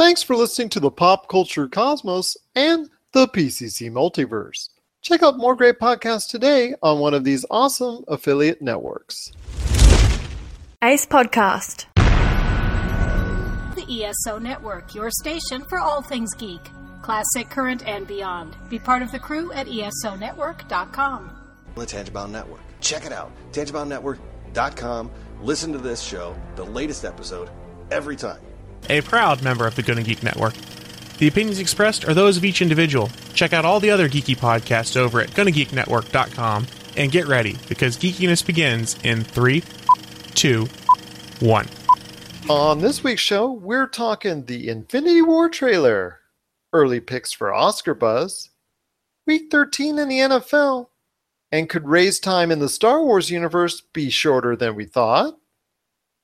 Thanks for listening to the Pop Culture Cosmos and the PCC Multiverse. Check out more great podcasts today on one of these awesome affiliate networks. Ace Podcast. The ESO Network, your station for all things geek, classic, current, and beyond. Be part of the crew at ESONetwork.com. The Tangibound Network. Check it out. TangiboundNetwork.com. Listen to this show, the latest episode, every time. A proud member of the Gonna Geek Network. The opinions expressed are those of each individual. Check out all the other geeky podcasts over at GonnaGeekNetwork.com and get ready because geekiness begins in three, two, one. On this week's show, we're talking the Infinity War trailer, early picks for Oscar buzz, week 13 in the NFL, and could raise time in the Star Wars universe be shorter than we thought?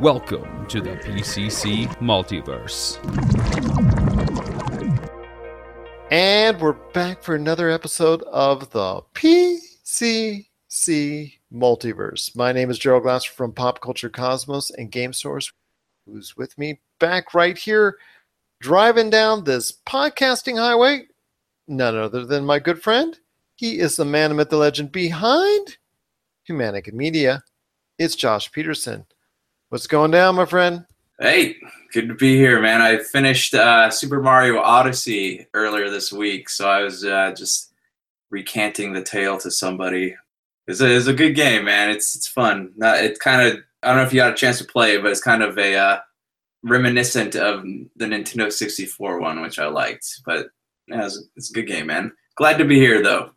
Welcome to the PCC Multiverse. And we're back for another episode of the PCC Multiverse. My name is Gerald Glasser from Pop Culture Cosmos and Game Source, who's with me back right here, driving down this podcasting highway. None other than my good friend. He is the man, the myth, the legend behind Humanica Media. It's Josh Peterson. What's going down, my friend? Hey, good to be here, man. I finished uh, Super Mario Odyssey earlier this week, so I was uh, just recanting the tale to somebody. It's a, it's a good game, man. It's it's fun. Not, it's kind of I don't know if you got a chance to play it, but it's kind of a uh, reminiscent of the Nintendo 64 one, which I liked. But yeah, it's, it's a good game, man. Glad to be here, though.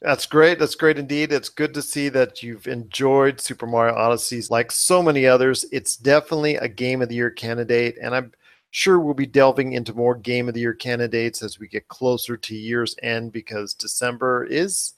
That's great. That's great indeed. It's good to see that you've enjoyed Super Mario Odyssey like so many others. It's definitely a game of the year candidate, and I'm sure we'll be delving into more game of the year candidates as we get closer to year's end because December is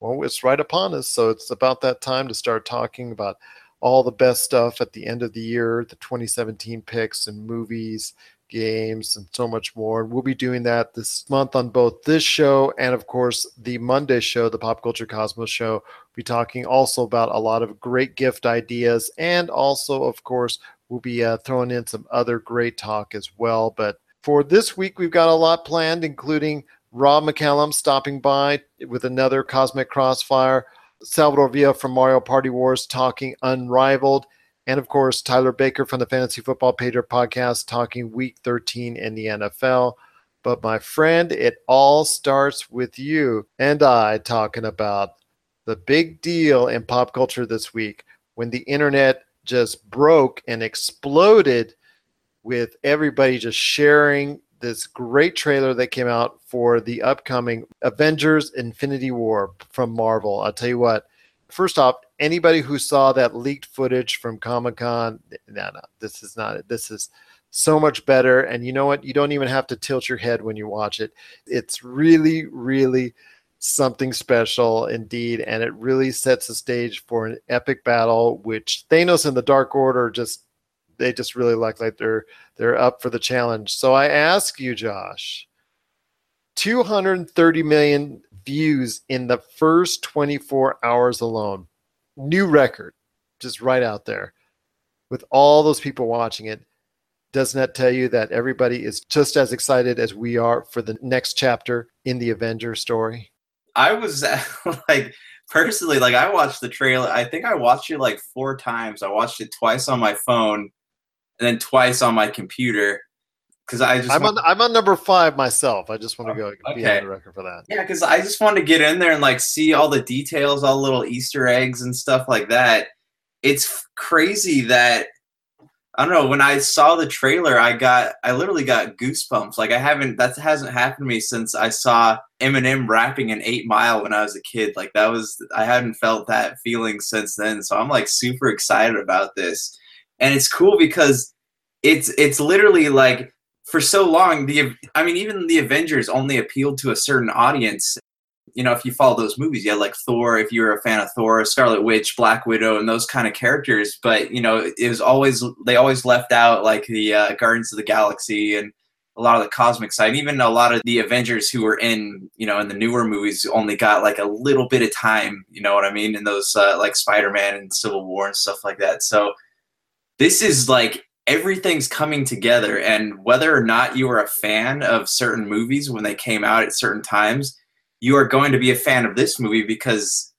well, it's right upon us. So it's about that time to start talking about all the best stuff at the end of the year, the 2017 picks and movies games, and so much more. We'll be doing that this month on both this show and, of course, the Monday show, the Pop Culture Cosmos show. We'll be talking also about a lot of great gift ideas, and also, of course, we'll be uh, throwing in some other great talk as well. But for this week, we've got a lot planned, including Rob McCallum stopping by with another Cosmic Crossfire. Salvador Villa from Mario Party Wars talking Unrivaled. And of course, Tyler Baker from the Fantasy Football Pager podcast talking week 13 in the NFL. But my friend, it all starts with you and I talking about the big deal in pop culture this week when the internet just broke and exploded with everybody just sharing this great trailer that came out for the upcoming Avengers Infinity War from Marvel. I'll tell you what, first off, anybody who saw that leaked footage from Comic Con, no, no, this is not it. This is so much better. And you know what? You don't even have to tilt your head when you watch it. It's really, really something special indeed. And it really sets the stage for an epic battle, which Thanos and the Dark Order just they just really look like they're they're up for the challenge. So I ask you, Josh, 230 million views in the first 24 hours alone. New record, just right out there. With all those people watching it, doesn't that tell you that everybody is just as excited as we are for the next chapter in the Avenger story? I was like, personally, like, I watched the trailer. I think I watched it like four times. I watched it twice on my phone and then twice on my computer because I just I'm want, on I'm on number five myself. I just want to go okay. be on the record for that. Yeah, because I just want to get in there and like see all the details, all the little Easter eggs and stuff like that. It's crazy that I don't know. When I saw the trailer, I got I literally got goosebumps. Like I haven't that hasn't happened to me since I saw Eminem rapping in Eight Mile when I was a kid. Like that was I hadn't felt that feeling since then. So I'm like super excited about this, and it's cool because it's it's literally like for so long, the I mean, even the Avengers only appealed to a certain audience. You know, if you follow those movies, you had like Thor, if you're a fan of Thor, Scarlet Witch, Black Widow, and those kind of characters. But you know, it was always they always left out like the uh, Guardians of the Galaxy and a lot of the cosmic side. Even a lot of the Avengers who were in you know in the newer movies only got like a little bit of time. You know what I mean? In those uh, like Spider Man and Civil War and stuff like that. So this is like everything's coming together and whether or not you are a fan of certain movies when they came out at certain times you are going to be a fan of this movie because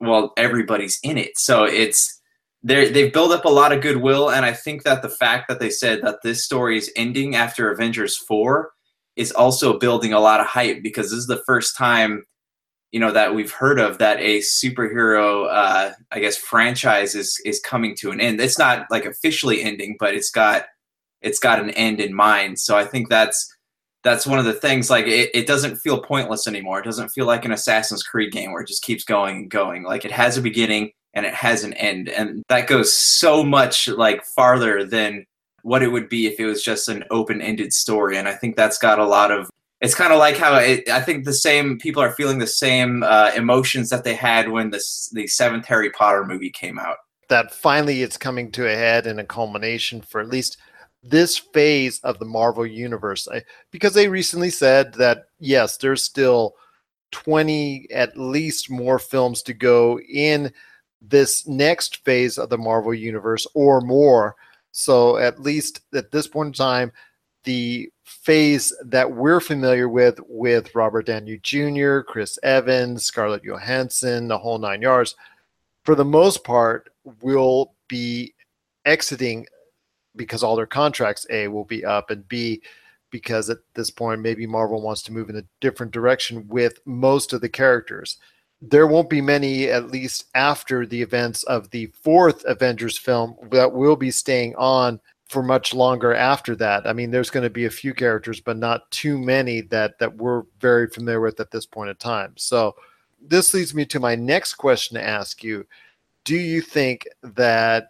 well everybody's in it. So it's they they've built up a lot of goodwill and i think that the fact that they said that this story is ending after avengers 4 is also building a lot of hype because this is the first time you know that we've heard of that a superhero uh i guess franchise is is coming to an end. It's not like officially ending but it's got it's got an end in mind. So i think that's that's one of the things like it, it doesn't feel pointless anymore. It doesn't feel like an assassin's creed game where it just keeps going and going. Like it has a beginning and it has an end. And that goes so much like farther than what it would be if it was just an open-ended story. And i think that's got a lot of it's kind of like how it, I think the same people are feeling the same uh, emotions that they had when the the seventh Harry Potter movie came out. That finally it's coming to a head and a culmination for at least this phase of the Marvel universe, I, because they recently said that yes, there's still twenty at least more films to go in this next phase of the Marvel universe or more. So at least at this point in time, the phase that we're familiar with with Robert Downey Jr., Chris Evans, Scarlett Johansson, the whole nine yards, for the most part, will be exiting because all their contracts A will be up and B because at this point maybe Marvel wants to move in a different direction with most of the characters. There won't be many, at least after the events of the fourth Avengers film, that will be staying on for much longer after that. I mean, there's going to be a few characters, but not too many that that we're very familiar with at this point in time. So this leads me to my next question to ask you. Do you think that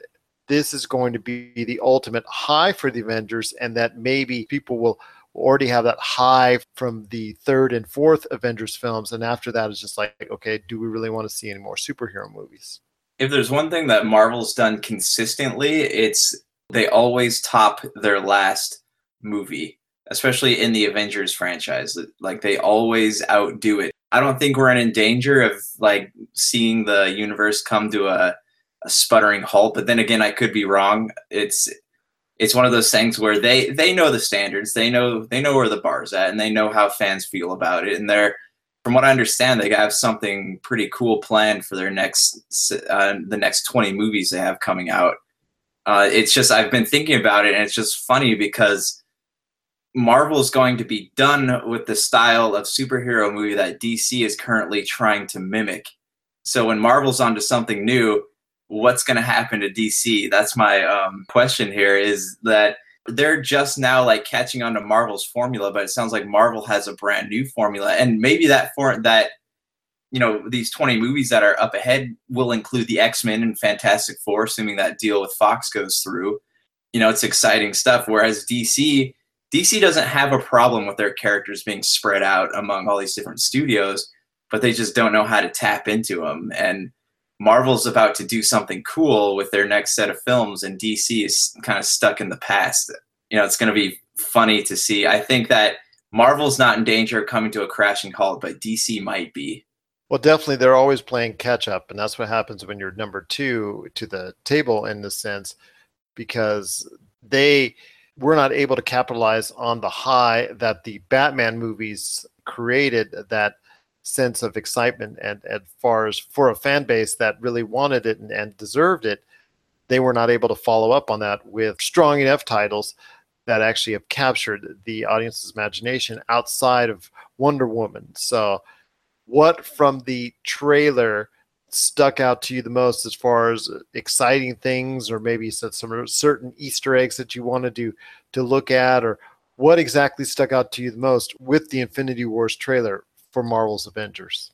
this is going to be the ultimate high for the Avengers and that maybe people will already have that high from the third and fourth Avengers films and after that it's just like okay, do we really want to see any more superhero movies? If there's one thing that Marvel's done consistently, it's they always top their last movie, especially in the Avengers franchise. Like they always outdo it. I don't think we're in danger of like seeing the universe come to a, a sputtering halt. But then again, I could be wrong. It's it's one of those things where they they know the standards, they know they know where the bar's at, and they know how fans feel about it, and they're from what I understand, they have something pretty cool planned for their next uh, the next twenty movies they have coming out. Uh, it's just I've been thinking about it, and it's just funny because Marvel's going to be done with the style of superhero movie that DC is currently trying to mimic. So when Marvel's onto something new, what's going to happen to DC? That's my um, question here. Is that they're just now like catching on to Marvel's formula, but it sounds like Marvel has a brand new formula, and maybe that for that you know these 20 movies that are up ahead will include the x-men and fantastic four assuming that deal with fox goes through. You know it's exciting stuff whereas dc dc doesn't have a problem with their characters being spread out among all these different studios but they just don't know how to tap into them and marvel's about to do something cool with their next set of films and dc is kind of stuck in the past. You know it's going to be funny to see. I think that marvel's not in danger of coming to a crashing halt but dc might be well, definitely, they're always playing catch up, and that's what happens when you're number two to the table in this sense, because they were not able to capitalize on the high that the Batman movies created. That sense of excitement, and as far as for a fan base that really wanted it and, and deserved it, they were not able to follow up on that with strong enough titles that actually have captured the audience's imagination outside of Wonder Woman. So what from the trailer stuck out to you the most as far as exciting things or maybe some certain easter eggs that you wanted to to look at? Or what exactly stuck out to you the most with the infinity wars trailer for marvel's avengers?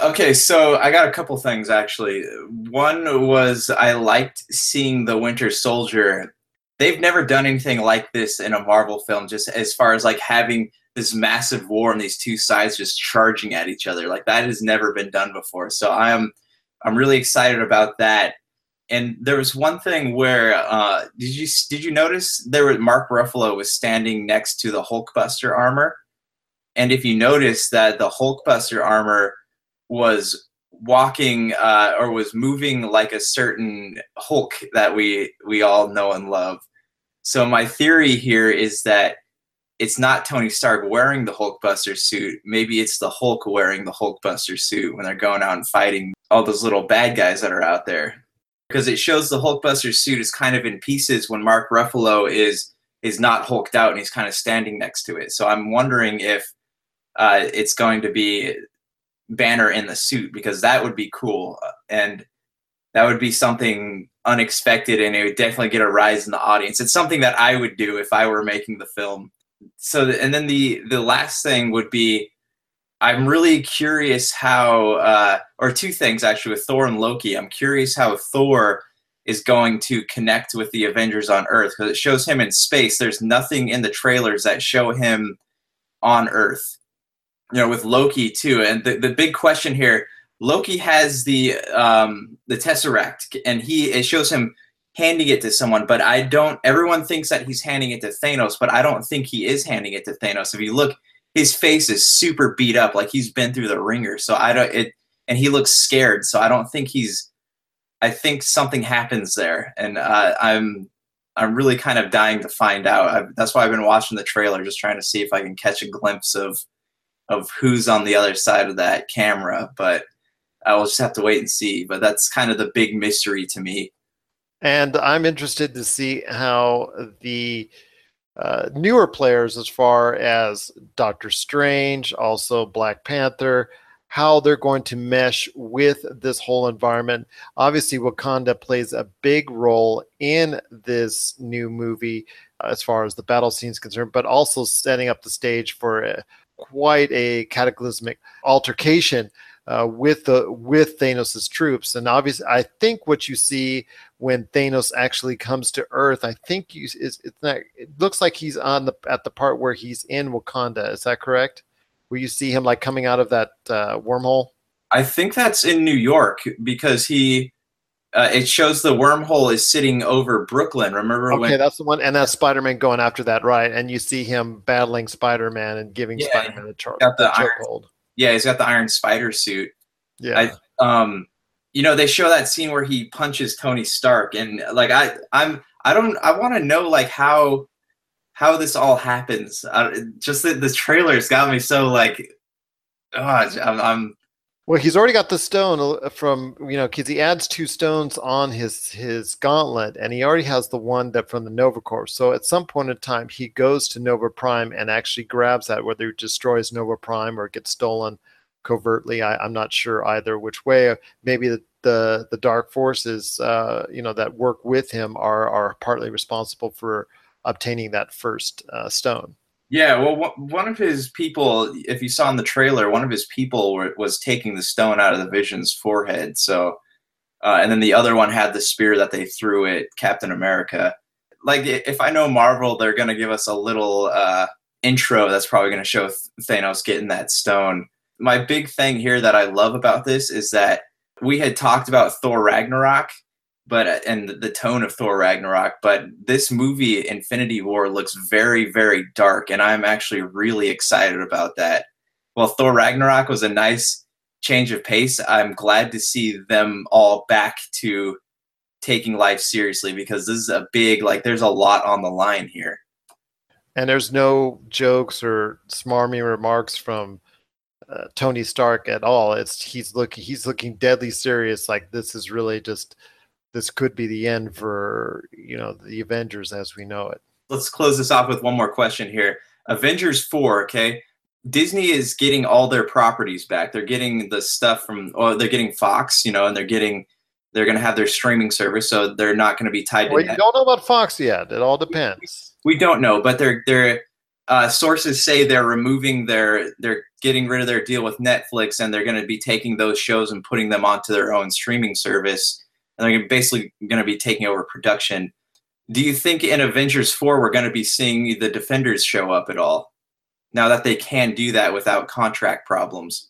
Okay so i got a couple things actually. One was i liked seeing the winter soldier. They've never done anything like this in a Marvel film. Just as far as like having this massive war and these two sides just charging at each other, like that has never been done before. So I am I'm really excited about that. And there was one thing where uh, did you did you notice there was Mark Ruffalo was standing next to the Hulkbuster armor, and if you notice that the Hulkbuster armor was walking uh, or was moving like a certain Hulk that we we all know and love. So my theory here is that it's not Tony Stark wearing the Hulkbuster suit. Maybe it's the Hulk wearing the Hulkbuster suit when they're going out and fighting all those little bad guys that are out there. Because it shows the Hulkbuster suit is kind of in pieces when Mark Ruffalo is is not hulked out and he's kind of standing next to it. So I'm wondering if uh, it's going to be Banner in the suit because that would be cool and that would be something unexpected and it would definitely get a rise in the audience. It's something that I would do if I were making the film. So and then the the last thing would be I'm really curious how uh, or two things actually with Thor and Loki. I'm curious how Thor is going to connect with the Avengers on Earth because it shows him in space. There's nothing in the trailers that show him on Earth you know, with Loki too. And the, the big question here, Loki has the um, the Tesseract, and he it shows him handing it to someone. But I don't. Everyone thinks that he's handing it to Thanos, but I don't think he is handing it to Thanos. If you look, his face is super beat up, like he's been through the ringer. So I don't. It and he looks scared. So I don't think he's. I think something happens there, and uh, I'm I'm really kind of dying to find out. I, that's why I've been watching the trailer, just trying to see if I can catch a glimpse of of who's on the other side of that camera, but I will just have to wait and see. But that's kind of the big mystery to me. And I'm interested to see how the uh, newer players, as far as Doctor Strange, also Black Panther, how they're going to mesh with this whole environment. Obviously, Wakanda plays a big role in this new movie as far as the battle scene is concerned, but also setting up the stage for a, quite a cataclysmic altercation uh, with the with Thanos' troops. And obviously, I think what you see when Thanos actually comes to Earth, I think you, is it's not. It looks like he's on the at the part where he's in Wakanda. Is that correct? Where you see him like coming out of that uh, wormhole? I think that's in New York because he uh, it shows the wormhole is sitting over Brooklyn. Remember okay, when? that's the one, and that's Spider Man going after that, right? And you see him battling Spider Man and giving Yeah, Spider Man a char- got the a iron- chokehold. Yeah, he's got the Iron Spider suit. Yeah, I, um, you know, they show that scene where he punches Tony Stark, and like I, I'm, I don't, I want to know like how, how this all happens. Uh, just the, the trailers got me so like, oh, I'm, I'm Well, he's already got the stone uh, from you know because he adds two stones on his his gauntlet, and he already has the one that from the Nova Corps. So at some point in time, he goes to Nova Prime and actually grabs that, whether he destroys Nova Prime or it gets stolen covertly. I, I'm not sure either which way. Maybe the the, the dark forces, uh, you know, that work with him are are partly responsible for obtaining that first uh, stone. Yeah, well, one- of his people, if you saw in the trailer, one of his people were, was taking the stone out of the Vision's forehead. So, uh, and then the other one had the spear that they threw at Captain America. Like, if I know Marvel, they're going to give us a little uh, intro that's probably going to show Thanos getting that stone. My big thing here that I love about this is that we had talked about Thor Ragnarok, but uh, and the tone of Thor Ragnarok, but this movie Infinity War looks very very dark and I'm actually really excited about that. Well, Thor Ragnarok was a nice change of pace, I'm glad to see them all back to taking life seriously because this is a big like there's a lot on the line here. and there's no jokes or smarmy remarks from uh, Tony Stark at all. It's he's looking he's looking deadly serious. Like this is really just this could be the end for you know the Avengers as we know it. let's close this off with one more question here. Avengers 4, okay? Disney is getting all their properties back. They're getting the stuff from or they're getting Fox, you know, and they're getting they're going to have their streaming service so they're not going to be tied Well, to net. don't know about Fox yet. It all depends. We don't know, but they're they're uh, sources say they're removing their they're getting rid of their deal with Netflix and they're going to be taking those shows and putting them onto their own streaming service and they're basically going to be taking over production do you think in Avengers 4 we're going to be seeing the Defenders show up at all? Now that they can do that without contract problems.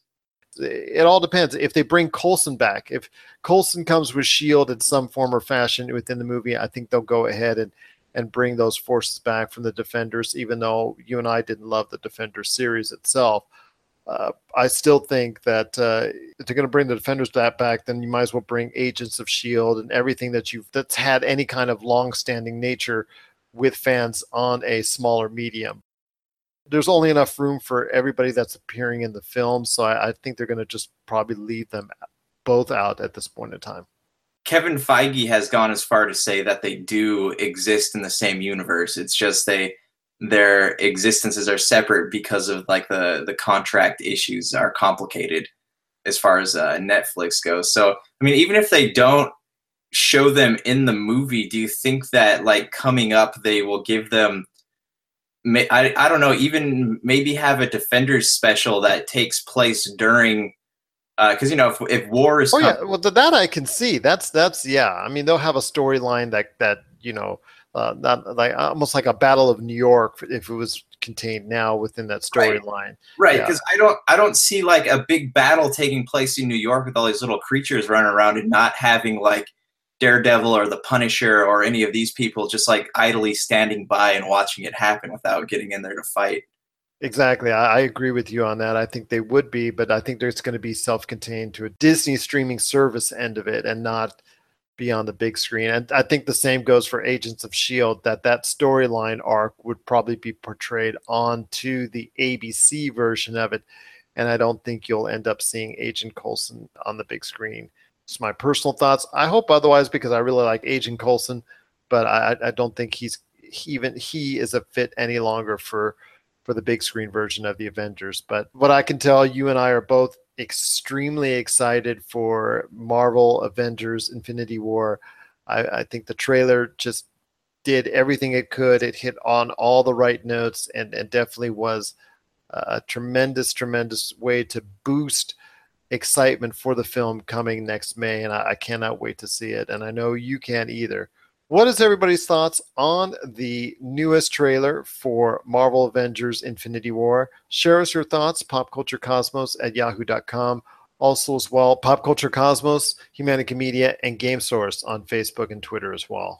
It all depends. If they bring Coulson back, if Coulson comes with Shield in some form or fashion within the movie, I think they'll go ahead and and bring those forces back from the Defenders. Even though you and I didn't love the Defenders series itself, uh, I still think that uh, if they're going to bring the Defenders back, back, then you might as well bring Agents of Shield and everything that you've that's had any kind of long-standing nature with fans on a smaller medium. There's only enough room for everybody that's appearing in the film, so I, I think they're going to just probably leave them both out at this point in time. Kevin Feige has gone as far to say that they do exist in the same universe. It's just they their existences are separate because of like the the contract issues are complicated as far as uh, Netflix goes. So I mean, even if they don't show them in the movie, do you think that like coming up they will give them? I I don't know. Even maybe have a Defenders special that takes place during. Because uh, you know, if, if war is oh yeah, well that I can see. That's that's yeah. I mean, they'll have a storyline that that you know uh, not like almost like a Battle of New York if it was contained now within that storyline. Right, because yeah. I don't I don't see like a big battle taking place in New York with all these little creatures running around and not having like Daredevil or the Punisher or any of these people just like idly standing by and watching it happen without getting in there to fight. Exactly. I, I, agree with you on that. I think they would be, but I think there's going to be self contained to a Disney streaming service end of it and not be on the big screen. And I think the same goes for Agents of Shield. That that storyline arc would probably be portrayed onto the ABC version of it, and I don't think you'll end up seeing Agent Coulson on the big screen. It's my personal thoughts. I hope otherwise because I really like Agent Coulson, but I, I don't think he's even he is a fit any longer for for the big screen version of the Avengers. But what I can tell, you and I are both extremely excited for Marvel Avengers Infinity War. I, I, think the trailer just did everything it could. It hit on all the right notes and, and definitely was a tremendous, tremendous way to boost excitement for the film coming next May. And I, I cannot wait to see it. And I know you can't either. What is everybody's thoughts on the newest trailer for Marvel Avengers Infinity War? Share us your thoughts, popculturecosmos at yahoo.com. Also, as well, Pop Culture Cosmos, Humanica Media, and Game Source on Facebook and Twitter as well.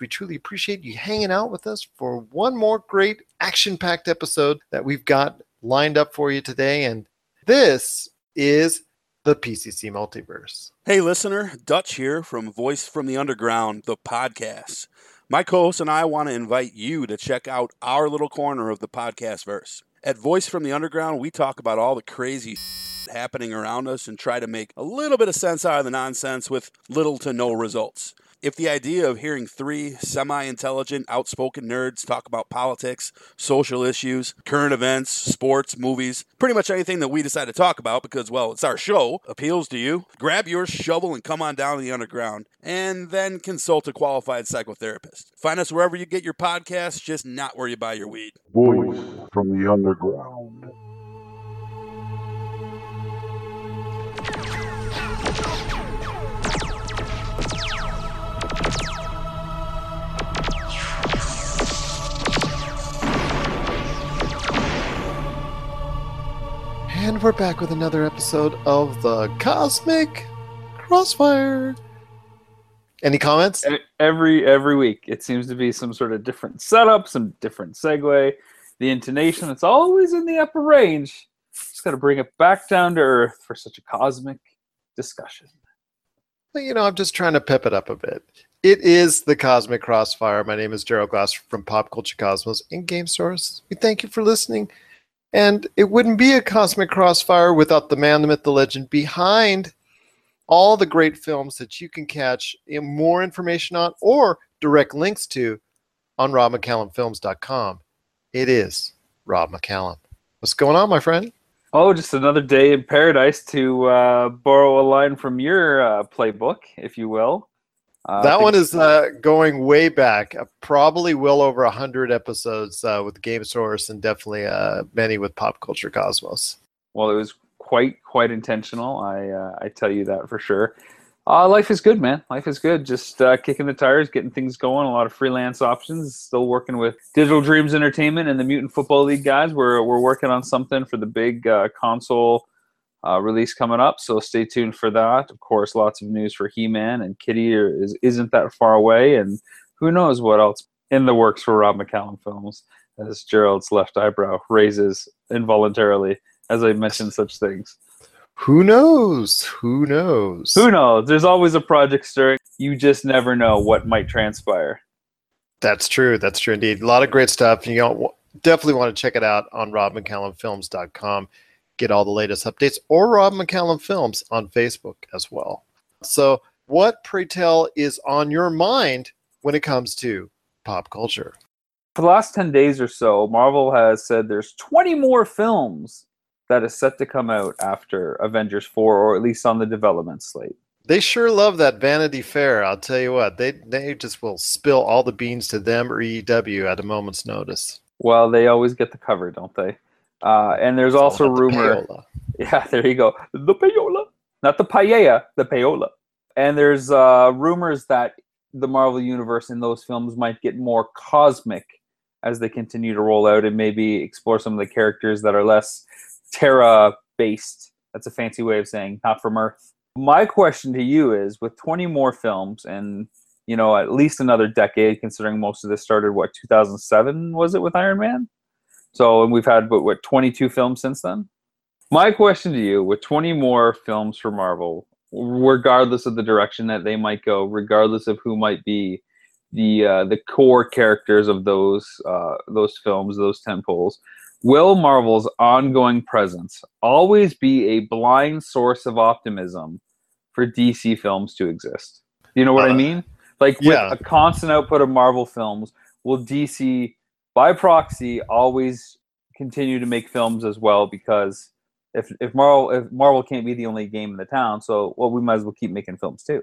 We truly appreciate you hanging out with us for one more great action packed episode that we've got lined up for you today. And this is the PCC multiverse. Hey, listener, Dutch here from Voice from the Underground, the podcast. My co host and I want to invite you to check out our little corner of the podcast verse. At Voice from the Underground, we talk about all the crazy happening around us and try to make a little bit of sense out of the nonsense with little to no results. If the idea of hearing three semi intelligent, outspoken nerds talk about politics, social issues, current events, sports, movies, pretty much anything that we decide to talk about because, well, it's our show, appeals to you, grab your shovel and come on down to the underground and then consult a qualified psychotherapist. Find us wherever you get your podcasts, just not where you buy your weed. Voice from the underground. And we're back with another episode of the Cosmic Crossfire. Any comments? Every every week, it seems to be some sort of different setup, some different segue. The intonation, it's always in the upper range. Just got to bring it back down to earth for such a cosmic discussion. Well, you know, I'm just trying to pep it up a bit. It is the Cosmic Crossfire. My name is Gerald Glass from Pop Culture Cosmos in Game Source. We thank you for listening. And it wouldn't be a cosmic crossfire without the man, the myth, the legend behind all the great films that you can catch more information on or direct links to on robmccallumfilms.com. It is Rob McCallum. What's going on, my friend? Oh, just another day in paradise to uh, borrow a line from your uh, playbook, if you will. Uh, that one is uh, going way back, uh, probably well over a hundred episodes uh, with Game Source, and definitely uh, many with Pop Culture Cosmos. Well, it was quite quite intentional. I uh, I tell you that for sure. Uh, life is good, man. Life is good. Just uh, kicking the tires, getting things going. A lot of freelance options. Still working with Digital Dreams Entertainment and the Mutant Football League guys. We're we're working on something for the big uh, console uh, release coming up. So stay tuned for that. Of course, lots of news for He-Man and Kitty is isn't that far away, and who knows what else in the works for Rob McCallum films. As Gerald's left eyebrow raises involuntarily as I mention such things. Who knows? Who knows? Who knows? There's always a project stirring. You just never know what might transpire. That's true. That's true indeed. A lot of great stuff. You know, definitely want to check it out on robmccallumfilms.com. Get all the latest updates or Rob McCallum Films on Facebook as well. So, what, pray tell, is on your mind when it comes to pop culture? For the last 10 days or so, Marvel has said there's 20 more films that is set to come out after Avengers 4, or at least on the development slate. They sure love that Vanity Fair. I'll tell you what, they they just will spill all the beans to them or EW at a moment's notice. Well, they always get the cover, don't they? Uh, and there's It's also about the rumor. Yeah, there you go. The payola, not the paella, the payola. And there's uh, rumors that the Marvel universe in those films might get more cosmic as they continue to roll out and maybe explore some of the characters that are less Terra based. That's a fancy way of saying not from Earth. My question to you is with 20 more films and you know at least another decade considering most of this started what 2007 was it with Iron Man? So and we've had what, what 22 films since then? My question to you with 20 more films for Marvel regardless of the direction that they might go, regardless of who might be the uh, the core characters of those uh, those films, those temples. Will Marvel's ongoing presence always be a blind source of optimism for DC films to exist? You know what I Uh, mean? Like with yeah. a constant output of Marvel films, will DC by proxy always continue to make films as well? Because if if Marvel if Marvel can't be the only game in the town, so well we might as well keep making films too.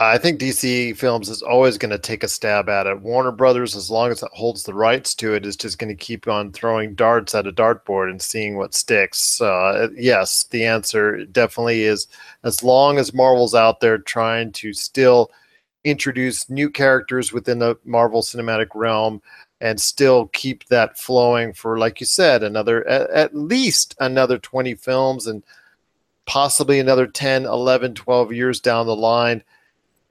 I think DC Films is always going to take a stab at it. Warner Brothers, as long as it holds the rights to it, is just going to keep on throwing darts at a dartboard and seeing what sticks. Uh, yes, the answer definitely is as long as Marvel's out there trying to still introduce new characters within the Marvel Cinematic Realm and still keep that flowing for, like you said, another at, at least another 20 films and possibly another 10, 11, 12 years down the line.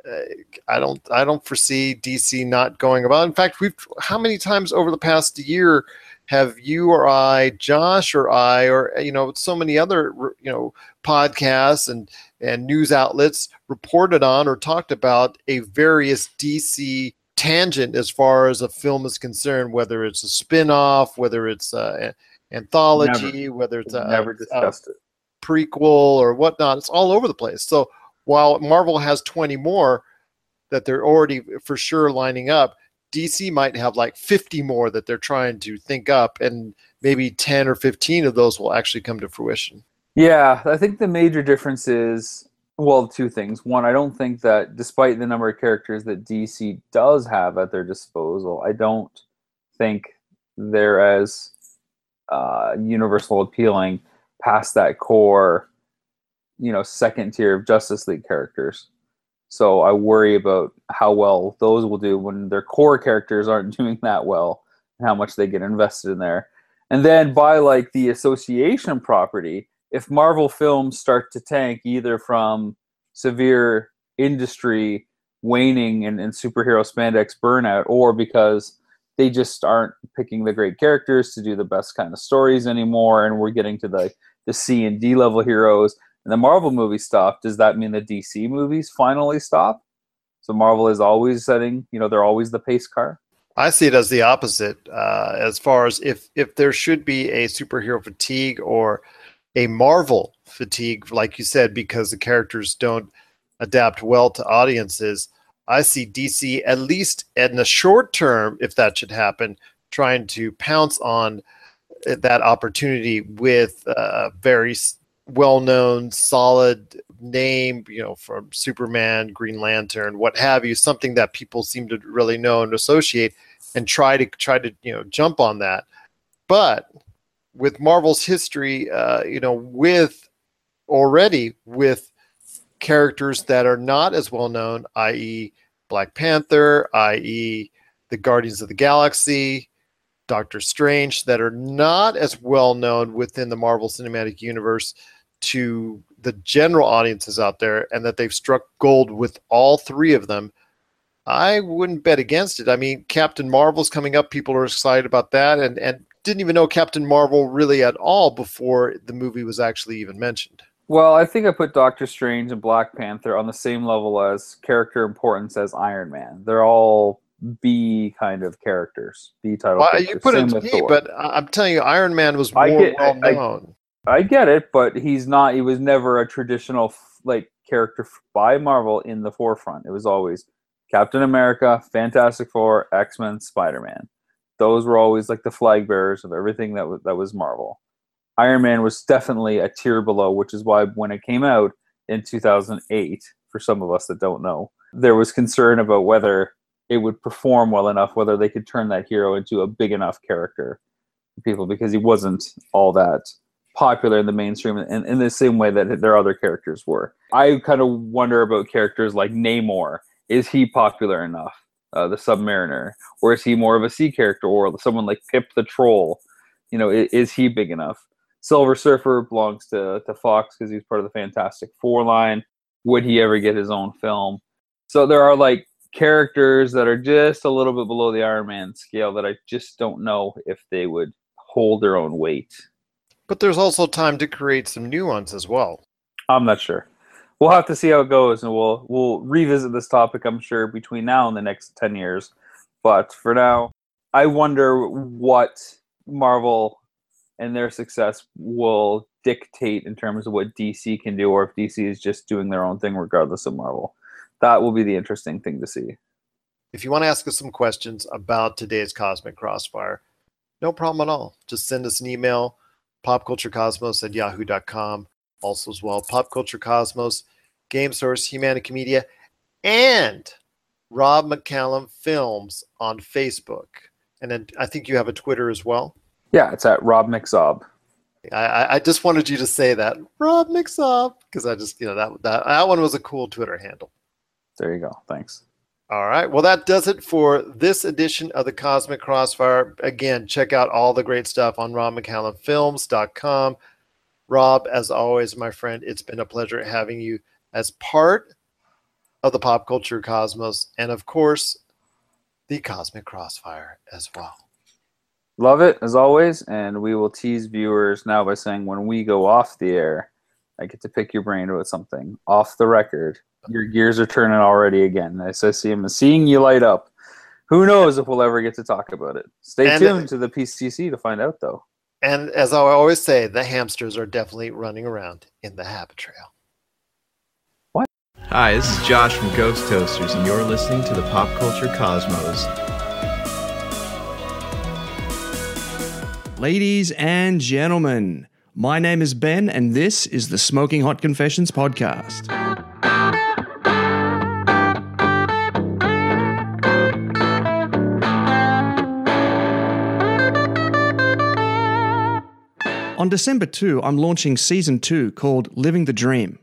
Uh, I don't I don't foresee DC not going about. In fact, we've how many times over the past year have you or I, Josh or I, or you know, so many other you know podcasts and and news outlets reported on or talked about a various DC tangent as far as a film is concerned, whether it's a spin-off, whether it's a, anthology, whether it's a, Never a- discussed it. prequel or whatnot. It's all over the place. So while Marvel has 20 more that they're already for sure lining up, DC might have like 50 more that they're trying to think up, and maybe 10 or 15 of those will actually come to fruition. Yeah, I think the major difference is well, two things. One, I don't think that despite the number of characters that DC does have at their disposal, I don't think they're as uh, universal appealing past that core, you know, second tier of Justice League characters. So I worry about how well those will do when their core characters aren't doing that well and how much they get invested in there. And then by like the association property, if Marvel films start to tank either from severe industry waning and, and superhero spandex burnout or because they just aren't picking the great characters to do the best kind of stories anymore and we're getting to the the C and D level heroes and the Marvel movies stop, does that mean the DC movies finally stop? So Marvel is always setting, you know, they're always the pace car. I see it as the opposite. Uh, as far as if if there should be a superhero fatigue or a Marvel fatigue, like you said, because the characters don't adapt well to audiences, I see DC at least in the short term, if that should happen, trying to pounce on that opportunity with a very well-known, solid name, you know, from Superman, Green Lantern, what have you, something that people seem to really know and associate, and try to try to you know jump on that. But with Marvel's history, uh, you know, with already with characters that are not as well known, i.e., Black Panther, i.e., the Guardians of the Galaxy, Doctor Strange, that are not as well known within the Marvel Cinematic Universe to the general audiences out there, and that they've struck gold with all three of them. I wouldn't bet against it. I mean, Captain Marvel's coming up. People are excited about that, and and didn't even know Captain Marvel really at all before the movie was actually even mentioned. Well, I think I put Doctor Strange and Black Panther on the same level as character importance as Iron Man. They're all B kind of characters, B title. Well, characters. you put it to me, Thor. but I- I'm telling you, Iron Man was more I get- well known. I get it, but he's not. He was never a traditional like character by Marvel in the forefront. It was always Captain America, Fantastic Four, X Men, Spider Man. Those were always like the flag bearers of everything that was that was Marvel. Iron Man was definitely a tier below, which is why when it came out in 2008, for some of us that don't know, there was concern about whether it would perform well enough, whether they could turn that hero into a big enough character for people, because he wasn't all that popular in the mainstream in, in the same way that their other characters were. I kind of wonder about characters like Namor. Is he popular enough? Uh, the Submariner, or is he more of a sea character, or someone like Pip the Troll? You know, is, is he big enough? Silver Surfer belongs to to Fox because he's part of the Fantastic Four line. Would he ever get his own film? So there are like characters that are just a little bit below the Iron Man scale that I just don't know if they would hold their own weight. But there's also time to create some new ones as well. I'm not sure. We'll have to see how it goes, and we'll we'll revisit this topic. I'm sure between now and the next ten years. But for now, I wonder what Marvel and their success will dictate in terms of what DC can do, or if DC is just doing their own thing regardless of Marvel. That will be the interesting thing to see. If you want to ask us some questions about today's Cosmic Crossfire, no problem at all. Just send us an email, popculturecosmos at yahoo.com. Also, as well, Pop Culture Cosmos, Game Source, Humanica Media, and Rob McCallum Films on Facebook. And then I think you have a Twitter as well. Yeah, it's at Rob McZob. I, I, I just wanted you to say that, Rob Mixup, because I just, you know, that, that that one was a cool Twitter handle. There you go. Thanks. All right. Well, that does it for this edition of the Cosmic Crossfire. Again, check out all the great stuff on RobMcCallumFilms.com. Rob, as always, my friend, it's been a pleasure having you as part of the pop culture cosmos and, of course, the Cosmic Crossfire as well. Love it as always, and we will tease viewers now by saying when we go off the air, I get to pick your brain about something off the record. Your gears are turning already again. As I see them, seeing you light up. Who knows if we'll ever get to talk about it? Stay And- tuned to the PCC to find out, though. And as I always say, the hamsters are definitely running around in the Habitrail. Hi, this is Josh from Ghost Toasters, and you're listening to the Pop Culture Cosmos. Ladies and gentlemen, my name is Ben, and this is the Smoking Hot Confessions podcast. On December 2, I'm launching season 2 called Living the Dream.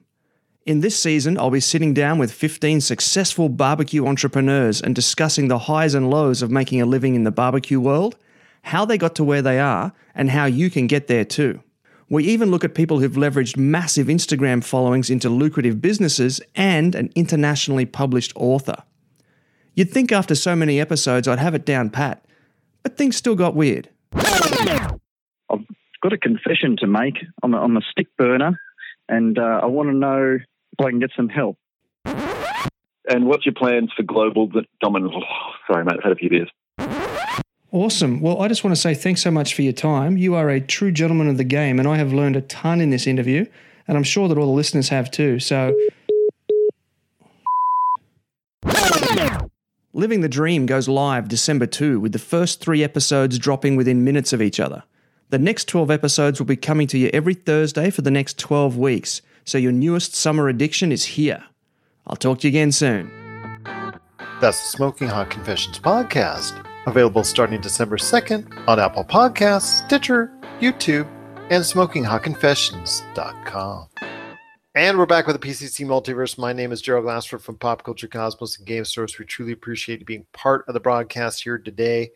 In this season, I'll be sitting down with 15 successful barbecue entrepreneurs and discussing the highs and lows of making a living in the barbecue world, how they got to where they are, and how you can get there too. We even look at people who've leveraged massive Instagram followings into lucrative businesses and an internationally published author. You'd think after so many episodes I'd have it down pat, but things still got weird. I've got a confession to make. I'm a, I'm a stick burner, and uh, I want to know if I can get some help. And what's your plans for global dominance? Oh, sorry, mate, I've had a few beers. Awesome. Well, I just want to say thanks so much for your time. You are a true gentleman of the game, and I have learned a ton in this interview, and I'm sure that all the listeners have too. So, Living the Dream goes live December 2, with the first three episodes dropping within minutes of each other. The next 12 episodes will be coming to you every Thursday for the next 12 weeks, so your newest summer addiction is here. I'll talk to you again soon. That's the Smoking Hot Confessions podcast, available starting December 2nd on Apple Podcasts, Stitcher, YouTube, and SmokingHotConfessions.com. And we're back with the PCC Multiverse. My name is Gerald Glassford from Pop Culture Cosmos and Game Source. We truly appreciate you being part of the broadcast here today.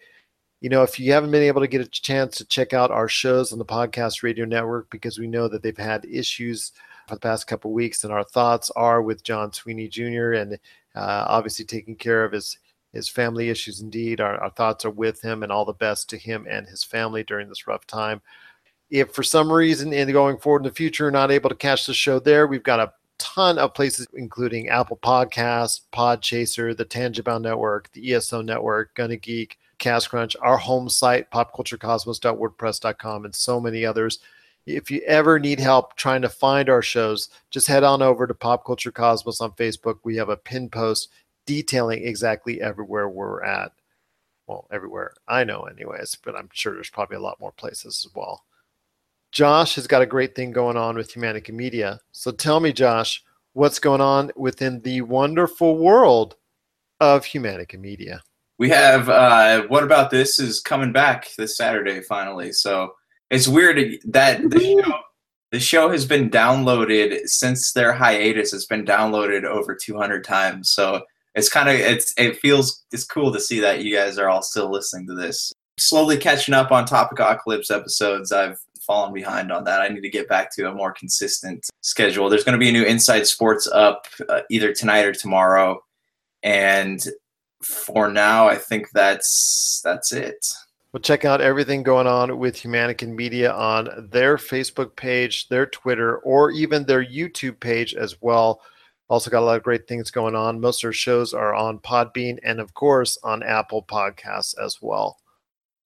You know, if you haven't been able to get a chance to check out our shows on the Podcast Radio Network, because we know that they've had issues for the past couple of weeks, and our thoughts are with John Sweeney Jr. and uh, obviously taking care of his his family issues. Indeed, our, our thoughts are with him, and all the best to him and his family during this rough time if for some reason in going forward in the future not able to catch the show there, we've got a ton of places, including Apple Podcasts, Podchaser, the Tangent Bound Network, the ESO Network, Gonna Geek, Cast Crunch, our home site, popculturecosmos.wordpress.com, and so many others. If you ever need help trying to find our shows, just head on over to Pop Culture Cosmos on Facebook. We have a pin post detailing exactly everywhere we're at. Well, everywhere I know, anyways, but I'm sure there's probably a lot more places as well. Josh has got a great thing going on with Humanica Media. So tell me, Josh, what's going on within the wonderful world of Humanica Media? We have uh, What About This is coming back this Saturday finally. So it's weird that the show, the show has been downloaded since their hiatus. It's been downloaded over 200 times. So it's kind of it's it feels it's cool to see that you guys are all still listening to this. Slowly catching up on Topicocalypse episodes. I've fallen behind on that. I need to get back to a more consistent schedule. There's going to be a new Inside Sports up uh, either tonight or tomorrow, and for now, I think that's that's it. Well, check out everything going on with Humanica Media on their Facebook page, their Twitter, or even their YouTube page as well. Also, got a lot of great things going on. Most of our shows are on Podbean and, of course, on Apple Podcasts as well.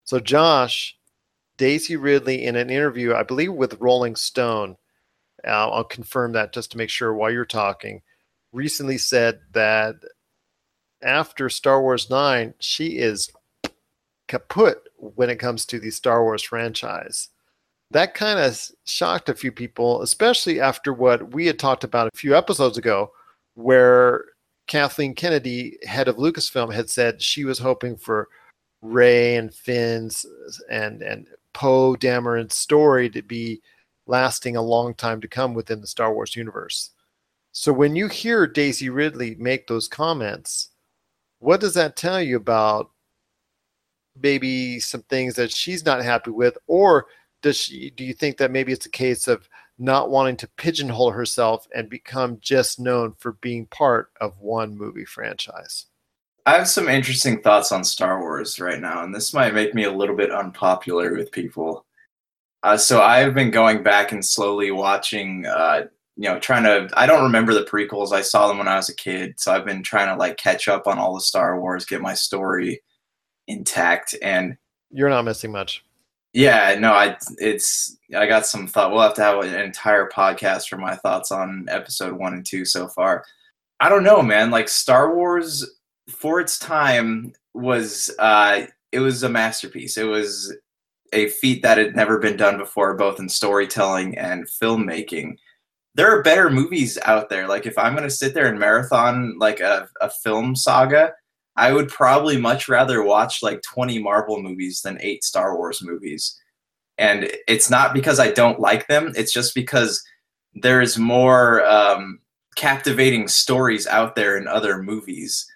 So, Josh, Daisy Ridley, in an interview, I believe with Rolling Stone, uh, I'll confirm that just to make sure while you're talking, recently said that after Star Wars 9, she is kaput when it comes to the Star Wars franchise. That kind of shocked a few people, especially after what we had talked about a few episodes ago, where Kathleen Kennedy, head of Lucasfilm, had said she was hoping for Rey and Finn's and and Poe Dameron's story to be lasting a long time to come within the Star Wars universe. So when you hear Daisy Ridley make those comments, what does that tell you about maybe some things that she's not happy with or does she do you think that maybe it's a case of not wanting to pigeonhole herself and become just known for being part of one movie franchise? I have some interesting thoughts on Star Wars right now, and this might make me a little bit unpopular with people. Uh, so I've been going back and slowly watching, uh, you know, trying to. I don't remember the prequels. I saw them when I was a kid, so I've been trying to like catch up on all the Star Wars, get my story intact, and you're not missing much. Yeah, no, I it's I got some thought. We'll have to have an entire podcast for my thoughts on episode one and two so far. I don't know, man. Like Star Wars for its time was uh, it was a masterpiece. It was a feat that had never been done before, both in storytelling and filmmaking. There are better movies out there. Like if I'm gonna sit there and marathon like a, a film saga, I would probably much rather watch like 20 Marvel movies than eight Star Wars movies. And it's not because I don't like them, it's just because there's more um, captivating stories out there in other movies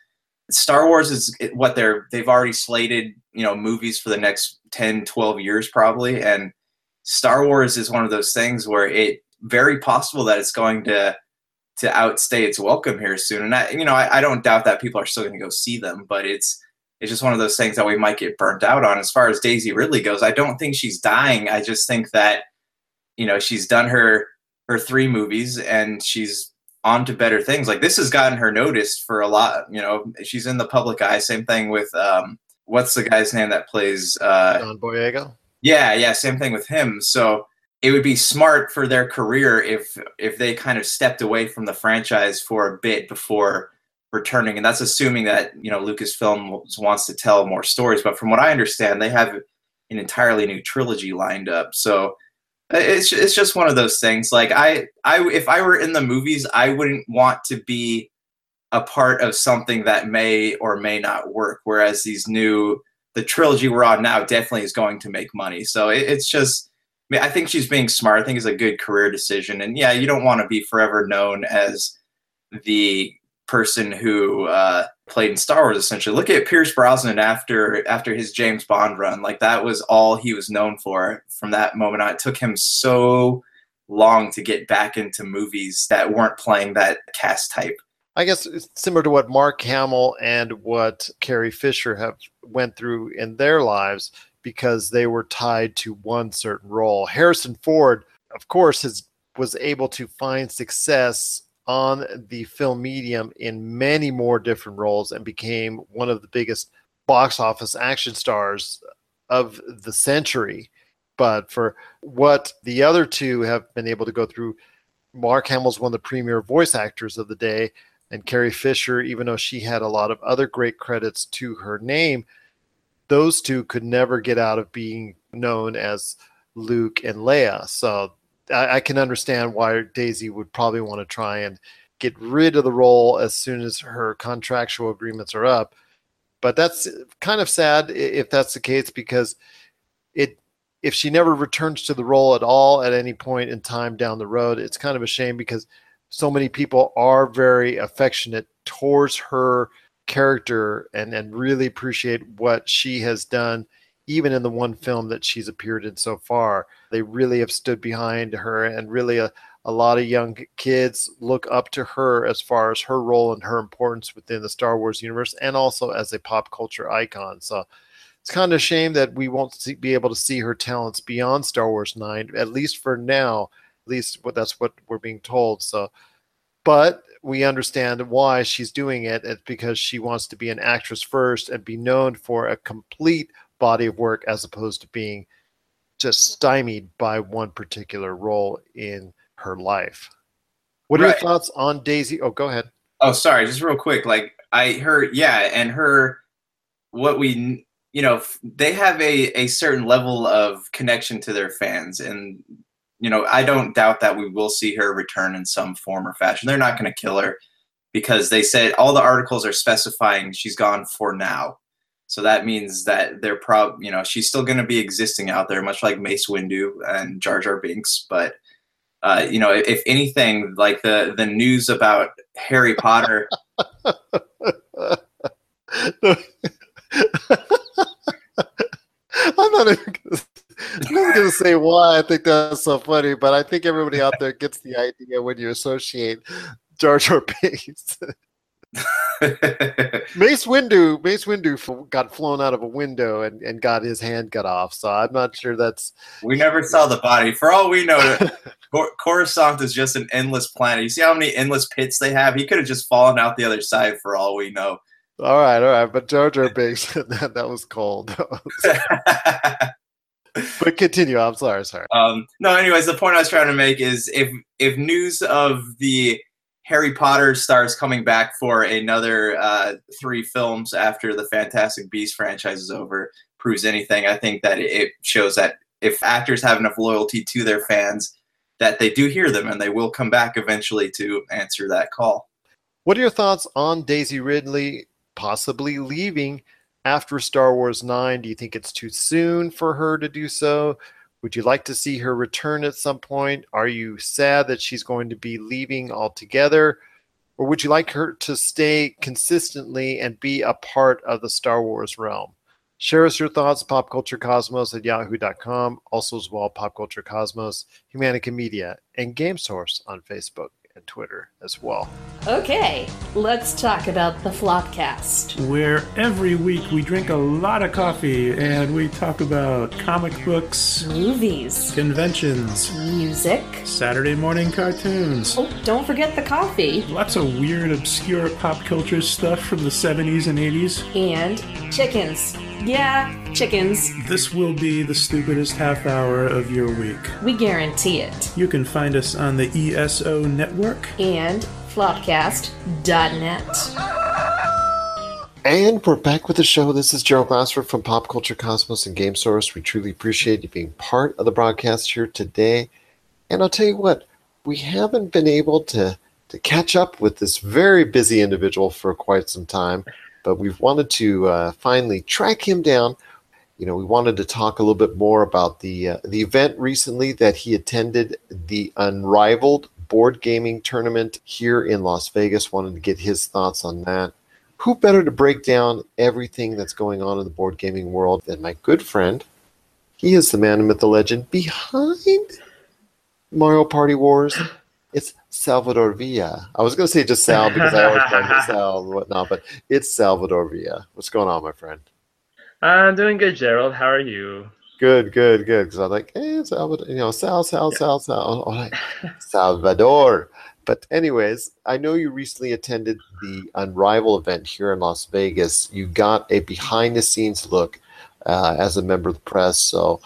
Star Wars is what they're they've already slated, you know, movies for the next 10, 12 years probably and Star Wars is one of those things where it very possible that it's going to to outstay its welcome here soon. And I, you know, I, I don't doubt that people are still going to go see them, but it's it's just one of those things that we might get burnt out on. As far as Daisy Ridley goes, I don't think she's dying. I just think that you know she's done her her three movies and she's on to better things. Like this has gotten her noticed for a lot. You know, she's in the public eye. Same thing with um, what's the guy's name that plays uh, John Boyega? Yeah, yeah. Same thing with him. So it would be smart for their career if if they kind of stepped away from the franchise for a bit before returning. And that's assuming that you know Lucasfilm wants to tell more stories. But from what I understand, they have an entirely new trilogy lined up. So it's it's just one of those things. Like I I if I were in the movies, I wouldn't want to be a part of something that may or may not work. Whereas these new the trilogy we're on now definitely is going to make money. So it, it's just mean, I think she's being smart. I think it's a good career decision. And yeah, you don't want to be forever known as the person who uh, played in Star Wars. Essentially, look at Pierce Brosnan after after his James Bond run. Like that was all he was known for from that moment on. It took him so long to get back into movies that weren't playing that cast type. I guess it's similar to what Mark Hamill and what Carrie Fisher have went through in their lives because they were tied to one certain role. Harrison Ford, of course, has was able to find success on the film medium in many more different roles and became one of the biggest box office action stars of the century. But for what the other two have been able to go through, Mark Hamill's one of the premier voice actors of the day, and Carrie Fisher, even though she had a lot of other great credits to her name, those two could never get out of being known as Luke and Leia. So I, I can understand why Daisy would probably want to try and get rid of the role as soon as her contractual agreements are up. But that's kind of sad if that's the case because it if she never returns to the role at all at any point in time down the road, it's kind of a shame because so many people are very affectionate towards her character and and really appreciate what she has done even in the one film that she's appeared in so far. They really have stood behind her and really a, a lot of young kids look up to her as far as her role and her importance within the star wars universe and also as a pop culture icon. So it's kind of a shame that we won't see, be able to see her talents beyond star wars 9 at least for now at least what that's what we're being told so. But we understand why she's doing it. It's because she wants to be an actress first and be known for a complete body of work as opposed to being just stymied by one particular role in her life. What are Right. your thoughts on Daisy? Oh, go ahead. Oh, sorry, just real quick. Like I heard, yeah, and her, what we, you know, they have a a certain level of connection to their fans, and you know, I don't doubt that we will see her return in some form or fashion. They're not going to kill her because they said all the articles are specifying she's gone for now. So that means that they're prob, you know, she's still going to be existing out there, much like Mace Windu and Jar Jar Binks. But uh, you know, if, if anything, like the the news about Harry Potter. I'm not even I'm not going to say why I think that's so funny, but I think everybody out there gets the idea when you associate Jar Jar Binks. Mace Windu, Mace Windu f- got flown out of a window and, and got his hand cut off. So I'm not sure that's. We never saw the body. For all we know, Cor- Coruscant is just an endless planet. You see how many endless pits they have? He could have just fallen out the other side for all we know. All right, all right, but Jar Jar Binks, that, that was cold. But continue. I'm sorry, sorry. Um, no, anyways, the point I was trying to make is if if news of the Harry Potter stars coming back for another uh, three films after the Fantastic Beasts franchise is over proves anything, I think that it shows that if actors have enough loyalty to their fans, that they do hear them and they will come back eventually to answer that call. What are your thoughts on Daisy Ridley possibly leaving after Star Wars 9? Do you think it's too soon for her to do so? Would you like to see her return at some point? Are you sad that she's going to be leaving altogether? Or would you like her to stay consistently and be a part of the Star Wars realm? Share us your thoughts, popculturecosmos at yahoo.com. Also, as well, Pop Culture Cosmos, Humanica Media, and GameSource on Facebook and Twitter as well. Okay, let's talk about the Flopcast. where every week we drink a lot of coffee and we talk about comic books, movies, conventions, music, Saturday morning cartoons. Oh, don't forget the coffee. Lots of weird, obscure pop culture stuff from the 70s and 80s. And chickens. Yeah, chickens. This will be the stupidest half hour of your week. We guarantee it. You can find us on the ESO network. And flopcast.net. And we're back with the show. This is Gerald Glassford from Pop Culture Cosmos and Game Source. We truly appreciate you being part of the broadcast here today. And I'll tell you what, we haven't been able to, to catch up with this very busy individual for quite some time, but we've wanted to uh, finally track him down. you know, we wanted to talk a little bit more about the uh, the event recently that he attended, the Unrivaled Board Gaming Tournament here in Las Vegas. Wanted to get his thoughts on that. Who better to break down everything that's going on in the board gaming world than my good friend? He is the man, the myth, the legend behind Mario Party Wars. It's Salvador Villa. I was going to say just Sal because I always call him Sal and whatnot, but it's Salvador Villa. What's going on, my friend? I'm doing good, Gerald. How are you? Good, good, good. Because I'm like, hey, Salvador, you know, Sal, Sal, Sal, Sal, oh, like, Salvador. But anyways, I know you recently attended the Unrival event here in Las Vegas. You got a behind-the-scenes look uh, as a member of the press. So,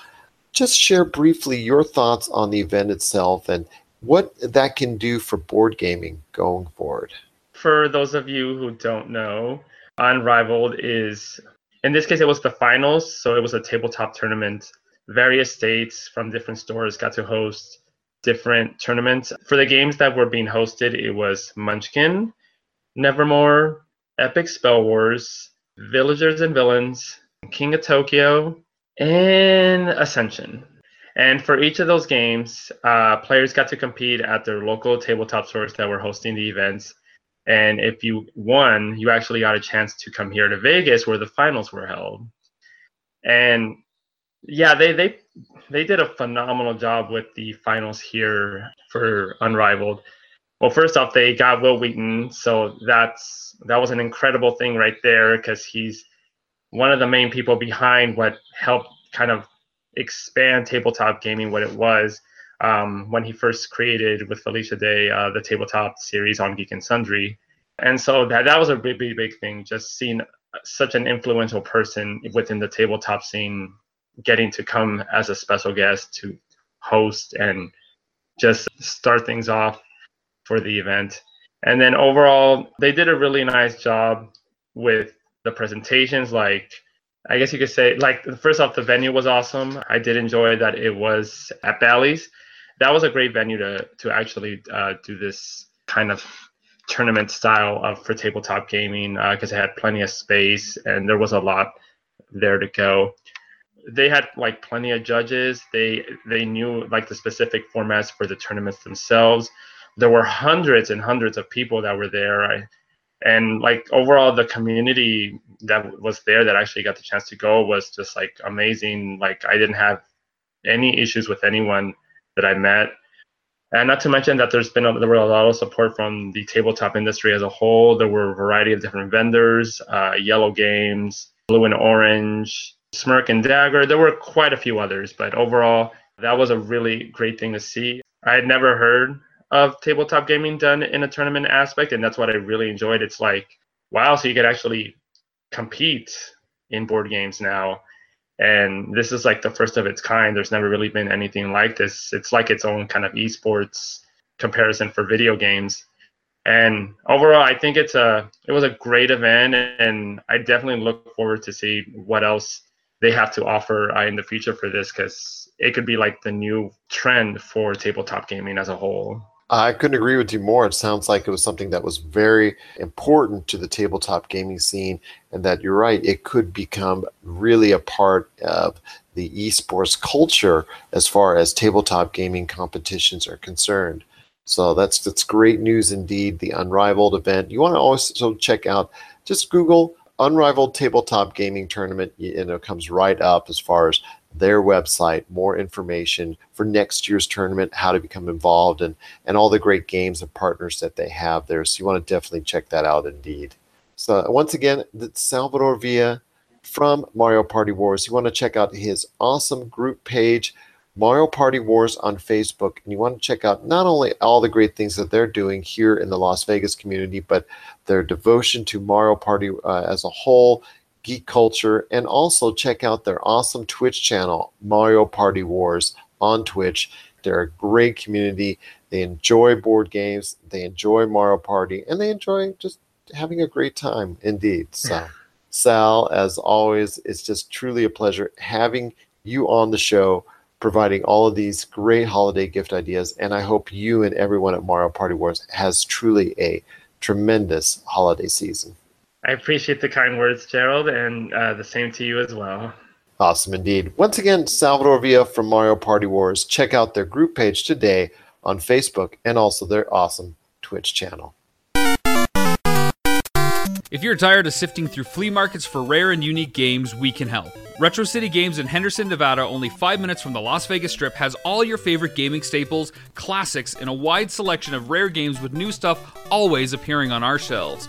just share briefly your thoughts on the event itself and what that can do for board gaming going forward. For those of you who don't know, Unrivaled is in this case, it was the finals, so it was a tabletop tournament. Various states from different stores got to host different tournaments. For the games that were being hosted, it was Munchkin, Nevermore, Epic Spell Wars, Villagers and Villains, King of Tokyo, and Ascension. And for each of those games, uh, players got to compete at their local tabletop stores that were hosting the events. And if you won, you actually got a chance to come here to Vegas where the finals were held. And yeah, they they they did a phenomenal job with the finals here for Unrivaled. Well, first off, they got Wil Wheaton, so that's that was an incredible thing right there because he's one of the main people behind what helped kind of expand tabletop gaming what it was um, when he first created with Felicia Day uh, the tabletop series on Geek and Sundry. And so that, that was a big, big, big thing, just seeing such an influential person within the tabletop scene getting to come as a special guest to host and just start things off for the event. And then overall, they did a really nice job with the presentations. Like, I guess you could say, like, first off, the venue was awesome. I did enjoy that it was at Bally's that was a great venue to to actually uh, do this kind of tournament style of for tabletop gaming because uh, it had plenty of space and there was a lot there to go. They had like plenty of judges. They they knew like the specific formats for the tournaments themselves. There were hundreds and hundreds of people that were there. I, and like overall the community that was there that actually got the chance to go was just like amazing like i didn't have any issues with anyone that I met. And not to mention that there's been a, there were a lot of support from the tabletop industry as a whole. There were a variety of different vendors, uh, Yellow Games, Blue and Orange, Smirk and Dagger. There were quite a few others, but overall, that was a really great thing to see. I had never heard of tabletop gaming done in a tournament aspect, and that's what I really enjoyed. It's like, wow, so you could actually compete in board games now. And this is like the first of its kind. There's never really been anything like this. It's like its own kind of esports comparison for video games. And overall i think it's a it was a great event and i definitely look forward to see what else they have to offer uh, in the future for this because it could be like the new trend for tabletop gaming as a whole I couldn't agree with you more. It sounds like it was something that was very important to the tabletop gaming scene, and that you're right, it could become really a part of the esports culture as far as tabletop gaming competitions are concerned. So that's that's great news indeed. The Unrivaled event. You want to also check out. Just Google Unrivaled Tabletop Gaming Tournament, and it comes right up as far as their website, more information for next year's tournament, how to become involved, and and all the great games and partners that they have there. So you want to definitely check that out, indeed. So once again, Salvador Villa from Mario Party Wars. You want to check out his awesome group page, Mario Party Wars on Facebook, and you want to check out not only all the great things that they're doing here in the Las Vegas community, but their devotion to Mario Party uh, as a whole geek culture, and also check out their awesome Twitch channel, Mario Party Wars, on Twitch. They're a great community. They enjoy board games, they enjoy Mario Party, and they enjoy just having a great time indeed. So, Sal, as always, it's just truly a pleasure having you on the show, providing all of these great holiday gift ideas. And I hope you and everyone at Mario Party Wars has truly a tremendous holiday season. I appreciate the kind words, Gerald, and uh, the same to you as well. Awesome indeed. Once again, Salvador Villa from Mario Party Wars. Check out their group page today on Facebook and also their awesome Twitch channel. If you're tired of sifting through flea markets for rare and unique games, we can help. Retro City Games in Henderson, Nevada, only five minutes from the Las Vegas Strip, has all your favorite gaming staples, classics, and a wide selection of rare games with new stuff always appearing on our shelves.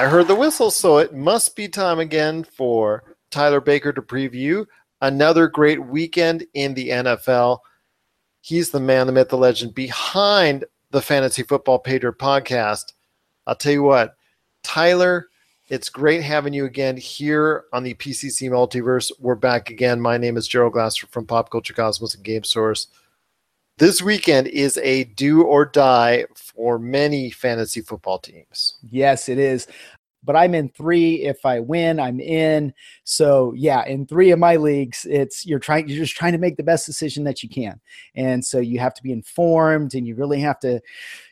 I heard the whistle, so it must be time again for Tyler Baker to preview another great weekend in the NFL. He's the man, the myth, the legend behind the Fantasy Football Patriot podcast. I'll tell you what, Tyler, it's great having you again here on the PCC Multiverse. We're back again. My name is Gerald Glasser from Pop Culture Cosmos and Game Source. This weekend is a do or die for many fantasy football teams. Yes, it is. But I'm in three. If I win, I'm in. So yeah, in three of my leagues, it's you're trying you're just trying to make the best decision that you can. And so you have to be informed and you really have to,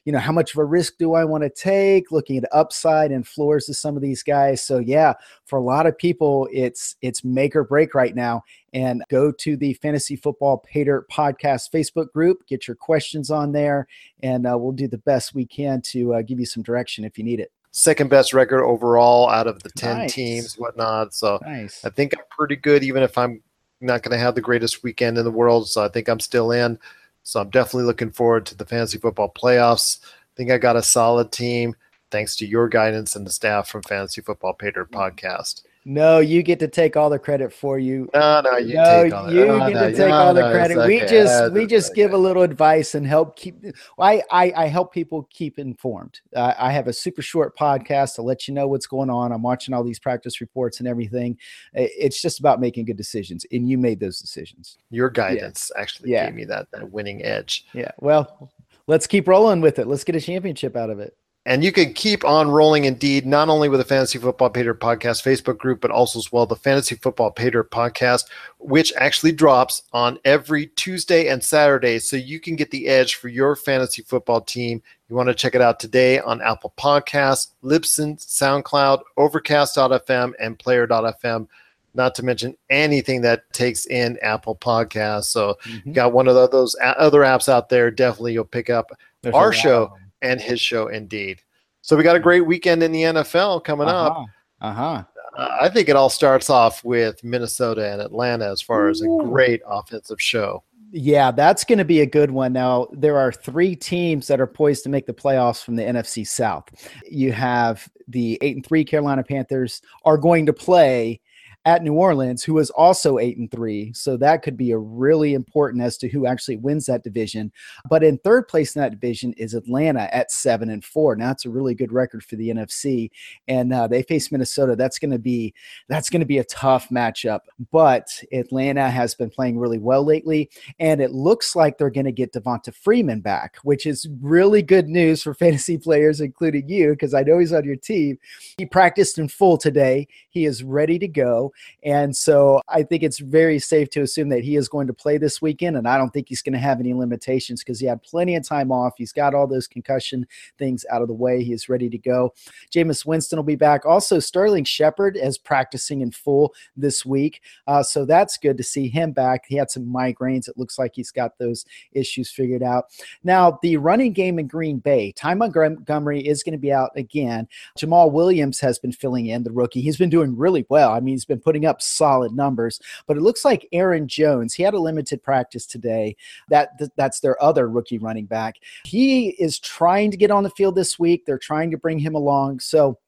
you know, how much of a risk do I want to take? Looking at upside and floors of some of these guys. So yeah, for a lot of people, it's it's make or break right now. And go to the Fantasy Football Patriot Podcast Facebook group, get your questions on there, and uh, we'll do the best we can to uh, give you some direction if you need it second best record overall out of the 10 Nice. teams, whatnot. So Nice. I think I'm pretty good, even if I'm not going to have the greatest weekend in the world. So I think I'm still in. So I'm definitely looking forward to the fantasy football playoffs. I think I got a solid team thanks to your guidance and the staff from Fantasy Football Patriot mm-hmm. podcast. No, you get to take all the credit for you. No, no, you no, take all the- you no, get no, to take no, all the no, credit. it's We just we just give a little advice and help keep. I I, I help people keep informed. Uh, I have a super short podcast to let you know what's going on. I'm watching all these practice reports and everything. It's just about making good decisions, and you made those decisions. Your guidance actually Yeah. gave me that, that winning edge. Yeah. Well, let's keep rolling with it. Let's get a championship out of it. And you can keep on rolling indeed, not only with the Fantasy Football Patriot Podcast Facebook group, but also as well the Fantasy Football Patriot Podcast, which actually drops on every Tuesday and Saturday. So you can get the edge for your fantasy football team. You want to check it out today on Apple Podcasts, Libsyn, SoundCloud, Overcast.fm, and Player.fm. Not to mention anything that takes in Apple Podcasts. So Mm-hmm. you got one of those other apps out there. Definitely you'll pick up There's our show and his show indeed. So we got a great weekend in the NFL coming up. Uh huh. Uh, I think it all starts off with Minnesota and Atlanta as far as a great offensive show. Yeah, that's going to be a good one. Now, there are three teams that are poised to make the playoffs from the NFC South. You have the 8 and 3 Carolina Panthers are going to play at New Orleans, who is also 8 and 3. So that could be a really important as to who actually wins that division. But in third place in that division is Atlanta at 7 and 4. Now, it's a really good record for the NFC and uh, they face Minnesota. That's going to be that's going to be a tough matchup. But Atlanta has been playing really well lately, and it looks like they're going to get Devonta Freeman back, which is really good news for fantasy players, including you, because I know he's on your team. He practiced in full today. He is ready to go, and so I think it's very safe to assume that he is going to play this weekend. And I don't think he's going to have any limitations because he had plenty of time off. He's got all those concussion things out of the way. He is ready to go. Jameis Winston will be back. Also, Sterling Shepard is practicing in full this week. Uh, so that's good to see him back. He had some migraines. It looks like he's got those issues figured out. Now, the running game in Green Bay, Ty Montgomery is going to be out again. Jamaal Williams has been filling in, the rookie. He's been doing really well. I mean, he's been putting up solid numbers, but it looks like Aaron Jones, he had a limited practice today. That That's their other rookie running back. He is trying to get on the field this week. They're trying to bring him along. So,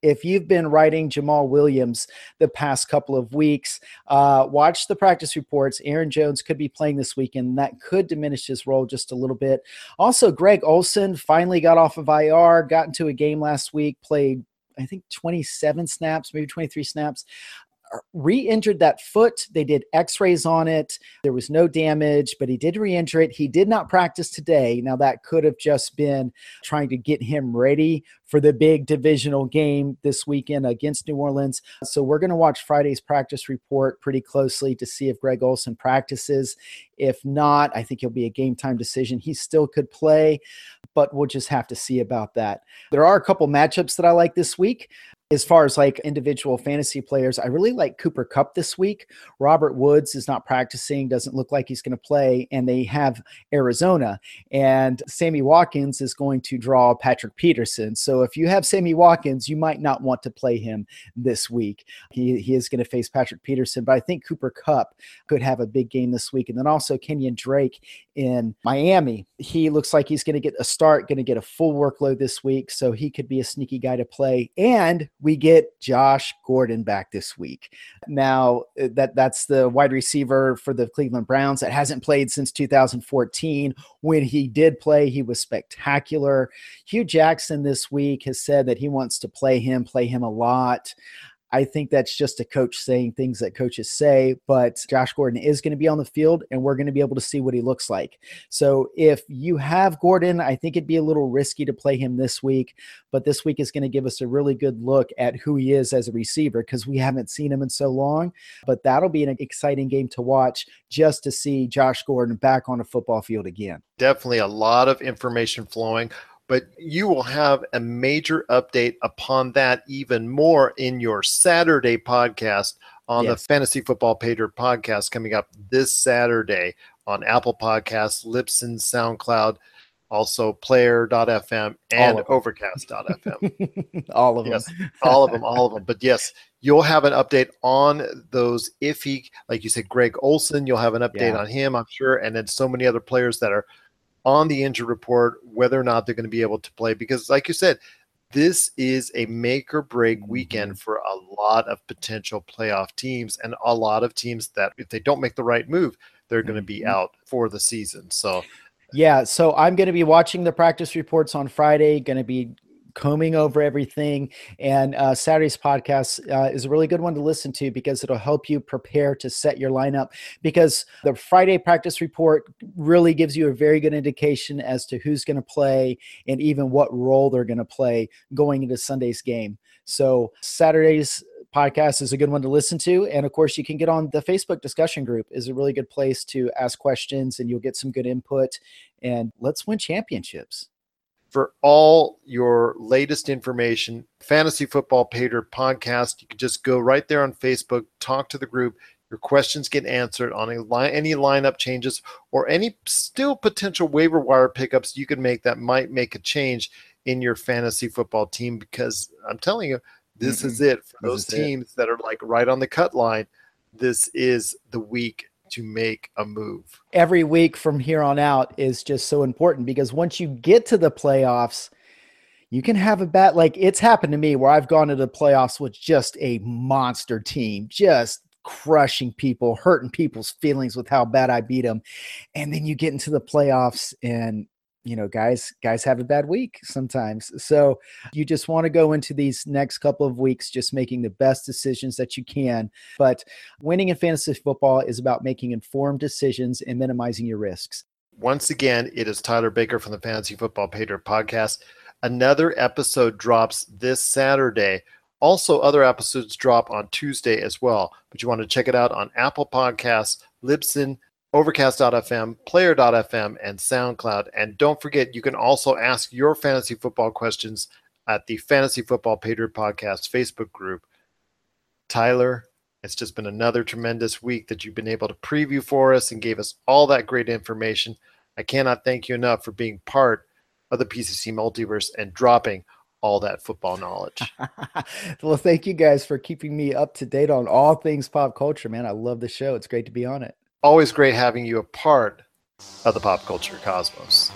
if you've been writing Jamaal Williams the past couple of weeks, uh, watch the practice reports. Aaron Jones could be playing this weekend. That could diminish his role just a little bit. Also, Greg Olsen finally got off of IR, got into a game last week, played I think 27 snaps, maybe 23 snaps re-injured that foot. They did x-rays on it. There was no damage, but he did re-injure it. He did not practice today. Now that could have just been trying to get him ready for the big divisional game this weekend against New Orleans. So we're going to watch Friday's practice report pretty closely to see if Greg Olsen practices. If not, I think he'll be a game time decision. He still could play, but we'll just have to see about that. There are a couple matchups that I like this week as far as like individual fantasy players, I really like Cooper Kupp this week. Robert Woods is not practicing, doesn't look like he's going to play, and they have Arizona. And Sammy Watkins is going to draw Patrick Peterson. So if you have Sammy Watkins, you might not want to play him this week. He, he is going to face Patrick Peterson, but I think Cooper Kupp could have a big game this week. And then also Kenyan Drake in Miami. He looks like he's going to get a start, going to get a full workload this week. So he could be a sneaky guy to play. And we get Josh Gordon back this week. Now uh, that that's the wide receiver for the Cleveland Browns that hasn't played since 2014. When he did play, he was spectacular. Hue Jackson this week has said that he wants to play him, play him a lot. I think that's just a coach saying things that coaches say, but Josh Gordon is going to be on the field and we're going to be able to see what he looks like. So if you have Gordon, I think it'd be a little risky to play him this week, but this week is going to give us a really good look at who he is as a receiver because we haven't seen him in so long. But that'll be an exciting game to watch just to see Josh Gordon back on a football field again. Definitely a lot of information flowing but you will have a major update upon that even more in your Saturday podcast on yes. the Fantasy Football Patriot podcast coming up this Saturday on Apple Podcasts, Libsyn, SoundCloud, also player.fm and overcast.fm. all of yes, them. all of them, all of them. But yes, you'll have an update on those if he like you said, Greg Olsen, you'll have an update yeah. on him, I'm sure, and then so many other players that are on the injury report whether or not they're going to be able to play because like you said this is a make or break mm-hmm. weekend for a lot of potential playoff teams and a lot of teams that if they don't make the right move they're going to be mm-hmm. out for the season so yeah so i'm going to be watching the practice reports on friday going to be combing over everything. And uh, Saturday's podcast uh, is a really good one to listen to because it'll help you prepare to set your lineup. Because the Friday practice report really gives you a very good indication as to who's going to play and even what role they're going to play going into Sunday's game. So Saturday's podcast is a good one to listen to and of course you can get on the facebook discussion group is a really good place to ask questions and you'll get some good input and let's win championships for all your latest information, Fantasy Football Patriot podcast. You can just go right there on Facebook, talk to the group. Your questions get answered on a any lineup changes or any still potential waiver wire pickups you can make that might make a change in your fantasy football team. Because I'm telling you, this mm-hmm. is it for those teams it. that are like right on the cut line. This is the week to make a move. Every week from here on out is just so important because once you get to the playoffs, you can have a bat like it's happened to me where I've gone to the playoffs with just a monster team, just crushing people, hurting people's feelings with how bad I beat them. And then you get into the playoffs and you know guys guys have a bad week sometimes. So you just want to go into these next couple of weeks just making the best decisions that you can. But winning in fantasy football is about making informed decisions and minimizing your risks. Once again it is tyler baker from the fantasy football patriot podcast. Another episode drops this saturday. Also other episodes drop on tuesday as well but you want to check it out on apple podcasts libsyn Overcast.fm, Player.fm, and SoundCloud. And don't forget, you can also ask your fantasy football questions at the Fantasy Football Patriot Podcast Facebook group. Tyler, it's just been another tremendous week that you've been able to preview for us and gave us all that great information. I cannot thank you enough for being part of the PCC multiverse and dropping all that football knowledge. well, thank you guys for keeping me up to date on all things pop culture, man. I love the show. It's great to be on it always great having you a part of the pop culture cosmos.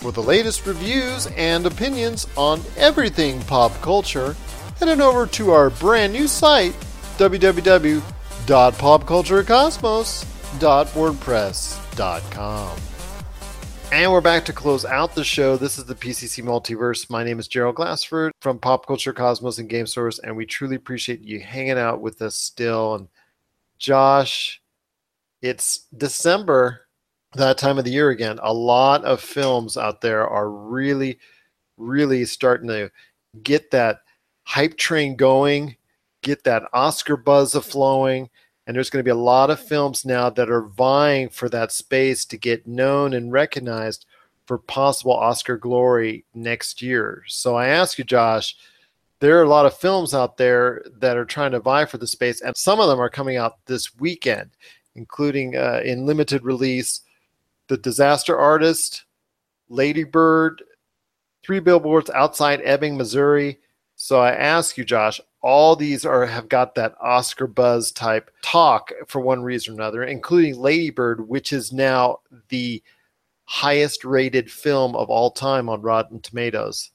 For the latest reviews and opinions on everything pop culture, head on over to our brand new site, www.popculturecosmos.wordpress.com. And we're back to close out the show. This is the PCC Multiverse. My name is Gerald Glassford from Pop Culture Cosmos and Game Source, and we truly appreciate you hanging out with us still. And Josh, it's December, that time of the year again. A lot of films out there are really, really starting to get that hype train going, get that Oscar buzz of flowing and there's going to be a lot of films now that are vying for that space to get known and recognized for possible Oscar glory next year. So I ask you, Josh, there are a lot of films out there that are trying to vie for the space, and some of them are coming out this weekend, including uh, in limited release The Disaster Artist, Lady Bird, Three Billboards Outside Ebbing, Missouri. So I ask you, Josh, all these are have got that Oscar buzz type talk for one reason or another, including Ladybird, which is now the highest rated film of all time on Rotten Tomatoes.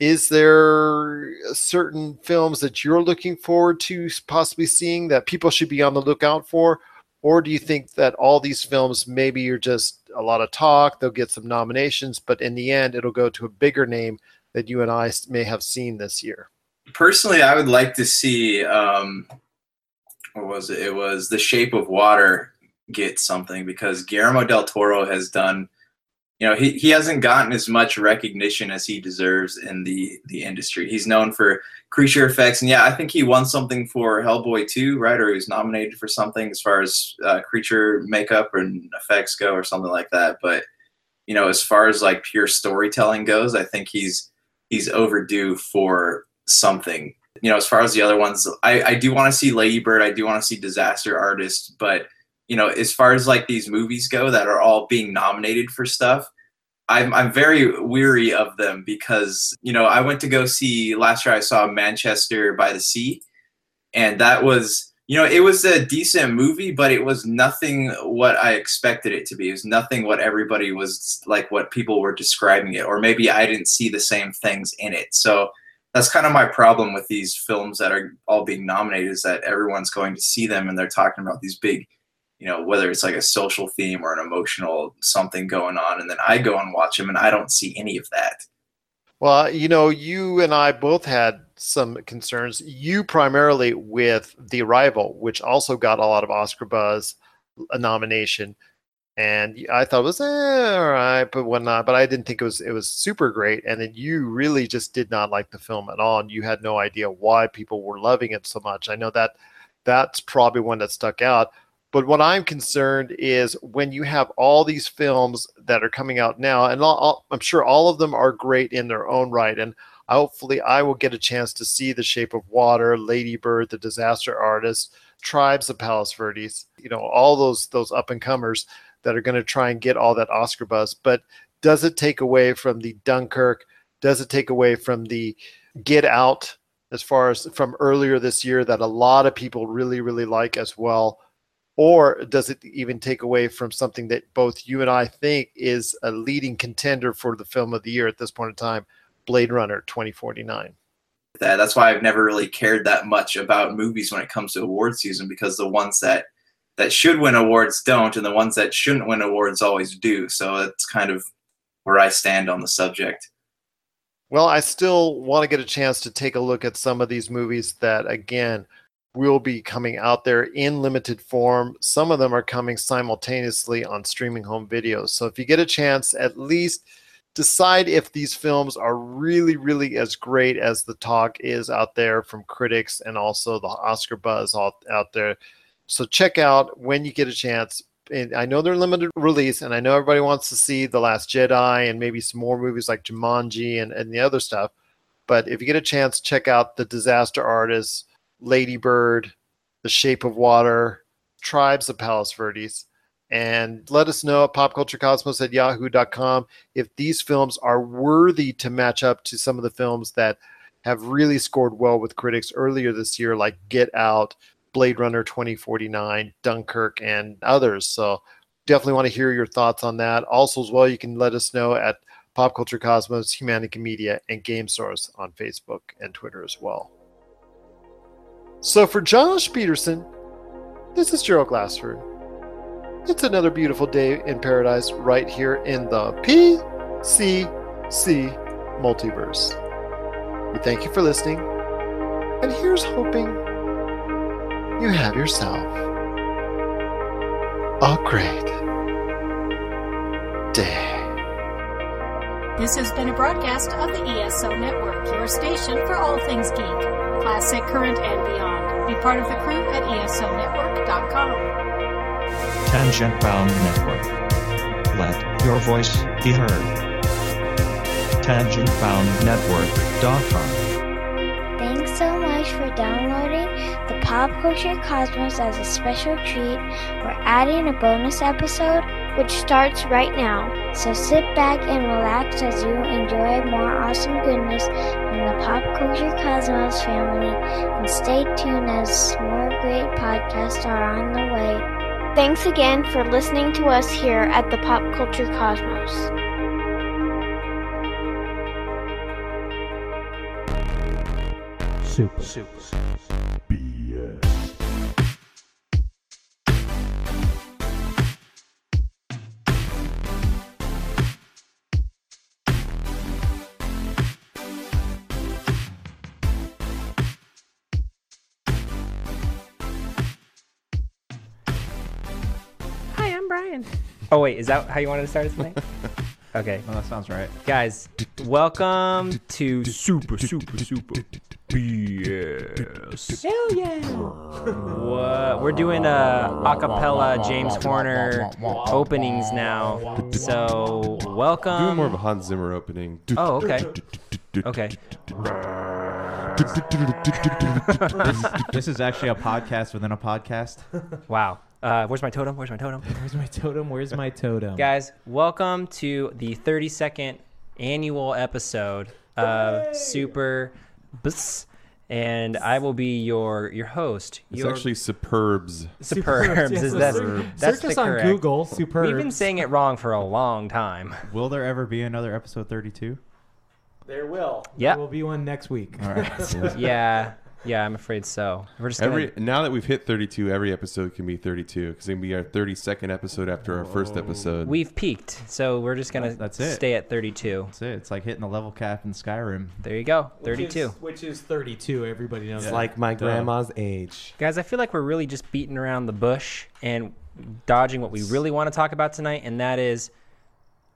Is there certain films that you're looking forward to possibly seeing that people should be on the lookout for? Or do you think that all these films maybe are just a lot of talk, they'll get some nominations, but in the end, it'll go to a bigger name that you and I may have seen this year? personally, I would like to see um, what was it? It was The Shape of Water get something because Guillermo del Toro has done. You know, he, he hasn't gotten as much recognition as he deserves in the the industry. He's known for creature effects, and yeah, I think he won something for Hellboy 2, right? Or he was nominated for something as far as uh, creature makeup and effects go, or something like that. But you know, as far as like pure storytelling goes, I think he's he's overdue for something. You know, as far as the other ones, I, I do want to see Ladybird. I do want to see Disaster Artist. But, you know, as far as like these movies go that are all being nominated for stuff, I'm, I'm very weary of them because, you know, I went to go see last year I saw Manchester by the Sea. And that was, you know, it was a decent movie, but it was nothing what I expected it to be. It was nothing what everybody was like, what people were describing it. Or maybe I didn't see the same things in it. So, that's kind of my problem with these films that are all being nominated is that everyone's going to see them and they're talking about these big you know whether it's like a social theme or an emotional something going on and then i go and watch them and i don't see any of that well you know you and i both had some concerns you primarily with the arrival which also got a lot of oscar buzz a nomination and I thought it was eh, all right, but whatnot. But I didn't think it was it was super great. And then you really just did not like the film at all, and you had no idea why people were loving it so much. I know that that's probably one that stuck out. But what I'm concerned is when you have all these films that are coming out now, and I'm sure all of them are great in their own right, and hopefully I will get a chance to see The Shape of Water, Lady Bird, The Disaster Artist, Tribes of Palos Verdes, you know, all those those up and comers that are going to try and get all that Oscar buzz. But does it take away from the Dunkirk? Does it take away from the Get Out as far as from earlier this year that a lot of people really, really like as well? Or does it even take away from something that both you and I think is a leading contender for the film of the year at this point in time, Blade Runner 2049? That, that's why I've never really cared that much about movies when it comes to award season because the ones that that should win awards don't, and the ones that shouldn't win awards always do. So it's kind of where I stand on the subject. Well, I still want to get a chance to take a look at some of these movies that, again, will be coming out there in limited form. Some of them are coming simultaneously on streaming home videos. So if you get a chance, at least decide if these films are really, really as great as the talk is out there from critics and also the Oscar buzz out, out there. So check out when you get a chance. And I know they're limited release, and I know everybody wants to see The Last Jedi and maybe some more movies like Jumanji and, and the other stuff. But if you get a chance, check out The Disaster Artist, Lady Bird, The Shape of Water, Tribes of Palos Verdes, and let us know at popculturecosmos at yahoo.com if these films are worthy to match up to some of the films that have really scored well with critics earlier this year, like Get Out, Blade Runner 2049, Dunkirk, and others. So definitely want to hear your thoughts on that. Also, as well, you can let us know at Pop Culture Cosmos, Humanica Media, and Game Source on Facebook and Twitter as well. So for Josh Peterson, this is Gerald Glassford. It's another beautiful day in paradise right here in the PCC multiverse. We thank you for listening, and here's hoping you have yourself a great day. This has been a broadcast of the ESO Network, your station for all things geek, classic, current, and beyond. Be part of the crew at ESONetwork.com. Tangent Bound Network. Let your voice be heard. TangentBoundNetwork.com. Thanks so much for downloading the Pop Culture Cosmos as a special treat. We're adding a bonus episode which starts right now. So sit back and relax as you enjoy more awesome goodness from the Pop Culture Cosmos family and stay tuned as more great podcasts are on the way. Thanks again for listening to us here at the Pop Culture Cosmos. Super. Brian. Oh wait, is that how you wanted to start it tonight? Okay. Well, that sounds right. Guys, welcome to Super Super Super BS. Hell yeah! What? We're doing uh, a acapella James Horner openings now. So welcome. Doing more of a Hans Zimmer opening. Oh, okay. Okay. this, this is actually a podcast within a podcast. Wow. Uh, where's my totem? Where's my totem? Where's my totem? Where's my totem? Guys, welcome to the 32nd annual episode of Super Bs. And I will be your your host. It's your actually Superbs. Superbs. yes, is that, Superbs. that's Search us on correct- Google, We've been saying it wrong for a long time. Will there ever be another episode 32? There will. Yeah. There will be one next week. All right. yeah, yeah, I'm afraid so. We're just gonna, Every now that we've hit 32, every episode can be 32 because it'll be our 32nd episode after our first episode. we've peaked, so we're just gonna That's it. stay at 32. That's it. It's like hitting the level cap in Skyrim. There you go, Which is- 32. Which is 32. Everybody knows. It's that. like my Duh. grandma's age. Guys, I feel like we're really just beating around the bush and dodging what we really want to talk about tonight, and that is,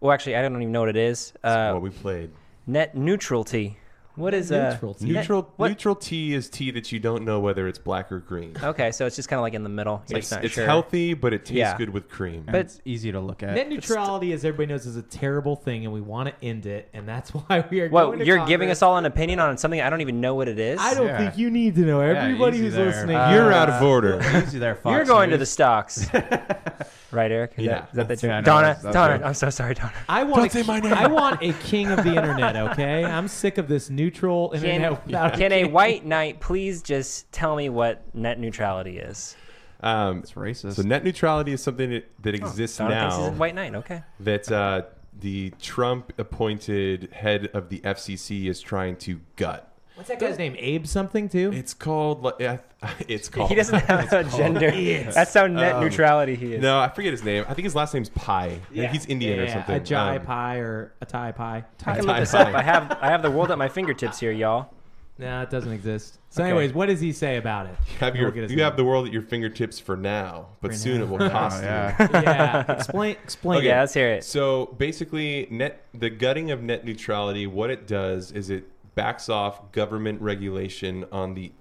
well, actually, I don't even know what it is. Uh, what we played. Net neutrality. What is uh, net- Neutral what- neutral tea is tea that you don't know whether it's black or green. Okay, so it's just kind of like in the middle. You're It's, just not it's sure. healthy, but it tastes Yeah. good with cream. And it's easy to look at. Net neutrality, as everybody knows, is a terrible thing, and we want to end it, and that's why we are. Well, going to you're giving Congress. us all an opinion on something I don't even know what it is. I don't think you need to know. Everybody easy who's there. listening, You're out of order. Easy there, Fox You're going to News. the stocks, right, Eric? Is Yeah, that, is that the yeah, I joke? know, Donna, that's- that's Donna, right. I'm so sorry, Donna. I want Don't a, say my name. I want a king of the internet. Okay, I'm sick of this neutral Can, internet. can a white knight please just tell me what net neutrality is? Um, It's racist. so net neutrality is something that, that exists Donna thinks he's now. a white knight. Okay. that uh, the Trump appointed head of the FCC is trying to gut. What's that guy's name? Abe something too. It's called. like, It's called. He doesn't have a called- gender. It's- That's how net um, neutrality he is. No, I forget his name. I think his last name's Pai. I think he's Indian yeah, or something. A jai Um, pie or a Thai pie. I can look this up. I have I have the world at my fingertips here, y'all. No, it doesn't exist. So, Okay. anyways, what does he say about it? you have We'll your, get his you name. have the world at your fingertips for now, but For soon now. it will cost you. yeah. Explain. Explain. Yeah, let's hear it. So basically, net the gutting of net neutrality. What it does is it backs off government regulation on the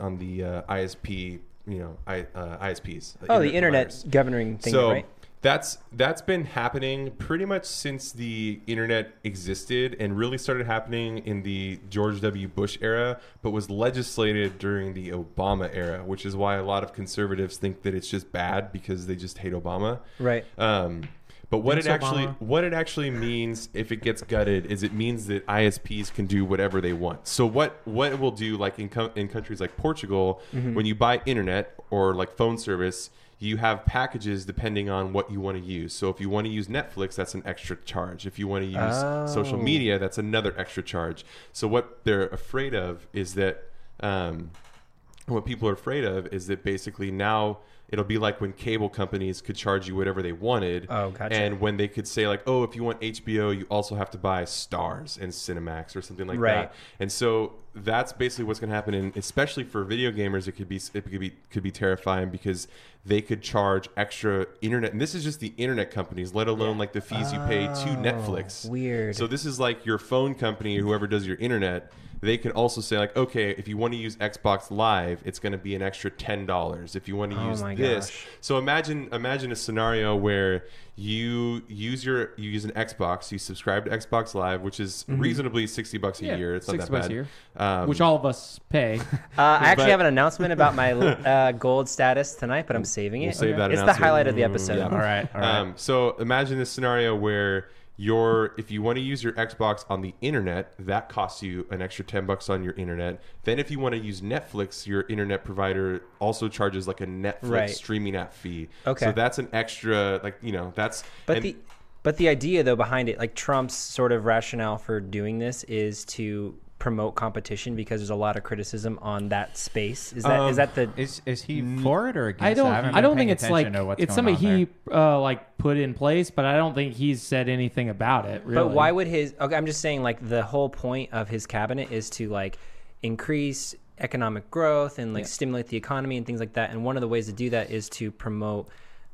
on the uh, ISP. You know, I, uh, ISPs. Oh, the internet providers. governing thing, so right? that's that's been happening pretty much since the internet existed and really started happening in the George W. Bush era, but was legislated during the Obama era, which is why a lot of conservatives think that it's just bad because they just hate Obama. Right. Um, but what Thanks, it actually Obama. what it actually means if it gets gutted is it means that ISPs can do whatever they want. So what what it will do like in in countries like Portugal Mhm. when you buy internet or like phone service you have packages depending on what you want to use. So if you want to use Netflix, that's an extra charge. If you want to use social Oh. media, that's another extra charge. So what they're afraid of is that um, what people are afraid of is that basically now it'll be like when cable companies could charge you whatever they wanted. Oh, gotcha. And when they could say like, oh, if you want HBO, you also have to buy Starz and Cinemax or something like Right. that. And so that's basically what's going to happen, and especially for video gamers, it could be it could be could be terrifying because they could charge extra internet, and this is just the internet companies, let alone like the fees you pay to oh, Netflix. Oh, weird. So this is like your phone company or whoever does your internet. They can also say like, okay, if you want to use Xbox Live, it's going to be an extra ten dollars. If you want to Oh use this, gosh. so imagine imagine a scenario where you use your you use an Xbox, you subscribe to Xbox Live, which is Mhm. reasonably sixty bucks a Yeah, year. It's not 60 that bucks bad. a year. Um, Which all of us pay. Uh, I actually But- have an announcement about my uh, gold status tonight, but I'm saving it. We'll save that. It's the highlight of the episode. Yeah. Um, so imagine this scenario where your if you want to use your Xbox on the internet, that costs you an extra ten bucks on your internet. Then if you want to use Netflix, your internet provider also charges like a Netflix Right. streaming app fee. Okay. So that's an extra like you know that's But and- the but the idea though behind it, like Trump's sort of rationale for doing this is to promote competition because there's a lot of criticism on that space. Is that is Um, that the is is he for it or against? I don't. it? haven't I, don't think it's like it's going something he uh, like put in place, but I don't think he's said anything about it. Really. But why would his? Okay, I'm just saying, like the whole point of his cabinet is to like increase economic growth and like Yeah. stimulate the economy and things like that. And one of the ways to do that is to promote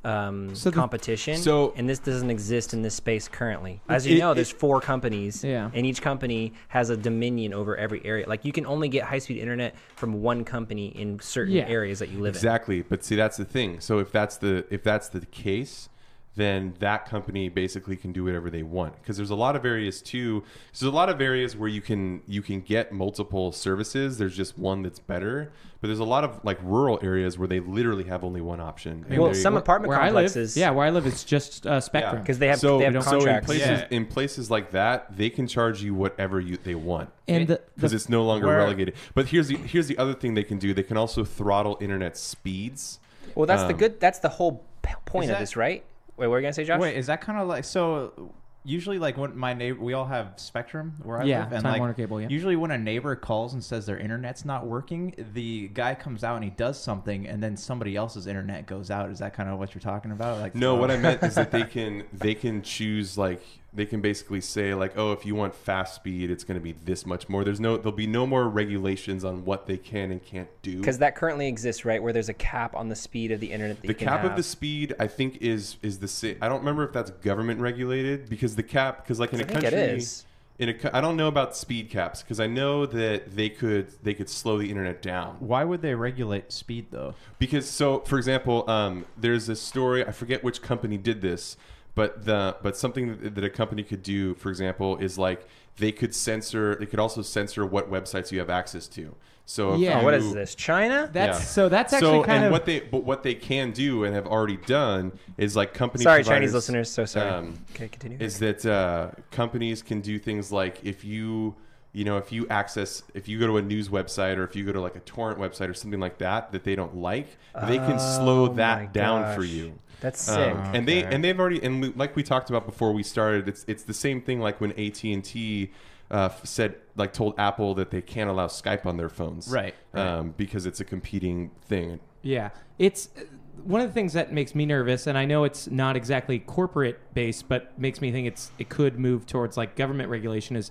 um, So the- competition. so- and this doesn't exist in this space currently. As you It- know, it- there's four companies, Yeah. and each company has a dominion over every area. Like you can only get high speed internet from one company in certain Yeah. areas that you live in. exactly. But see, that's the thing. So if that's the if that's the case, then that company basically can do whatever they want because there's a lot of areas too. There's a lot of areas where you can you can get multiple services. There's just one that's better, but there's a lot of like rural areas where they literally have only one option. And Well, they- some apartment where I live, complexes, yeah, where I live, it's just uh, Spectrum. because they have so, they have so in places Yeah. in places like that, they can charge you whatever you they want. And because it's no longer where- relegated. But here's the here's the other thing they can do. They can also throttle internet speeds. Well, that's the Um, good. That's the whole point Is of that- this, right? Wait, what were you gonna say, Josh? Wait, is that kind of like so? Usually, like when my neighbor, we all have Spectrum where I Yeah, live, and Time like Warner Cable, yeah. usually when a neighbor calls and says their internet's not working, the guy comes out and he does something, and then somebody else's internet goes out. Is that kind of what you're talking about? Like No, what I meant is that they can they can choose like they can basically say like, oh, if you want fast speed, it's going to be this much more. There's no there'll be no more regulations on what they can and can't do. Because that currently exists, right? Where there's a cap on the speed of the internet that the you can cap of the speed, I think, is is the same. I don't remember if that's government regulated because the cap because like in a I think country. is. In a, co- I don't know about speed caps because I know that they could they could slow the internet down. Why would they regulate speed though? Because so, for example, um, there's a story. I forget which company did this, but the but something that, that a company could do, for example, is like they could censor. They could also censor what websites you have access to. So if Yeah. Oh, you- is this? China? That's so. That's actually so, kind and of what they but what they can do and have already done is like company Sorry, Chinese listeners. So sorry. um, okay, continue. is that uh, companies can do things like if you you know if you access if you go to a news website or if you go to like a torrent website or something like that that they don't like they can slow Oh that my down for you That's Um, sick. and they and they've already and like we talked about before we started it's it's the same thing like when AT&T uh, said like told Apple that they can't allow Skype on their phones Right, right. Um, because it's a competing thing Yeah, it's uh, one of the things that makes me nervous, and I know it's not exactly corporate based, but makes me think it's it could move towards like government regulation. Is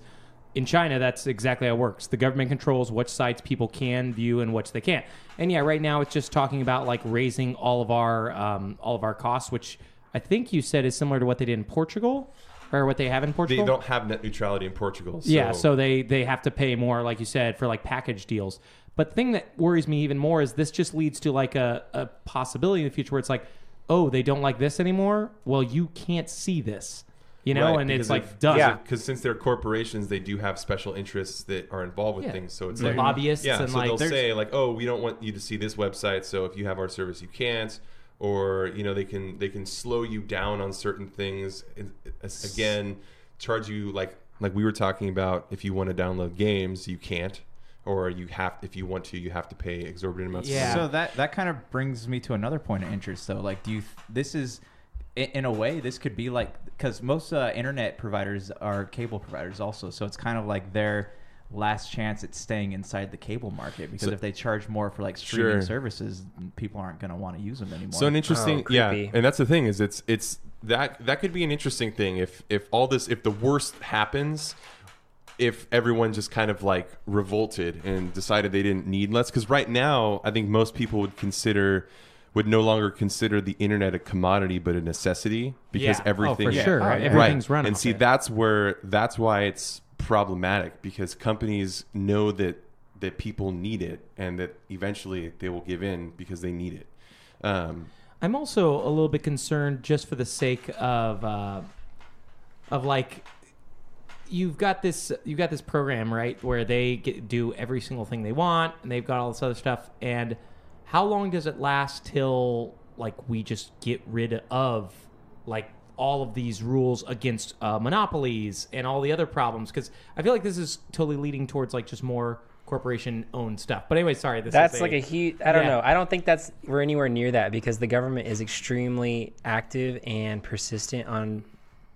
in China, that's exactly how it works. The government controls which sites people can view and which they can't. And yeah, right now it's just talking about like raising all of our um, all of our costs, which I think you said is similar to what they did in Portugal or what they have in Portugal. they don't have net neutrality in Portugal so Yeah, so they they have to pay more, like you said, for like package deals. But the thing that worries me even more is this just leads to like a, a possibility in the future where it's like, oh, they don't like this anymore. Well, you can't see this, you know, Right, and it's because like, of- duh. Yeah, because since they're corporations, they do have special interests that are involved with Yeah. things. So it's The like lobbyists Yeah, and, so like, they'll there's- say like, "Oh, we don't want you to see this website, so if you have our service, you can't." Or you know, they can they can slow you down on certain things. And, uh, Again, charge you like like we were talking about. If you want to download games, you can't. Or you have if you want to, you have to pay exorbitant amounts. of money. So that that kind of brings me to another point of interest, though. Like, do you? This is, in, in a way, this could be like because most uh, internet providers are cable providers also. So it's kind of like their last chance at staying inside the cable market because So- if they charge more for like streaming Sure. services, people aren't going to want to use them anymore. So an Oh, interesting, yeah, and that's the thing is it's it's that that could be an interesting thing if if all this if the worst happens, if everyone just kind of like revolted and decided they didn't need less because right now I think most people would consider would no longer consider the internet a commodity but a necessity because Yeah. Oh, everything for sure. right Everything's running and see it. that's where that's why it's problematic because companies know that that people need it and that eventually they will give in because they need it um, I'm also a little bit concerned just for the sake of uh, of like you've got this you've got this program right where they get, do every single thing they want and they've got all this other stuff and how long does it last till like we just get rid of like all of these rules against uh, monopolies and all the other problems because I feel like this is totally leading towards like just more corporation owned stuff. But anyway, sorry, this that's is like a huge. I don't Yeah. know. I don't think that's we're anywhere near that because the government is extremely active and persistent on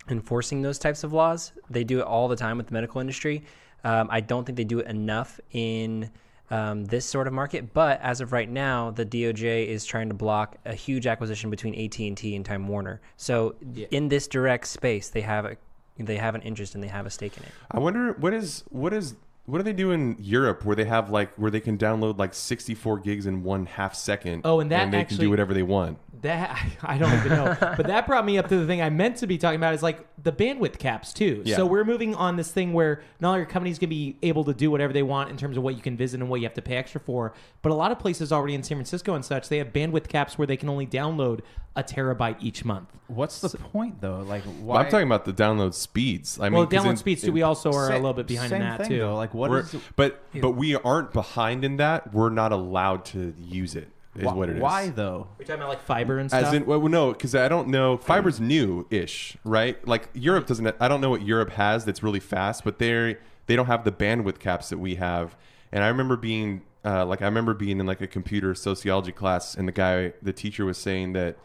enforcing those types of laws. They do it all the time with the medical industry. Um, I don't think they do it enough in um, this sort of market. But as of right now, the DOJ is trying to block a huge acquisition between AT and T and Time Warner. So in this direct space, they have a they have an interest and they have a stake in it. I wonder what is what is what do they do in Europe where they have like where they can download like 64 gigs in one half second Oh, and that they can actually- do whatever they want That I don't even know, but that brought me up to the thing I meant to be talking about is like the bandwidth caps too. Yeah. So we're moving on this thing where not all your companies can be able to do whatever they want in terms of what you can visit and what you have to pay extra for, but a lot of places already in San Francisco and such they have bandwidth caps where they can only download a terabyte each month. What's the point though? Like, Well, I'm talking about the download speeds. I mean, Well, 'cause download in- speeds, too, we also are a little bit behind in that thing, too. though. Like, what We're- but but we aren't behind in that. We're not allowed to use it. Is Why- what it is. why, though? We're talking about like fiber and stuff. As stuff. in, well, no, because I don't know. Fiber's new-ish, right? Like Europe doesn't. I don't know what Europe has that's really fast, but they they don't have the bandwidth caps that we have. And I remember being uh, like, I remember being in like a computer sociology class, and the guy, the teacher, was saying that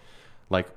like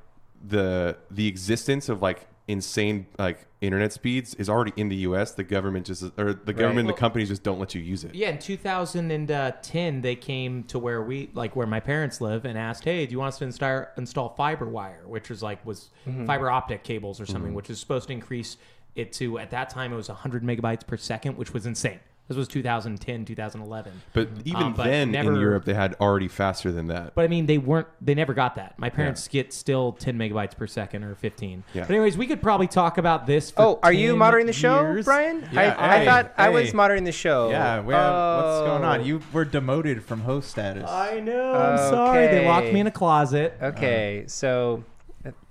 the the existence of like insane like internet speeds is already in the U.S. The government just or the government and Well- the companies just don't let you use it. Yeah, in 2010, they came to where we like where my parents live and asked, "Hey, do you want us to install install fiber wire?" Which was like was Mm-hmm. Mhm. fiber optic cables or something, Mhm. which is supposed to increase it to at that time it was 100 megabytes per second, which was insane. This was 2010, 2011. But even Um, but then, never- in Europe, they had already faster than that. But I mean, they weren't. They never got that. My parents get still 10 megabytes per second or 15. Yeah. But anyways, we could probably talk about this. For Oh, are you moderating the show, years. Brian? Yeah, I, I hey, thought I was moderating the show. Yeah, we have, what's going Oh. on? You were demoted from host status. I know. I'm sorry. They locked me in a closet. Okay, so uh,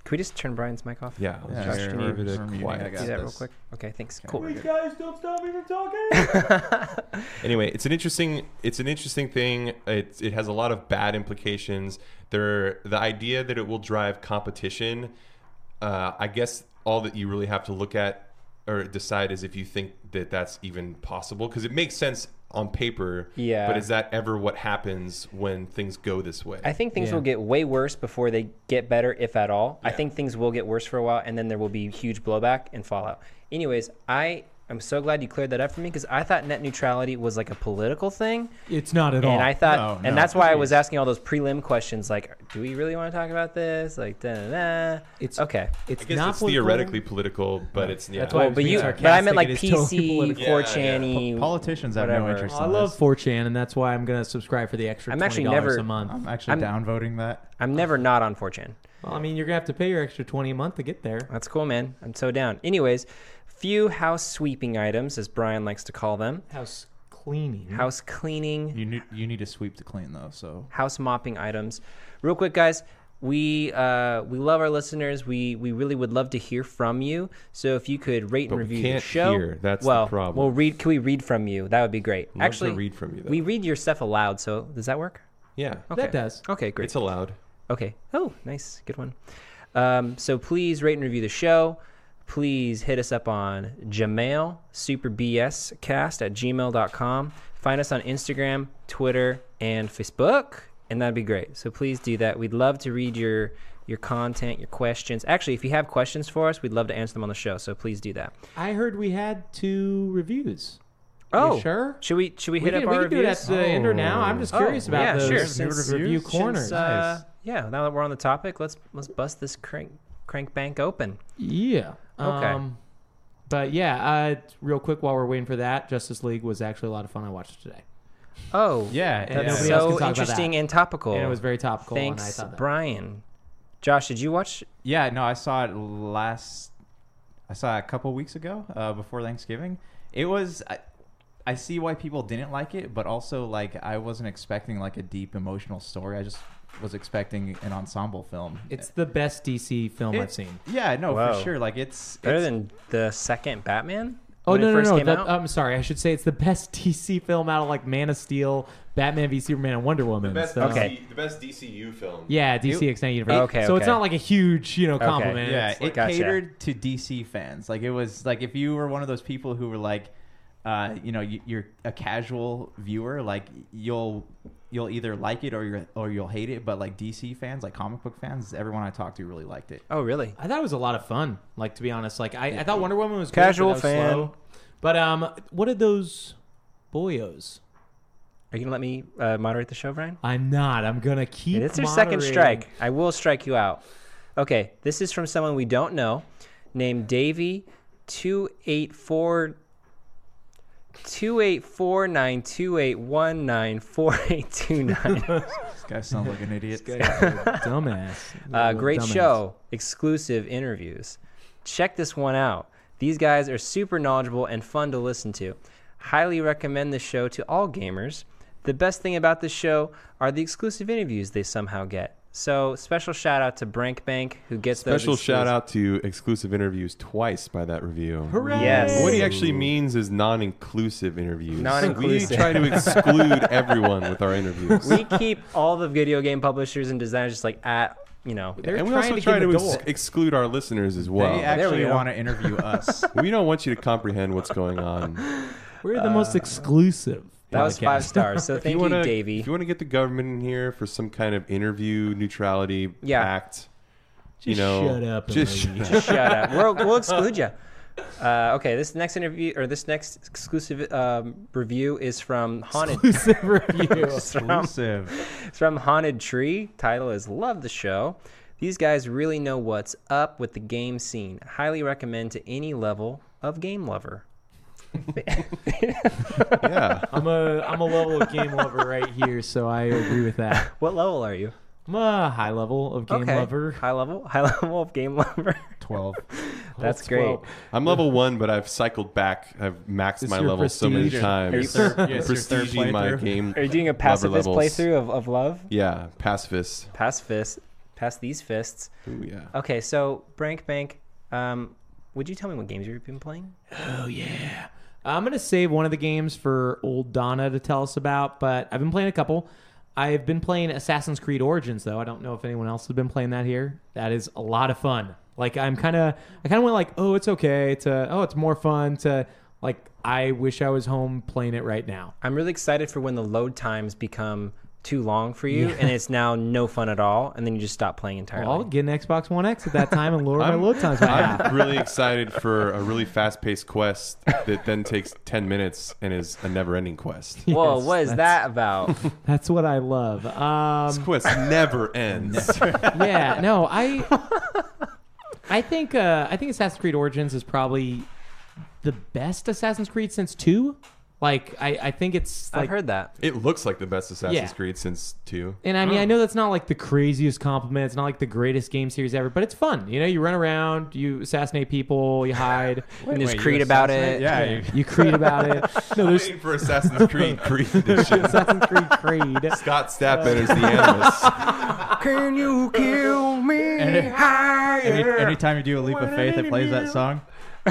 can we just turn Brian's mic off? Yeah, Yeah, Josh, here, can we're- you we're muting, I do that real quick? Okay, thanks. Cool. Wait, guys, don't stop me from talking. anyway, it's an interesting it's an interesting thing. It it has a lot of bad implications. There, the idea that it will drive competition. Uh, I guess all that you really have to look at or decide is if you think that that's even possible because it makes sense on paper. Yeah. But is that ever what happens when things go this way? I think things Yeah. will get way worse before they get better, if at all. I think things will get worse for a while, and then there will be huge blowback and fallout. Anyways, I am so glad you cleared that up for me because I thought net neutrality was like a political thing. It's not at and all. And I thought, No, and no, that's why I was asking all those prelim questions, like, do we really want to talk about this? Like, da da da. It's okay. I guess it's theoretically political, but it's yeah. That's why I Well, but you, but I meant like It is totally PC, political. 4chan, Po- politicians have no whatever. interest I in love 4chan, and that's why I'm going to subscribe for the extra. I'm actually $20 never a month. I'm actually I'm, downvoting that. I'm never not on 4chan. Well, I mean, you're gonna have to pay your extra 20 a month to get there. That's cool, man. I'm so down. Anyways, few house sweeping items, as Brian likes to call them. House cleaning. House cleaning. You need you need to sweep to clean though. So House mopping items. Real quick, guys. We uh, we love our listeners. We we really would love to hear from you. So if you could rate But and we review can't the show, hear. That's the well, problem. We'll read. Can we read from you? That would be great. Love to Actually, read from you, though. We read your stuff aloud. So does that work? Yeah. Okay. That does. Okay, great. It's allowed. Okay. Oh, nice. Good one. Um, so please rate and review the show. Please hit us up on Gmail, superbscast at gmail.com. Find us on Instagram, Twitter, and Facebook, and that'd be great. So please do that. We'd love to read your your content, your questions. Actually, if you have questions for us, we'd love to answer them on the show. So please do that. I heard we had two reviews. Oh, sure. Should we should we We hit can- up we our can do it at reviews? the end or now. I'm just curious about yeah, those sure. new Since- review since, corners. uh, Nice. yeah, now that we're on the topic, let's let's bust this crank crank bank open. Yeah. Okay. Um, but yeah, uh, real quick while we're waiting for that, Justice League was actually a lot of fun. I watched it today. Oh, Yeah, that's and nobody else so interesting that. and topical. And it was very topical, and I Thanks, that- Brian. Josh, did you watch? Yeah, no, I saw it last. I saw it a couple weeks ago, uh, before Thanksgiving. It was. I, I see why people didn't like it, but also like I wasn't expecting like a deep emotional story. I just was expecting an ensemble film. It's the best DC film I've It's- seen. Yeah, no, Wow. for sure. Like it's better it's- than the second Batman. Oh when it no no first no! came That, out? I'm sorry. I should say it's the best DC film out of like Man of Steel, Batman v Superman, and Wonder Woman. The best, so- DC, the best DCU film. Yeah, DC It- Extended Universe. Okay, so it's okay. not like a huge you know compliment. Yeah, It's it like- catered to DC fans. Like it was like if you were one of those people who were like, uh, you know, you, you're a casual viewer, like you'll you'll either like it or you or you'll hate it. But like DC fans, like comic book fans, everyone I talked to really liked it. Oh, really? I thought it was a lot of fun. Like to be honest, like I, I thought Wonder Woman was Casual great, but that was fan. slow. But um, what did those boyos? Are you gonna let me uh, moderate the show, Brian? I'm not. I'm gonna keep. It's your second moderating. strike. I will strike you out. Okay, this is from someone we don't know, named Davy two eight four two eight four nine two eight one nine four eight two nine. This guy sounds like an idiot. dumbass. Uh, great dumbass. show, exclusive interviews. Check this one out. These guys are super knowledgeable and fun to listen to. Highly recommend this show to all gamers. The best thing about this show are the exclusive interviews they somehow get. So special shout out to Brank Bank who gets those. Special shout out to exclusive interviews twice by that review. Hooray! Yes. What he actually means is non-inclusive interviews. Non-inclusive. We try to exclude everyone with our interviews. We keep all the video game publishers and designers just like at you know. and we also try to ex- exclude our listeners as well. They actually want to interview us. we don't want you to comprehend what's going on. We're the most uh, exclusive. That was five stars. So If thank you, wanna, Davey. If you want to get the government in here for some kind of interview neutrality Yeah. act, you Just know, shut up Just, leave. shut Just shut up. We'll, we'll exclude you. Uh, okay, this next interview or this next exclusive um, review is from Haunted. Exclusive review. It's from- Exclusive. It's from Haunted Tree. Title is Love the Show. These guys really know what's up with the game scene. Highly recommend to any level of game lover. yeah. I'm a I'm a level of game lover right here, so I agree with that. What level are you? I'm a high level of game okay. lover. High level? High level of game lover. Twelve. That's That's great. 12. I'm level one, but I've cycled back. I've maxed It's my your level so many times. Are you third- yeah, it's your third Prestiging my game. Are you doing a lover pacifist playthrough of, of love? Yeah, pacifist. Pass fist. Pass these fists. Ooh, yeah. Okay, so Brank Bank, um, would you tell me what games you've been playing? Oh yeah. I'm gonna save one of the games for old Donna to tell us about, but I've been playing a couple. I've been playing Assassin's Creed Origins though. I don't know if anyone else has been playing that here. That is a lot of fun. Like I'm kind of, I kind of went like, oh, it's okay. To oh, it's more fun. To like, I wish I was home playing it right now. I'm really excited for when the load times become too long for you Yeah. and it's now no fun at all, and then you just stop playing entirely. Well, I'll get an Xbox One X at that time and lower my load times. I'm really excited for a really fast-paced quest that then takes 10 minutes and is a never-ending quest. Whoa, what is that about? That's what I love. Um, This quest never ends. yeah, no, I I think uh, I think Assassin's Creed Origins is probably the best Assassin's Creed since two. Like I, I think it's like I've heard that. It looks like the best Assassin's Yeah. Creed since 2. and I mean I hmm. know that's not like the craziest compliment. It's not like the greatest game series ever, but it's fun. You know, you run around, you assassinate people, you hide. And there's Wait, you Creed about assassinate? it. Yeah, Yeah, you- you creed about it. No, I'm there's waiting for Assassin's Creed Creed Edition. Assassin's Creed Creed. Scott Stapp enters the animus. Can you kill me Any- higher? Any, anytime you do a leap of faith, it plays that song.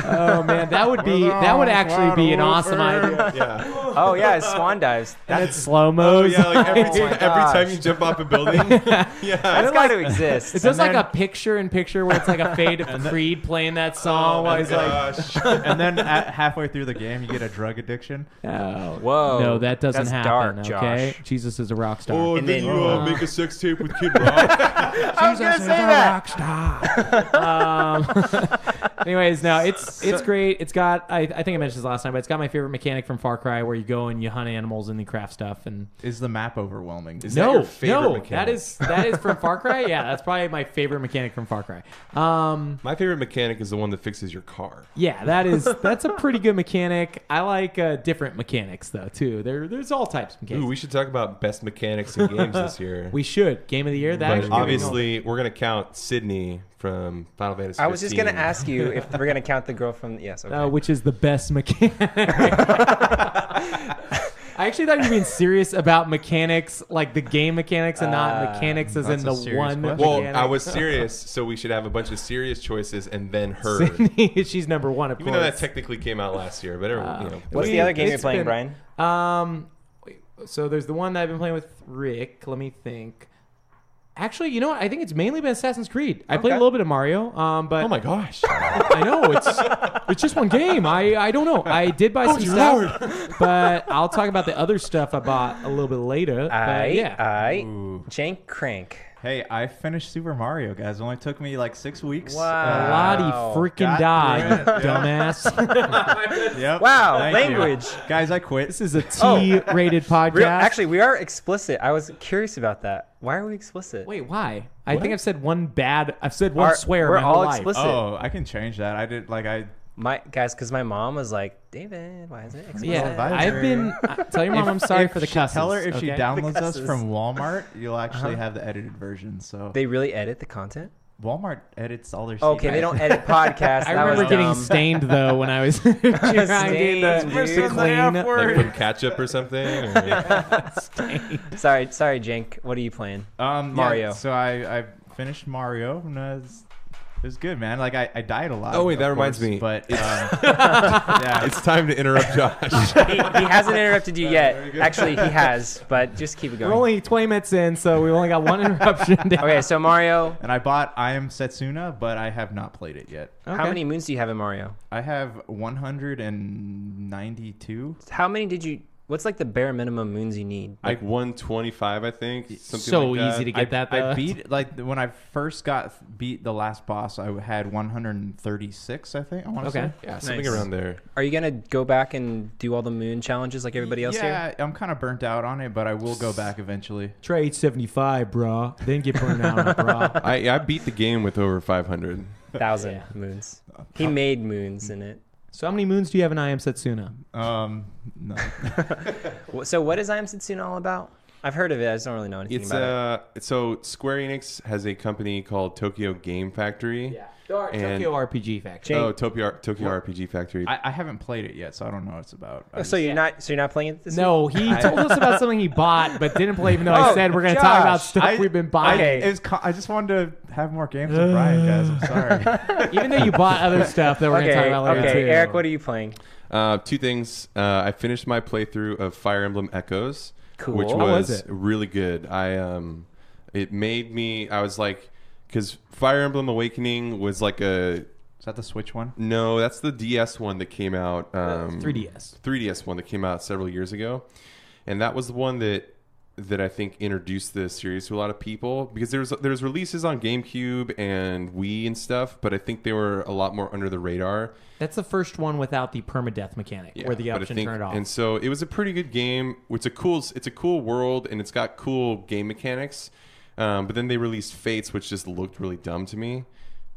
Oh man, that would be that would actually be an awesome idea. Yeah. Oh yeah, it's swan dives. And That's it's slow mo. Oh, yeah, like every, Oh ti- every time you jump off a building. yeah. that's got to exist. It's just like a picture in picture where it's like a fade of Creed playing that song Oh, while my he's like, gosh. and then at, halfway through the game, you get a drug addiction. oh, Whoa, no, that doesn't that's happen. dark, okay, Josh. Jesus is a rock star. Oh, and, And then, then- you uh, Uh, make a sex tape with Kid Rock. I was gonna say that. um, Anyways, no, it's it's great. It's got I, I think I mentioned this last time, but it's got my favorite mechanic from Far Cry, where you go and you hunt animals and you craft stuff. And Is the map overwhelming? no, no, that is that is from Far Cry. Yeah, that's probably my favorite mechanic from Far Cry. Um, My favorite mechanic is the one that fixes your car. yeah, that is that's a pretty good mechanic. I like uh, different mechanics though too. There there's all types of mechanics. Ooh, we should talk about best mechanics in games this year. We should game of the year. That But actually obviously, we're gonna count Cindy from Final Fantasy. I was just gonna ask you if we're gonna count the girl from yes. Okay. uh, which is the best mechanic. I actually thought you were being serious about mechanics, like the game mechanics, and not Uh, mechanics as in the one. question. mechanic. Well, I was serious, so we should have a bunch of serious choices and then her. Cindy, she's number one, of Even though that technically came out last year, but everyone, you know. What's We- the other game you're playing, been- Brian? Um, so there's the one that I've been playing with Rick. Let me think. Actually, you know what? I think it's mainly been Assassin's Creed. I played a Okay. little bit of Mario. Um, but Oh my gosh! I know it's it's just one game. I I don't know. I did buy Oh, some dear stuff, but I'll talk about the other stuff I bought a little bit later. I But yeah. I Ooh. Jank Crank. Hey, I finished Super Mario, guys. It only took me like six weeks. Wow. A lot Wow. freaking Got died, through dumbass. Yep. Wow, Thank you. language. Guys, I quit. This is a Oh. T-rated podcast. Real, actually, we are explicit. I was curious about that. Why are we explicit? wait, why? I think I've said one bad. I've said one Our- swear we're my all life. explicit. Oh, I can change that. I did like I. My guys, because my mom was like, David, why is it explicit? Yeah, advisory. I've been. Uh, tell your mom If- I'm sorry if for the she- cusses. Tell her if she okay? downloads us cusses. from Walmart, you'll actually Uh-huh. have the edited version. So They really edit the content? Walmart edits all their. Okay, they don't edit podcasts. I That remember was getting dumb. stained though when I was trying to get Stained, the dude. clean. like from ketchup or something. Or... Sorry, sorry, Jank. What are you playing? Um, yeah, Mario. so I I finished Mario and uh, it's- it was good, man. Like I, I died a lot. Oh, wait, of that reminds me. But It's- um, yeah, it's time to interrupt Josh. he, he hasn't interrupted you yet. Actually, he has, but just keep it going. We're only 20 minutes in, so we only got one interruption. down. okay, so Mario. and I bought I Am Setsuna, but I have not played it yet. How many moons do you have in Mario? I have 192. How many did you? What's like the bare minimum moons you need? like 125, I think. Something So like that. easy to get that. I beat like when I first got beat the last boss. I had 136, I think. I want to Okay. say. Yeah, something Nice. around there. Are you gonna go back and do all the moon challenges like everybody else yeah, here? I'm kind of burnt out on it, but I will go back eventually. Trade 75, bro. Then get burned out on it, bro. I I beat the game with over 500. Thousand moons. Uh, he made moons in it. So how many moons do you have in I Am Setsuna? Um, no. So what is I Am Setsuna all about? I've heard of it. I just don't really know anything It's about uh so Square Enix has a company called Tokyo Game Factory. Yeah. Or And- Tokyo RPG Factory. Oh, Tokyo Tokyo RPG Factory. I, I haven't played it yet, so I don't know what it's about. I. So just- you're not. So you're not playing it this No, week? he told us about something he bought, but didn't play. Even though I Oh, said we're going to talk about stuff I- we've been buying. Okay. it was I just wanted to have more games with Brian, guys. I'm sorry. Even though you bought other stuff that we're going to talk about later Okay. too. Eric, what are you playing? Uh, two things. Uh, I finished my playthrough of Fire Emblem Echoes, Cool. which How was, was it? really good. I um, it made me. I was like, because Fire Emblem Awakening was like a Is that the Switch one? no, that's the DS one that came out. Um, 3DS. 3DS one that came out several years ago, and that was the one that that I think introduced this series to a lot of people because there's there's releases on GameCube and Wii and stuff, but I think they were a lot more under the radar. That's the first one without the permadeath mechanic, where the but I option think- turned off. And so it was a pretty good game. It's a cool, it's a cool world, and it's got cool game mechanics. Um, but then they released Fates, which just looked really dumb to me.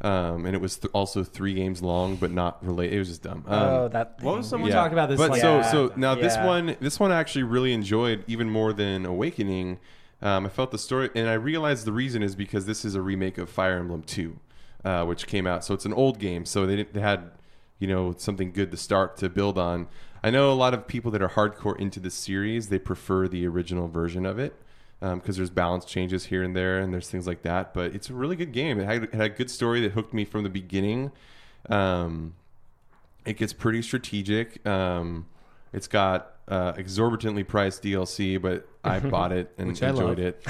Um, and it was th- also three games long, but not related. It was just dumb. Um, oh, that. what was thing. someone talking about this? But like, so Yeah, so now this one this one I actually really enjoyed even more than Awakening. Um, I felt the story, and I realized the reason is because this is a remake of Fire Emblem Two, uh, which came out. So it's an old game, so they, didn't, they had you know something good to start to build on. I know a lot of people that are hardcore into the series they prefer the original version of it because there's balance changes here and there, and there's things like that. But it's a really good game. It had, it had a good story that hooked me from the beginning. Um, it gets pretty strategic. Um, it's got uh, exorbitantly priced DLC, but I bought it and enjoyed it.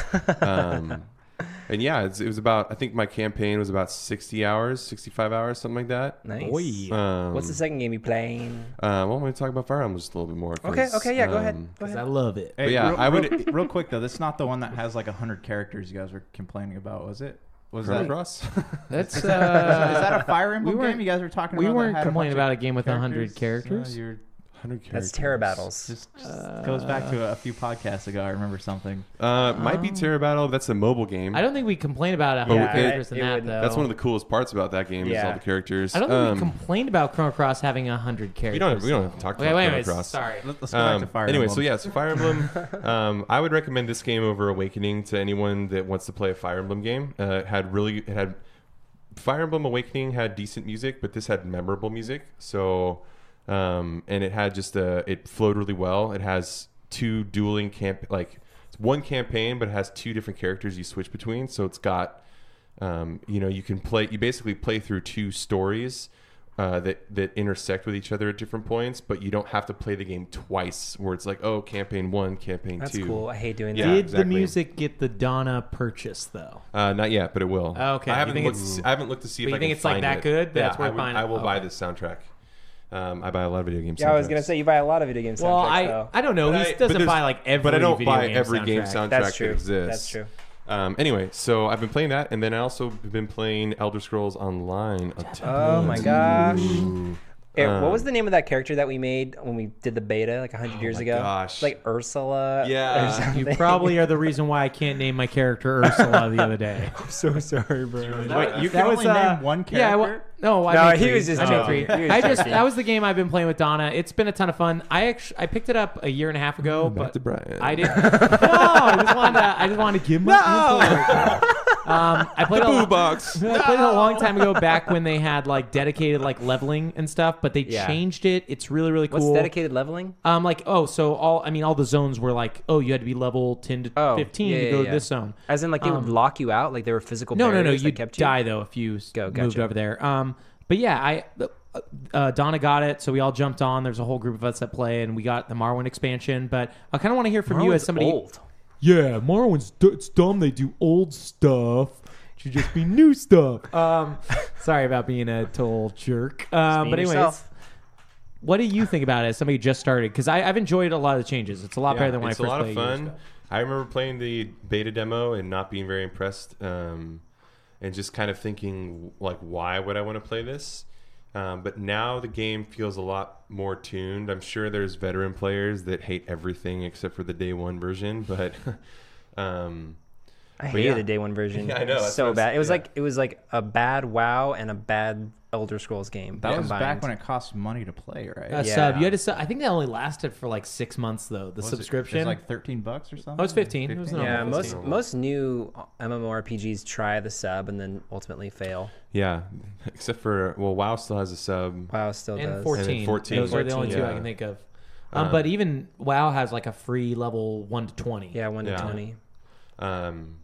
And yeah, it's, it was about. I think my campaign was about sixty hours, sixty-five hours, something like that. Nice. Boy. Um, What's the second game you playing? Uh, well, I'm going to talk about Fire Emblem just a little bit more. Okay. Okay. Yeah. Go ahead. um, Go Because I love it. But yeah, real, I would- real, real quick though. That's not the one that has like hundred characters. You guys were complaining about, was it? Was Chrono that Cross? That's is uh, that, is that a Fire Emblem we weren't- game? You guys were talking we about. that weren't had complaining bunch about a game with 100 characters. No, you're 100 That's characters. Terra Battles. just, just goes back to a, a few podcasts ago. I remember something. Uh, might be Um, Terra Battle. That's a mobile game. I don't think we complained about a But hundred it- characters in it that wouldn't- though. That's one of the coolest parts about that game is Yeah. all the characters. I don't think Um, we complained about Chrono Cross having a hundred characters. We don't. We don't have to talk Okay, about wait, Chrono wait, Cross. sorry. Let- Let's go back Um, to Fire Emblem. anyway, Emblem. so yeah, so Fire Emblem. um, I would recommend this game over Awakening to anyone that wants to play a Fire Emblem game. Uh, it had really, it had Fire Emblem Awakening had decent music, but this had memorable music. So, um, and it had just a, it flowed really well. It has two dueling camp, like it's one campaign, but it has two different characters you switch between. So it's got, um, you know, you can play, you basically play through two stories uh, that that intersect with each other at different points, but you don't have to play the game twice. Where it's like, oh, campaign one, campaign That's two. cool. I hate doing Yeah, that. Did exactly. the music get the Donna purchase though? Uh, not yet, but it will. Oh, okay. I haven't looked. To see, I haven't looked to see but if you I think can it's, like, that it. good? That's yeah, worth I, would- buying? I will buy this soundtrack. Um, I buy a lot of video games. Yeah, I was gonna say you buy a lot of video games. Well, I I don't know. But He I- doesn't buy like every. But I don't video buy game every game soundtrack. soundtrack That's true. that exists. That's true. Um, anyway, so I've been playing that, and then I also been playing Elder Scrolls Online. a Oh my gosh. Ooh. Eh, what was Um, the name of that character that we made when we did the beta like hundred years my ago? gosh. like Ursula. Yeah. or You probably are the reason why I can't name my character Ursula the other day. I'm so sorry, bro. Wait, you can was, only uh, name one Yeah, I character? No, I No, made he three. was just I made joking. three. He was I just joking. that was the game I've been playing with Donna. It's been a ton of fun. I actually I picked it up a year and a half ago, Back but to Brian. I didn't. no, I just wanted to. I just wanted to give my. Um, I played The a boo lo- box. I played it a long time ago, back when they had like dedicated like leveling and stuff, but they Yeah. changed it. It's really really cool. What's dedicated leveling? Um, like oh, so all I mean, all the zones were like oh, you had to be level ten to Oh, fifteen yeah, to go yeah. to this zone. As in, like they would Um, lock you out, like there were physical. No, no, no. barriers that You kept you. die though if you s- Go, moved gotcha. over there. Um, but yeah, I uh, Donna got it, so we all jumped on. There's a whole group of us that play, and we got the Morrowind expansion. But I kind of want to hear from you as somebody. old. Yeah, Morrowind's d- it's dumb. They do old stuff. Should just be new stuff. Um, sorry about being a total jerk. Um, but anyways. yourself. What do you think about it as somebody just started? Because I've enjoyed a lot of the changes. It's a lot Yeah, better than when it's I first played. It's a lot of fun. I remember playing the beta demo and not being very impressed, um, and just kind of thinking like, why would I want to play this? Um, but now the game feels a lot more tuned. I'm sure there's veteran players that hate everything except for the day one version, but um, I but hated yeah. the day one version. Yeah, I know. It was so what I bad. It was yeah. like it was like a bad WoW and a bad Elder Scrolls game. That was back when it cost money to play, right? A Yeah. sub. You had to sub. I think that only lasted for like six months though. The Was subscription. It was like thirteen bucks or something. Oh, it's 15. It was Yeah, most 15. most new MMORPGs try the sub and then ultimately fail. yeah, except for well, WoW still has a sub. WoW still and does. 14. And then 14. Those are the only two I can think of. Um, Uh, but even WoW has like a free level one to twenty. Yeah, one to Yeah. twenty. Um,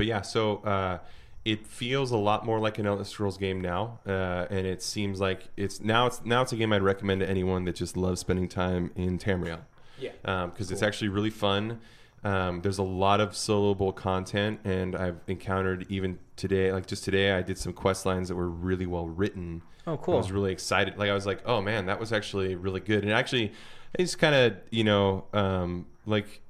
but yeah, so uh, it feels a lot more like an Elder Scrolls game now, uh, and it seems like it's now it's now it's a game I'd recommend to anyone that just loves spending time in Tamriel. Yeah. because it's actually really fun. Um, there's a lot of soloable content, and I've encountered even today, like just today, I did some quest lines that were really well written. Oh, cool! I was really excited. Like I was like, oh man, that was actually really good. And actually, it's kind of you know um, like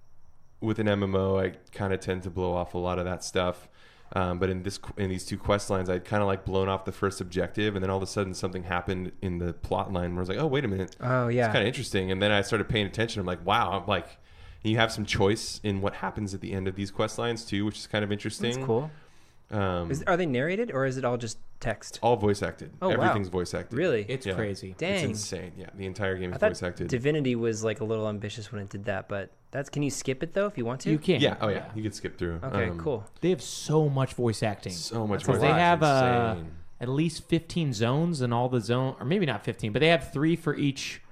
with an MMO, I kind of tend to blow off a lot of that stuff. Um, but in this in these two quest lines, I'd kind of like blown off the first objective, and then all of a sudden something happened in the plot line where I was like, oh wait a minute, Oh, yeah. it's kind of interesting. And then I started paying attention. I'm like, wow, I'm like, you have some choice in what happens at the end of these quest lines too, which is kind of interesting. That's cool. Um, Is, are they narrated or is it all just text? all voice acted. Oh, wow. Everything's voice acted. Really? It's Yeah. crazy. Dang. It's insane. Yeah, the entire game I is thought voice acted. Divinity was like a little ambitious when it did that, but that's can you skip it though if you want to? You can. yeah. Oh yeah. You can skip through. Okay, Um, cool. They have so much voice acting. So much Because voice they have uh, at least 15 zones and all the zone, or maybe not 15, but they have three for each.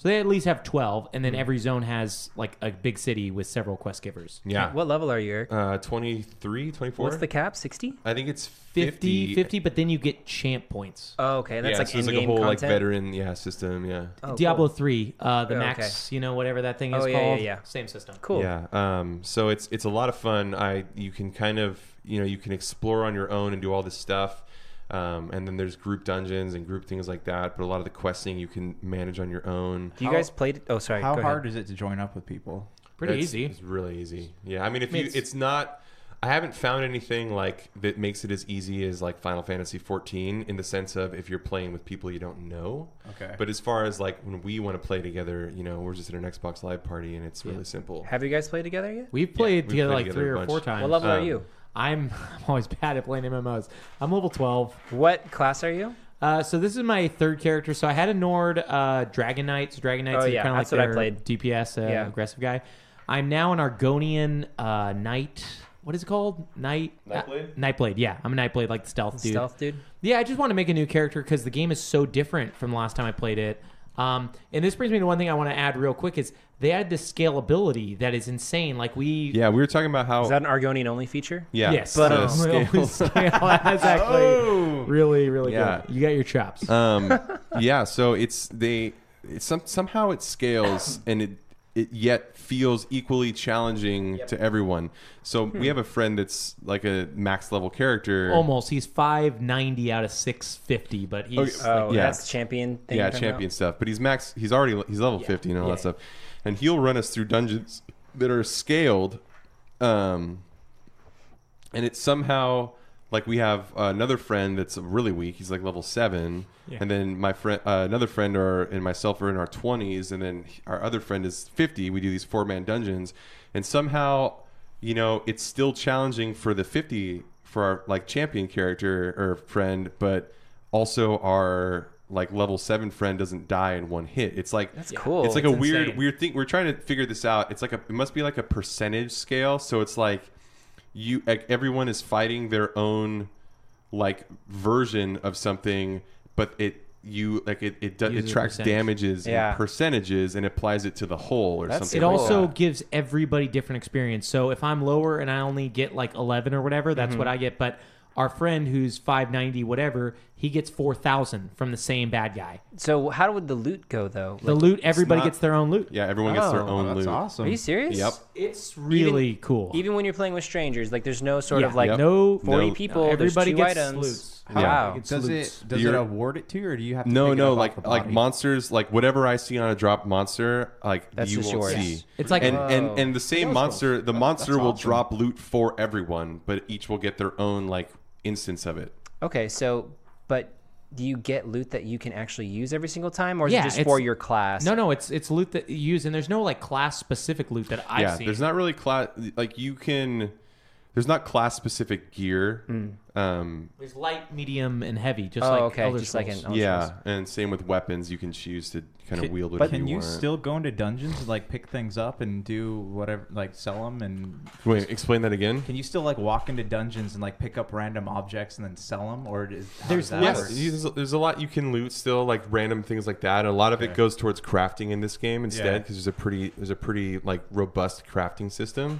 So they at least have 12, and then Hmm. every zone has like a big city with several quest givers. Yeah. What level are you, Eric? Uh, 23, 24? What's the cap? 60? I think it's 50, 50. 50, but then you get champ points. Oh, okay. That's yeah, like so there's like a in-game whole like content. veteran yeah system. Yeah. Oh, Diablo cool. 3, uh, the Oh, max, you know, whatever that thing is called. Oh, yeah, yeah, called. yeah. Same system. Cool. Yeah. Um, so it's it's a lot of fun. I you can kind of you know you can explore on your own and do all this stuff. Um, and then there's group dungeons and group things like that. But a lot of the questing you can manage on your own. Do you How- guys played? Oh, sorry. How go hard ahead. is it to join up with people? Pretty It's- easy. It's really easy. Yeah. I mean, if I mean, you, it's- it's not. I haven't found anything like that makes it as easy as like Final Fantasy 14 in the sense of if you're playing with people you don't know. Okay. But as far as like when we want to play together, you know, we're just at an Xbox Live party and it's Yeah. really simple. Have you guys played together yet? We've played we've together played like together three or bunch. four times. What level are Um, you? I'm I'm always bad at playing MMOs. I'm level 12. What class are you? Uh, so this is my third character. So I had a Nord, uh, Dragon Knights. Dragon Knights Oh, yeah, kind of like that's what I played. DPS, uh, Yeah. aggressive guy. I'm now an Argonian uh, Knight. What is it called? Knight. Nightblade? Uh, Nightblade. Yeah, I'm a Nightblade, like the stealth dude. Stealth dude? Yeah, I just want to make a new character because the game is so different from the last time I played it. Um, and this brings me to one thing I want to add real quick is they added this scalability that is insane. Like we Yeah, we were talking about how Is that an Argonian only feature? Yeah. Yes, But, the um, scale- scale. That's actually Oh! really, really Yeah. good. You got your chops. um, yeah, so it's they it's some somehow it scales and it it yet feels equally challenging to everyone. So Hmm. we have a friend that's like a max level character. Almost. He's 590 out of 650, but he's Okay. Oh, like, Yeah. that's champion thing. yeah, you're talking champion stuff. But he's max. He's already he's level fifty and all Yeah. that stuff, and he'll run us through dungeons that are scaled, um, and it's somehow like we have another friend that's really weak. He's like level seven, Yeah. and then my friend, uh, another friend, or and myself are in our twenties, and then our other friend is fifty. We do these four man dungeons, and somehow, you know, it's still challenging for the fifty for our like champion character or friend, but also our like level seven friend doesn't die in one hit. It's like That's cool. It's like It's a weird weird thing. We're trying to figure this out. It's like a it must be like a percentage scale. So it's like you like everyone is fighting their own like version of something, but it you like it it, do, it tracks damages Yeah. and percentages and applies it to the whole or That's something. It like also that. gives everybody different experience. So if I'm lower and I only get like 11 or whatever, that's Mm-hmm. what I get. But our friend who's 590 whatever, he gets 4,000 from the same bad guy. So how would the loot go though? The Like, loot, everybody not- gets their own loot. yeah, everyone gets their Oh, own that's loot. awesome. Are you serious? Yep. It's really cool. Even when you're playing with strangers, like there's no sort Yeah. of like Yep. no, 40 No. people. everybody there's two gets items. loots. Yeah. Gets Does loots. it does You're- it award it to you, or do you have to? No, pick it no, up like off the like body? monsters, like whatever I see on a drop monster, like That's you just won't yours. see. It's like and, Whoa. and and the same monster, ones. the monster that's will awesome. drop loot for everyone, but each will get their own like instance of it. Okay, so but do you get loot that you can actually use every single time, or is Yeah, it just for your class? No, no, it's it's loot that you use, and there's no like class specific loot that I've yeah, seen. there's not really class like you can. There's not class specific gear. Um, There's light, medium, and heavy, just Oh, like okay, Elder just like Scrolls. in- Elder yeah, Scrolls. and same with weapons. You can choose to kind of Can- wield it. But can you, want. still go into dungeons and like pick things up and do whatever, like sell them and? wait? Explain that again. Can you still like walk into dungeons and like pick up random objects and then sell them, or is, how There's does that Yes, work? you- there's, there's a lot you can loot still, like random things like that. A lot of it Okay. goes towards crafting in this game instead, Yeah. because there's a pretty there's a pretty like robust crafting system.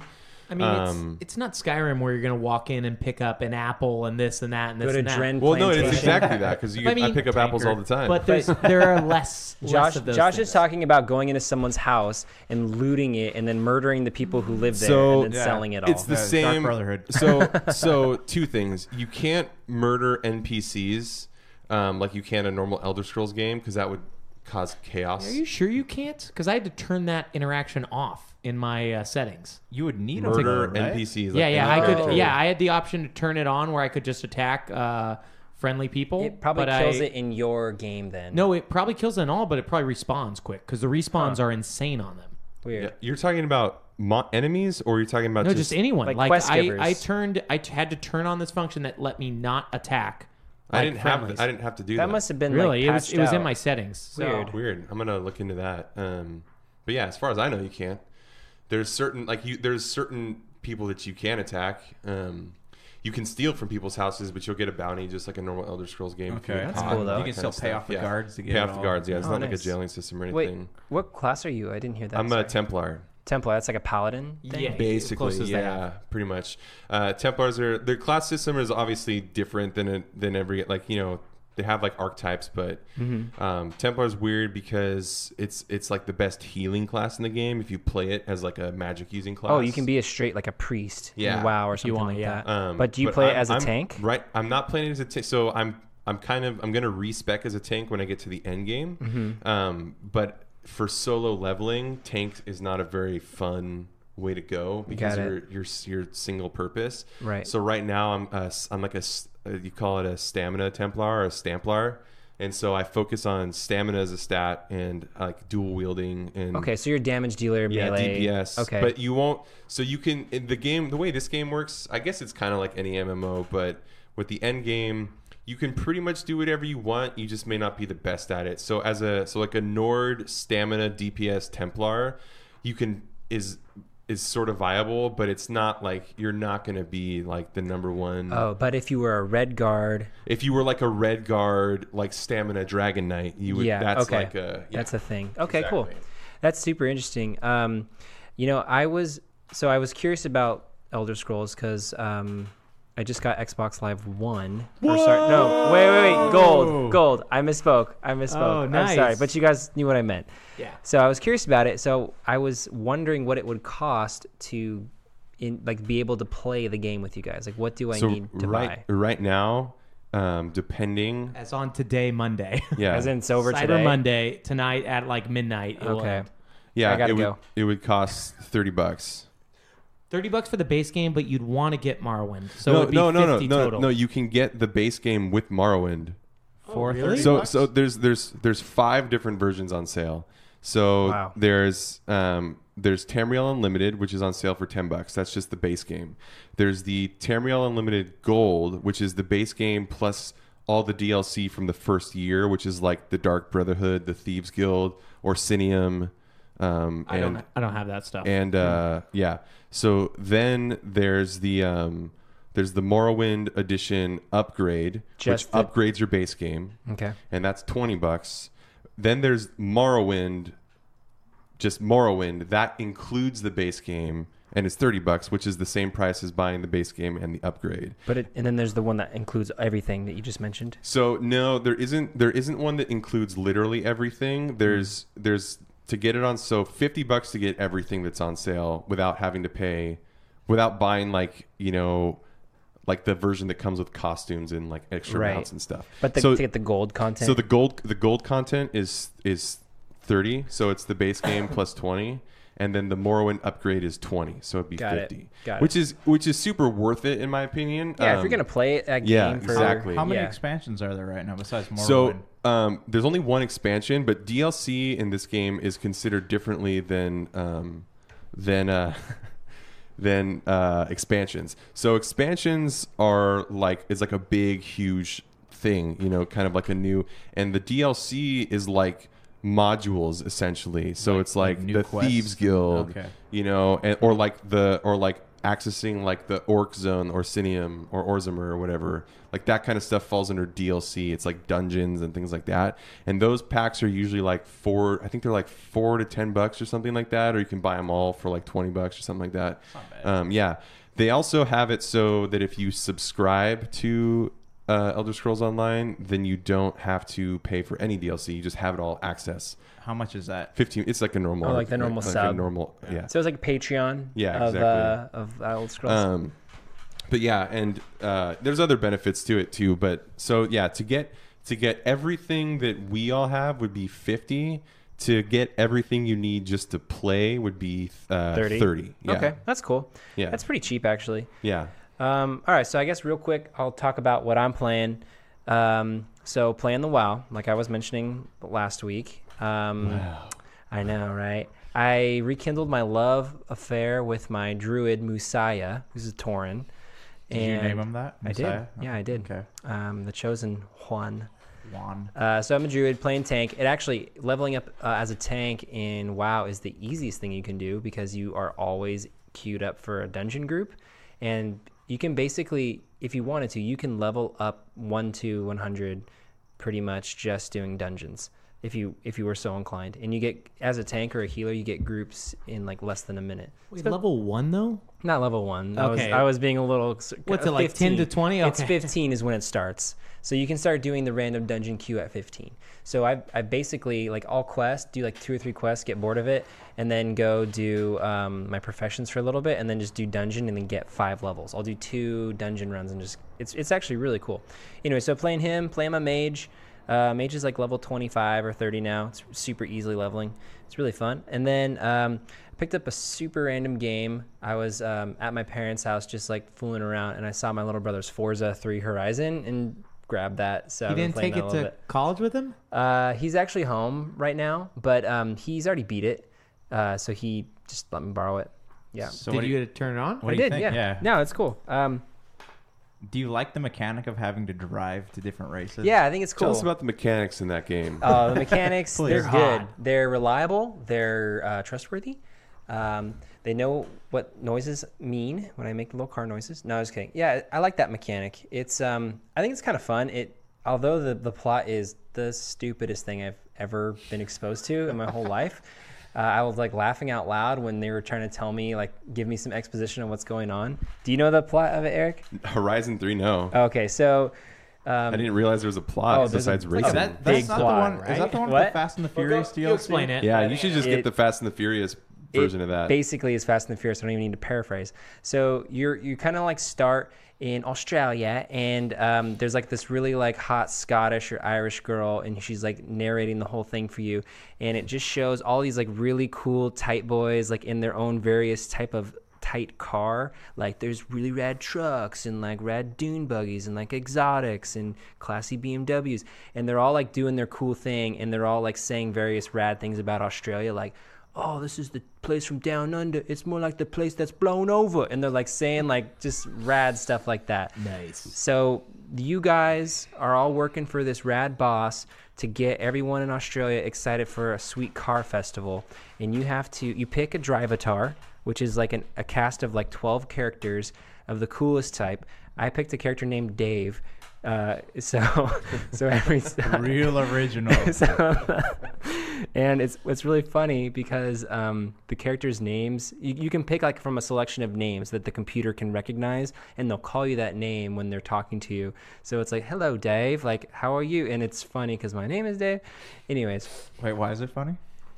I mean, Um, it's, it's not Skyrim where you're gonna walk in and pick up an apple and this and that and Go this to and that. Dren Well, no, it's exactly that because you I I, pick up apples all the time. But there are less. less Josh, of those Josh things. is talking about going into someone's house and looting it, and then murdering the people who live there, so and then selling it all. It's the Yeah, Dark same. Brotherhood. So so two things: you can't murder NPCs um, like you can a normal Elder Scrolls game because that would cause chaos. Are you sure you can't? Because I had to turn that interaction off in my uh, settings. You would need them Murder to, right? NPCs. yeah, like yeah, any I could. character. Yeah, I had the option to turn it on where I could just attack uh, friendly people. it probably but kills I- it in your game then. No, it probably kills it in all, but it probably respawns quick because the respawns are insane on them. weird. Yeah, You're talking about mo- enemies, or you're talking about No, just, anyone. like Like, quest I, givers. I turned, I t- had to turn on this function that let me not attack. I like, didn't have. friendlies. To, I didn't have to do That that. must have been really. like it was. It was in my settings. So. Weird. Weird. I'm gonna look into that. Um, but yeah, as far as I know, you can't. There's certain like you. There's certain people that you can attack. Um, you can steal from people's houses, but you'll get a bounty just like a normal Elder Scrolls game. if you Okay, that's caught, cool, though. You can kind still pay off the Yeah. guards to get pay it off the guards. Yeah, it's Oh, not like a jailing system or anything. Wait, anything. what class are you? I didn't hear that. I'm a. Templar. Templar. That's like a paladin. Thing? Yeah. Basically, close yeah, pretty much. Uh, Templars are their class system is obviously different than a, than every like you know they have like archetypes, but Mm-hmm. um, Templar's weird because it's it's like the best healing class in the game if you play it as like a magic using class. Oh, you can be a straight like a priest. in Yeah. WoW or If you something want, like yeah. that. Um, but do you play it I'm- as a I'm- tank? Right. I'm not playing it as a tank. So I'm I'm kind of I'm gonna respec as a tank when I get to the end game. Mm-hmm. Um, but for solo leveling, tank is not a very fun way to go because Got you're you're you're single purpose. Right. So right now I'm uh, I'm like a uh, you call it a stamina Templar or a Stamplar. And so I focus on stamina as a stat and like dual wielding and Okay, so you're a damage dealer, yeah, melee. DPS. Okay. But you won't. So you can in the game. The way this game works, I guess it's kind of like any MMO, but with the end game, you can pretty much do whatever you want. You just may not be the best at it. So as a so like a Nord stamina DPS Templar, you can is is sort of viable, but it's not like you're not going to be like the number one. Oh, but if you were a Redguard, If you were like a red guard, like stamina Dragon Knight, you would. yeah, that's okay, like a. yeah. that's a thing. Okay, cool. That's super interesting. Um, you know, I was so I was curious about Elder Scrolls because um, I just got Xbox Live One. Or sorry, no, wait, wait, wait, gold, gold. I misspoke. I misspoke. Oh, I'm sorry, but you guys knew what I meant. Yeah. So I was curious about it. So I was wondering what it would cost to, in like, be able to play the game with you guys. Like, what do I so need to right buy? right now, um, depending As on today, Monday. Yeah. As in, it's over Cyber today. Monday tonight at like midnight. it will Okay. end. Yeah, I gotta it would go. it would cost thirty bucks. Thirty bucks for the base game, but you'd want to get Morrowind. So no, it'd be no, no, no, 50 no, total. no. You can get the base game with Morrowind. For really? 30 So bucks? so there's there's there's five different versions on sale. So Wow. there's um there's Tamriel Unlimited, which is on sale for ten bucks. That's just the base game. There's the Tamriel Unlimited Gold, which is the base game plus all the DLC from the first year, which is like the Dark Brotherhood, the Thieves Guild, Orsinium. Um, I and, don't. I don't have that stuff. and uh, yeah, so then there's the um, there's the Morrowind edition upgrade, Just which the- upgrades your base game. Okay. and that's twenty bucks. Then there's Morrowind, just Morrowind that includes the base game, and it's thirty bucks, which is the same price as buying the base game and the upgrade. But it, and then there's the one that includes everything that you just mentioned. So no, there isn't there isn't one that includes literally everything. There's there's to get it on so 50 bucks to get everything that's on sale without having to pay without buying like, you know, like the version that comes with costumes and like extra Right. mounts and stuff. But the- so, to get the gold content? So the gold the gold content is is 30, so it's the base game plus 20 and then the Morrowind upgrade is 20, so it'd be Got it. 50. Got which is which is super worth it in my opinion. Yeah, if you're Um, gonna play it, that yeah, game for- exactly. How many Yeah. expansions are there right now besides Morrowind? So um, there's only one expansion, but DLC in this game is considered differently than um, than uh, than uh, expansions. So expansions are like is like a big, huge thing, you know, kind of like a new, and the DLC is like modules essentially. So Like- it's like, the quests? Thieves Guild, Okay. you know, and, or like the or like accessing like the Orc Zone or Sinium or Orzamer or whatever. Like that kind of stuff falls under DLC. It's like dungeons and things like that. And those packs are usually like four. I think they're like four to ten bucks or something like that. Or you can buy them all for like twenty bucks or something like that. Um, yeah. They also have it so that if you subscribe to uh, Elder Scrolls Online, then you don't have to pay for any DLC. You just have it all access. How much is that? Fifteen. It's like a normal. Oh, like the normal like a sub. normal. Yeah. So it's like Patreon. Yeah, of, exactly. Uh, of Elder Scrolls. Um, but yeah, and uh, there's other benefits to it too. But so yeah, to get to get everything that we all have would be fifty. To get everything you need just to play would be uh, 30? Thirty. Yeah. Okay, that's cool. Yeah. That's pretty cheap, actually. Yeah. Um, all right, so I guess real quick, I'll talk about what I'm playing. Um, so playing the WoW, like I was mentioning last week. Um, Wow. I know, right? I rekindled my love affair with my druid Musaya, who's a Tauren. Did you name him that? I did. Musaya? Yeah, I did. Okay. Um, the chosen Juan. Juan. Uh, so I'm a druid playing tank. It actually leveling up uh, as a tank in WoW is the easiest thing you can do because you are always queued up for a dungeon group, and you can basically, if you wanted to, you can level up one to 100, pretty much just doing dungeons. If you if you were so inclined, and you get as a tank or a healer, you get groups in like less than a minute. Wait, So- level one though? not level one. I was Okay. I was being a little. What's it, like, 10 to 20? It's 15 is when it starts. So you can start doing the random dungeon queue at 15. So I I basically like all quests do like two or three quests, get bored of it, and then go do um, my professions for a little bit, and then just do dungeon and then get five levels. I'll do two dungeon runs and just it's it's actually really cool. Anyway, so playing him, playing my mage. Uh, Mage is like level 25 or 30 now. It's super easily leveling. It's really fun. And then um, I picked up a super random game. I was um, at my parents' house just like fooling around, and I saw my little brother's Forza 3 Horizon and grabbed that. So You I've didn't take it to bit. college with him? Uh, he's actually home right now, but um, he's already beat it. Uh, so he just let me borrow it. Yeah. So Did what do you get to turn it on? What I do you did, think? yeah. yeah. No, it's cool. Um, Do you like the mechanic of having to drive to different races? Yeah, I think it's cool. Tell us about the mechanics in that game. Uh, the mechanics, they're They're good. They're reliable. They're uh, trustworthy. Um, they know what noises mean when I make the little car noises. No, I was kidding. Yeah, I like that mechanic. It's um, I think it's kind of fun. It although the the plot is the stupidest thing I've ever been exposed to in my whole life. Uh, I was like laughing out loud when they were trying to tell me, like, give me some exposition on what's going on. Do you know the plot of it, Eric? Horizon 3, no. Okay, so um, I didn't realize there was a plot oh, besides a racing. That, Big that's not plot, the one. right? Is that the one with the Fast and the Well, go- Furious you DLC? explain it. yeah, you should just It- get the Fast and the Furious version it of that. Basically, is Fast and the Furious. I don't even need to paraphrase. So you're you kind of like start in Australia, and um, there's like this really like hot Scottish or Irish girl, and she's like narrating the whole thing for you, and it just shows all these like really cool tight boys like in their own various type of tight car. Like there's really rad trucks and like rad dune buggies and like exotics and classy bmws and they're all like doing their cool thing and they're all like saying various rad things about australia. Like oh, this is the place from down under. It's more like the place that's blown over. And they're like saying like just rad stuff like that. Nice. So you guys are all working for this rad boss to get everyone in Australia excited for a sweet car festival. And you have to you pick a drivatar, which is like an, a cast of like 12 characters of the coolest type. I picked a character named Dave. Uh, so so every Real original. so, and it's it's really funny because um, the characters' names you, you can pick like from a selection of names that the computer can recognize, and they'll call you that name when they're talking to you. So it's like, "Hello, Dave. Like, how are you?" And it's funny because my name is Dave. Anyways, Wait, why is it funny?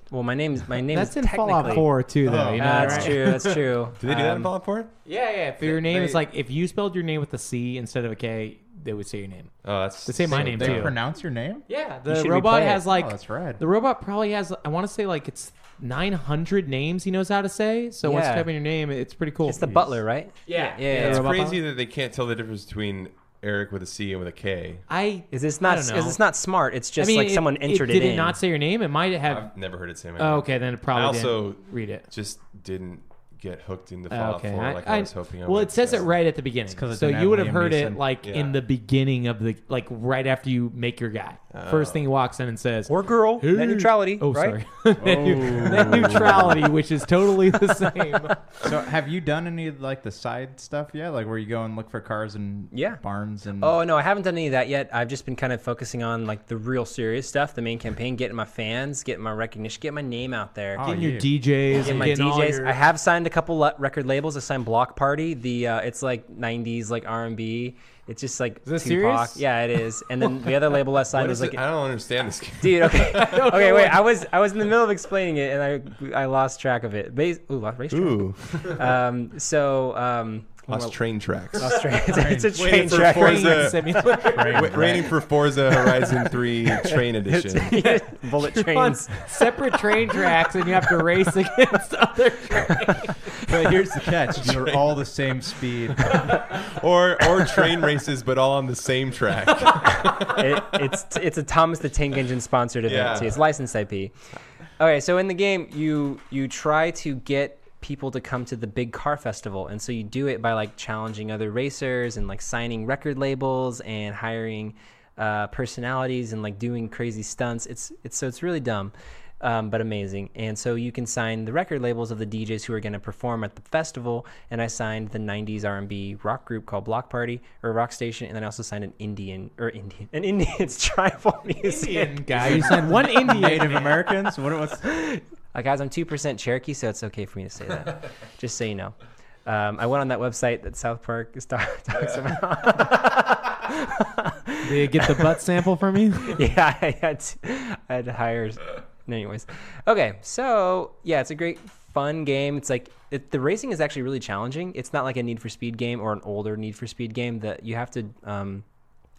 well, my name is my name That's is in Fallout technically- 4 too, though. Oh. you know, That's right? true. That's true. Do they do that in Um, Fallout 4? Yeah, yeah. If your name is like if you spelled your name with a C instead of a K, they would say your name. Oh, that's They say my name They too. pronounce your name? Yeah, the should robot replay it. has like Oh, that's rad. the robot probably has I want to say like it's 900 names he knows how to say. So once you Yeah. type in your name, it's pretty cool. It's the butler, right? Yeah, Yeah, yeah. It's robot crazy pilot. that they can't tell the difference between Eric with a C and with a K. I Is this I not? don't Is know. this not smart? It's just I mean, like it- someone entered it, Did in. it not say your name? It might have. I've never heard it say my Oh, okay, then it I probably also didn't read it. just didn't get hooked into Fallout okay, 4 like I, I- was hoping I well, would. it says it right at the beginning. so you would have have Liam heard it like Yeah. in the beginning of the like right after you make your guy. First thing he walks in and says, or girl. Hey. Net neutrality. "Oh, right? sorry, net, Oh. net neutrality," which is totally the same. So, have you done any of like the side stuff yet? Like where you go and look for cars and Yeah. barns and Oh no, I haven't done any of that yet. I've just been kind of focusing on like the real serious stuff, the main campaign, getting my fans, getting my recognition, getting my name out there. Oh, Getting your yeah. DJs, Getting and my getting all DJs. your- I have signed a couple le- record labels. I signed Block Party. The uh, it's like '90s like R&B. It's just like Is Tupac. serious? Yeah, it is. And then the other label I signed was like it? I don't understand this game. Dude, okay, okay, wait. I was I was in the middle of explaining it, and I I lost track of it. Base, ooh, lost racetrack. Ooh. Um, so um, Lost well, train tracks. lost train. it's a train for track. Forza- simulator. Wait, waiting for Forza Horizon 3 Train Edition. Bullet You're on trains. separate train tracks, and you have to race against other trains. But here's the catch: you're all the same speed. or or train races, but all on the same track. it, it's it's a Thomas the Tank Engine sponsored event. Yeah. too. It's licensed IP. Okay, so in the game, you you try to get people to come to the big car festival, and so you do it by like challenging other racers and like signing record labels and hiring uh, personalities and like doing crazy stunts. It's it's so it's really dumb. Um, but amazing. And so you can sign the record labels of the DJs who are going to perform at the festival. And I signed the '90s R&B rock group called Block Party or Rock Station, and then I also signed an Indian or Indian an Indian's tribal museum Indian guy. You signed one Indian. Native Americans. What what's uh, guys, I'm two percent Cherokee, so it's okay for me to say that. Just so you know. Um, I went on that website that South Park is talk- talks about. Did you get the butt sample from you? yeah, I had to, I had to hire. Anyways, okay, so yeah, it's a great fun game. It's like it, the racing is actually really challenging. It's not like a Need for Speed game or an older Need for Speed game that you have to um,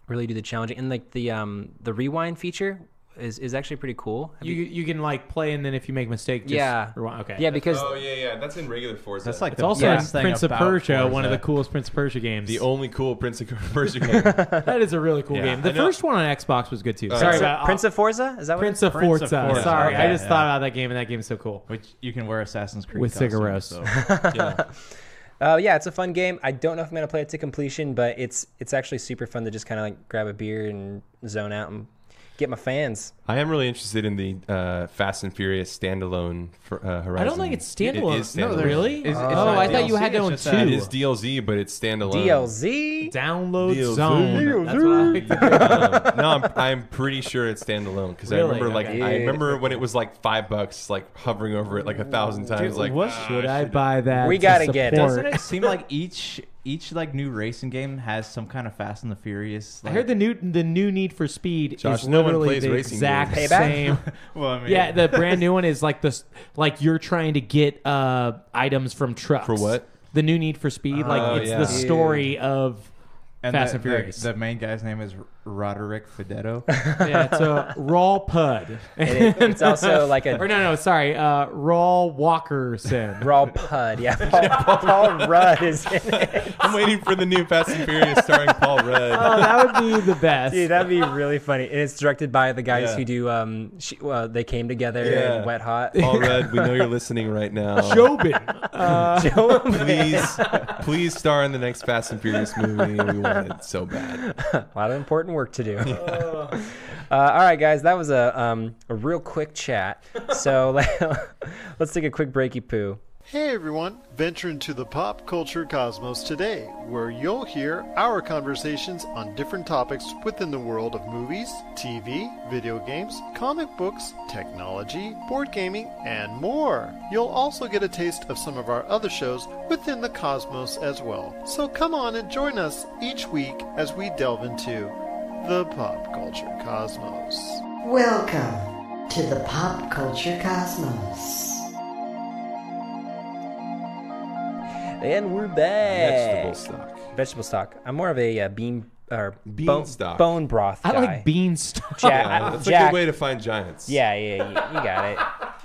really do the challenging. And like the um the rewind feature is is actually pretty cool. Have You you can like play and then if you make a mistake, just Yeah. rewind. Okay. Yeah, because oh yeah, yeah, that's in regular Forza. That's like It's the also best in thing Prince of about Persia, one of the coolest Prince of Persia games. the only cool Prince of Persia game. that is a really cool Yeah, game. The I know. first one on Xbox was good too. Uh, Sorry Prince, about of, Prince of Forza is that what Prince it of is? Forza. Forza. Sorry, I Okay, just yeah. thought about that game and that game is so cool. Which you can wear Assassin's Creed With costumes, cigarettes. So. yeah. Uh, yeah, it's a fun game. I don't know if I'm gonna play it to completion, but it's it's actually super fun to just kind of like grab a beer and zone out and get my fans. I am really interested in the uh, Fast and Furious standalone for uh, Horizon. I don't think it's It standalone. No, really? Is- it's oh, not I thought you had to it's own two. It is DLC, but it's standalone. DLZ. Download DLC. zone. That's what I like to do. No, I'm, I'm pretty sure it's standalone because I Really? remember like Okay. I remember when it was like five bucks, like hovering over it like a thousand times. like what ah, Should I should- buy that? We to gotta get it. Doesn't it seem like each each like new racing game has some kind of Fast and the Furious? I Like, heard the new the new Need for Speed Josh, is no one literally plays the racing exact games. Same. well, I mean, Yeah, the brand new one is like this, like you're trying to get uh items from trucks. For what? The new Need for Speed, Oh, like it's yeah. the story of and Fast the, and Furious. The, the main guy's name is Roderick Fedetto. yeah, it's a Raw Pud. It- it's also like a- or no, no, sorry, uh, Raw Walkerson. Raw Pud. Yeah, Paul, Paul Rudd is in it. I'm waiting for the new Fast and Furious starring Paul Rudd. Oh, that would be the best. Dude, that'd be really funny. And it's directed by the guys Yeah. who do um, sh- uh, they came together Yeah. and Wet Hot. Paul Rudd, we know you're listening right now. Jobin. Uh, please, please star in the next Fast and Furious movie. We want it so bad. a lot of important work to do. uh, all right, guys, that was a um, a real quick chat. So let's take a quick breaky poo. Hey everyone, venture into the pop culture cosmos today, where you'll hear our conversations on different topics within the world of movies, TV, video games, comic books, technology, board gaming, and more. You'll also get a taste of some of our other shows within the cosmos as well. So come on and join us each week as we delve into the pop culture cosmos. Welcome to the pop culture cosmos. And we're back. Vegetable stock. Vegetable stock. I'm more of a uh, bean or Bean bone, stock. bone broth I guy. like beanstalk. Jack, Yeah, that's a good way to find giants. Yeah, yeah, you, you got